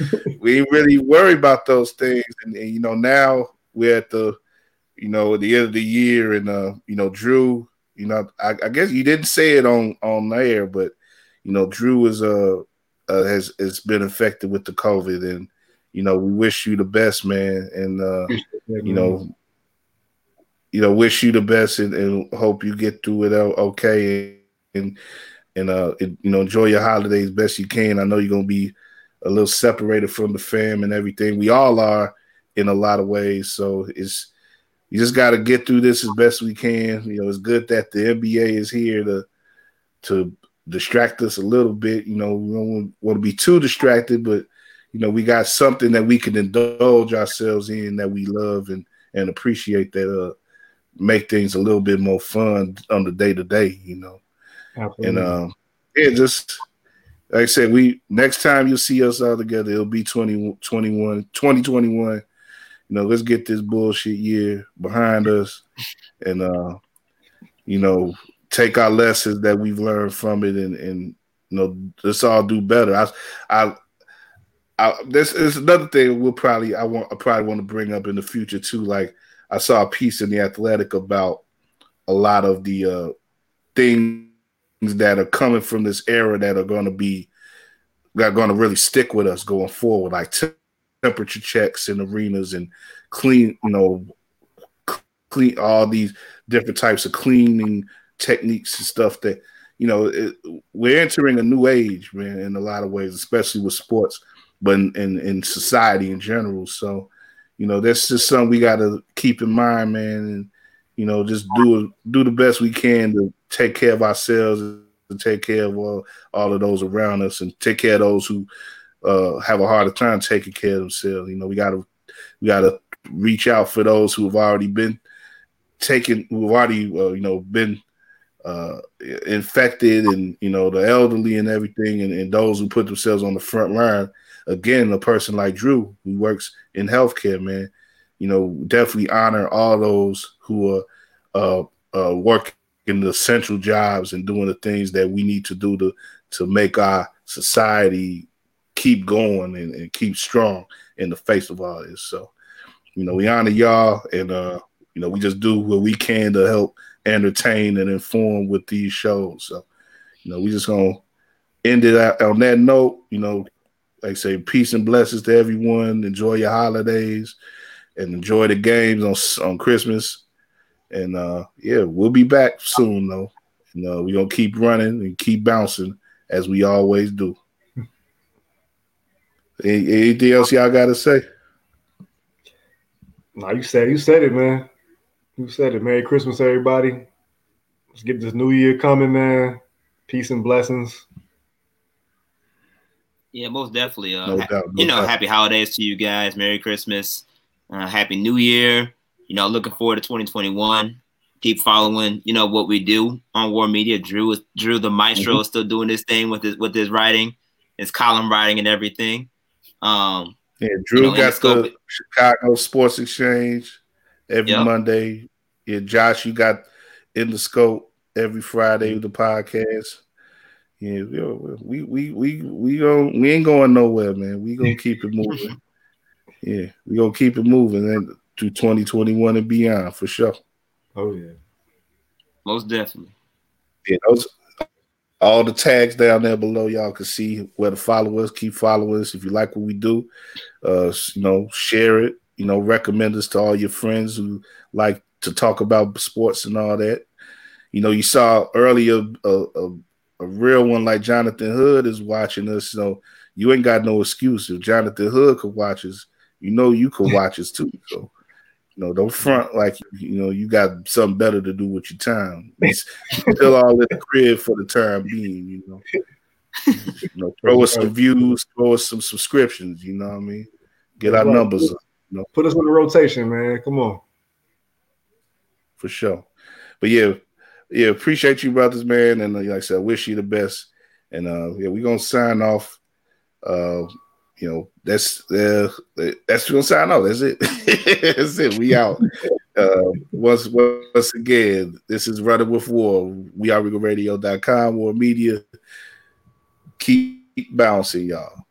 we didn't really worry about those things. And, and, you know now we're at the you know at the end of the year and uh you know drew you know i, I guess you didn't say it on on air but you know drew is uh, uh has has been affected with the covid and you know, we wish you the best, man, and uh, you know, you know, wish you the best and, and hope you get through it okay and and uh, it, you know, enjoy your holidays best you can. I know you're gonna be a little separated from the fam and everything. We all are in a lot of ways, so it's you just got to get through this as best we can. You know, it's good that the NBA is here to to distract us a little bit. You know, we don't want to be too distracted, but you know, we got something that we can indulge ourselves in that we love and and appreciate that uh make things a little bit more fun on the day to day, you know. Absolutely. And um yeah, just like I said, we next time you'll see us all together, it'll be 20, 21, 2021. You know, let's get this bullshit year behind us and uh, you know, take our lessons that we've learned from it and and you know, let's all do better. I I I, this is another thing we'll probably I want I probably want to bring up in the future too. Like I saw a piece in the Athletic about a lot of the uh, things that are coming from this era that are going to be that are going to really stick with us going forward, like t- temperature checks in arenas and clean, you know, clean all these different types of cleaning techniques and stuff that you know it, we're entering a new age, man, in a lot of ways, especially with sports but in, in, in society in general. So, you know, that's just something we got to keep in mind, man, and you know, just do do the best we can to take care of ourselves and take care of all, all of those around us, and take care of those who uh, have a harder time taking care of themselves. You know, we got to we got to reach out for those who have already been taken, who've already uh, you know been uh, infected, and you know the elderly and everything, and, and those who put themselves on the front line again, a person like Drew who works in healthcare, man, you know, definitely honor all those who are uh, uh, working the central jobs and doing the things that we need to do to to make our society keep going and, and keep strong in the face of all this. So, you know, we honor y'all, and uh, you know, we just do what we can to help entertain and inform with these shows. So, you know, we just gonna end it out on that note. You know, like say, peace and blessings to everyone. Enjoy your holidays and enjoy the games on on Christmas. And uh, yeah, we'll be back soon though. And uh, we're gonna keep running and keep bouncing as we always do. Anything else y'all got to say? No, you said you said it, man. You said it. Merry Christmas, everybody. Let's get this new year coming, man. Peace and blessings. Yeah, most definitely. Uh, no doubt, no you know, doubt. happy holidays to you guys. Merry Christmas. Uh, happy New Year. You know, looking forward to 2021. Keep following, you know, what we do on War Media. Drew, is Drew, the maestro, mm-hmm. is still doing this thing with his with his writing, his column writing, and everything. Um, yeah, Drew you know, got the Chicago Sports Exchange every yep. Monday. Yeah, Josh, you got in the scope every Friday with the podcast. Yeah, we we we we go we ain't going nowhere, man. We gonna keep it moving. yeah, we gonna keep it moving and to 2021 and beyond for sure. Oh yeah, most definitely. Yeah, those all the tags down there below y'all can see where to follow us keep following us if you like what we do uh you know share it you know recommend us to all your friends who like to talk about sports and all that you know you saw earlier a, a, a real one like jonathan hood is watching us so you ain't got no excuse if jonathan hood could watch us you know you could watch us too so you know, don't front like you know you got something better to do with your time. still all in the crib for the time being. You know, you know, throw us some views, throw us some subscriptions. You know what I mean? Get our numbers up. You know? Put us in the rotation, man. Come on, for sure. But yeah, yeah, appreciate you, brothers, man. And uh, like I said, I wish you the best. And uh, yeah, we're gonna sign off. Uh, you know, that's uh, that's gonna sign off. That's it. that's it. We out. Uh, once once again, this is running with war. We are Radio.com, war media. Keep bouncing, y'all.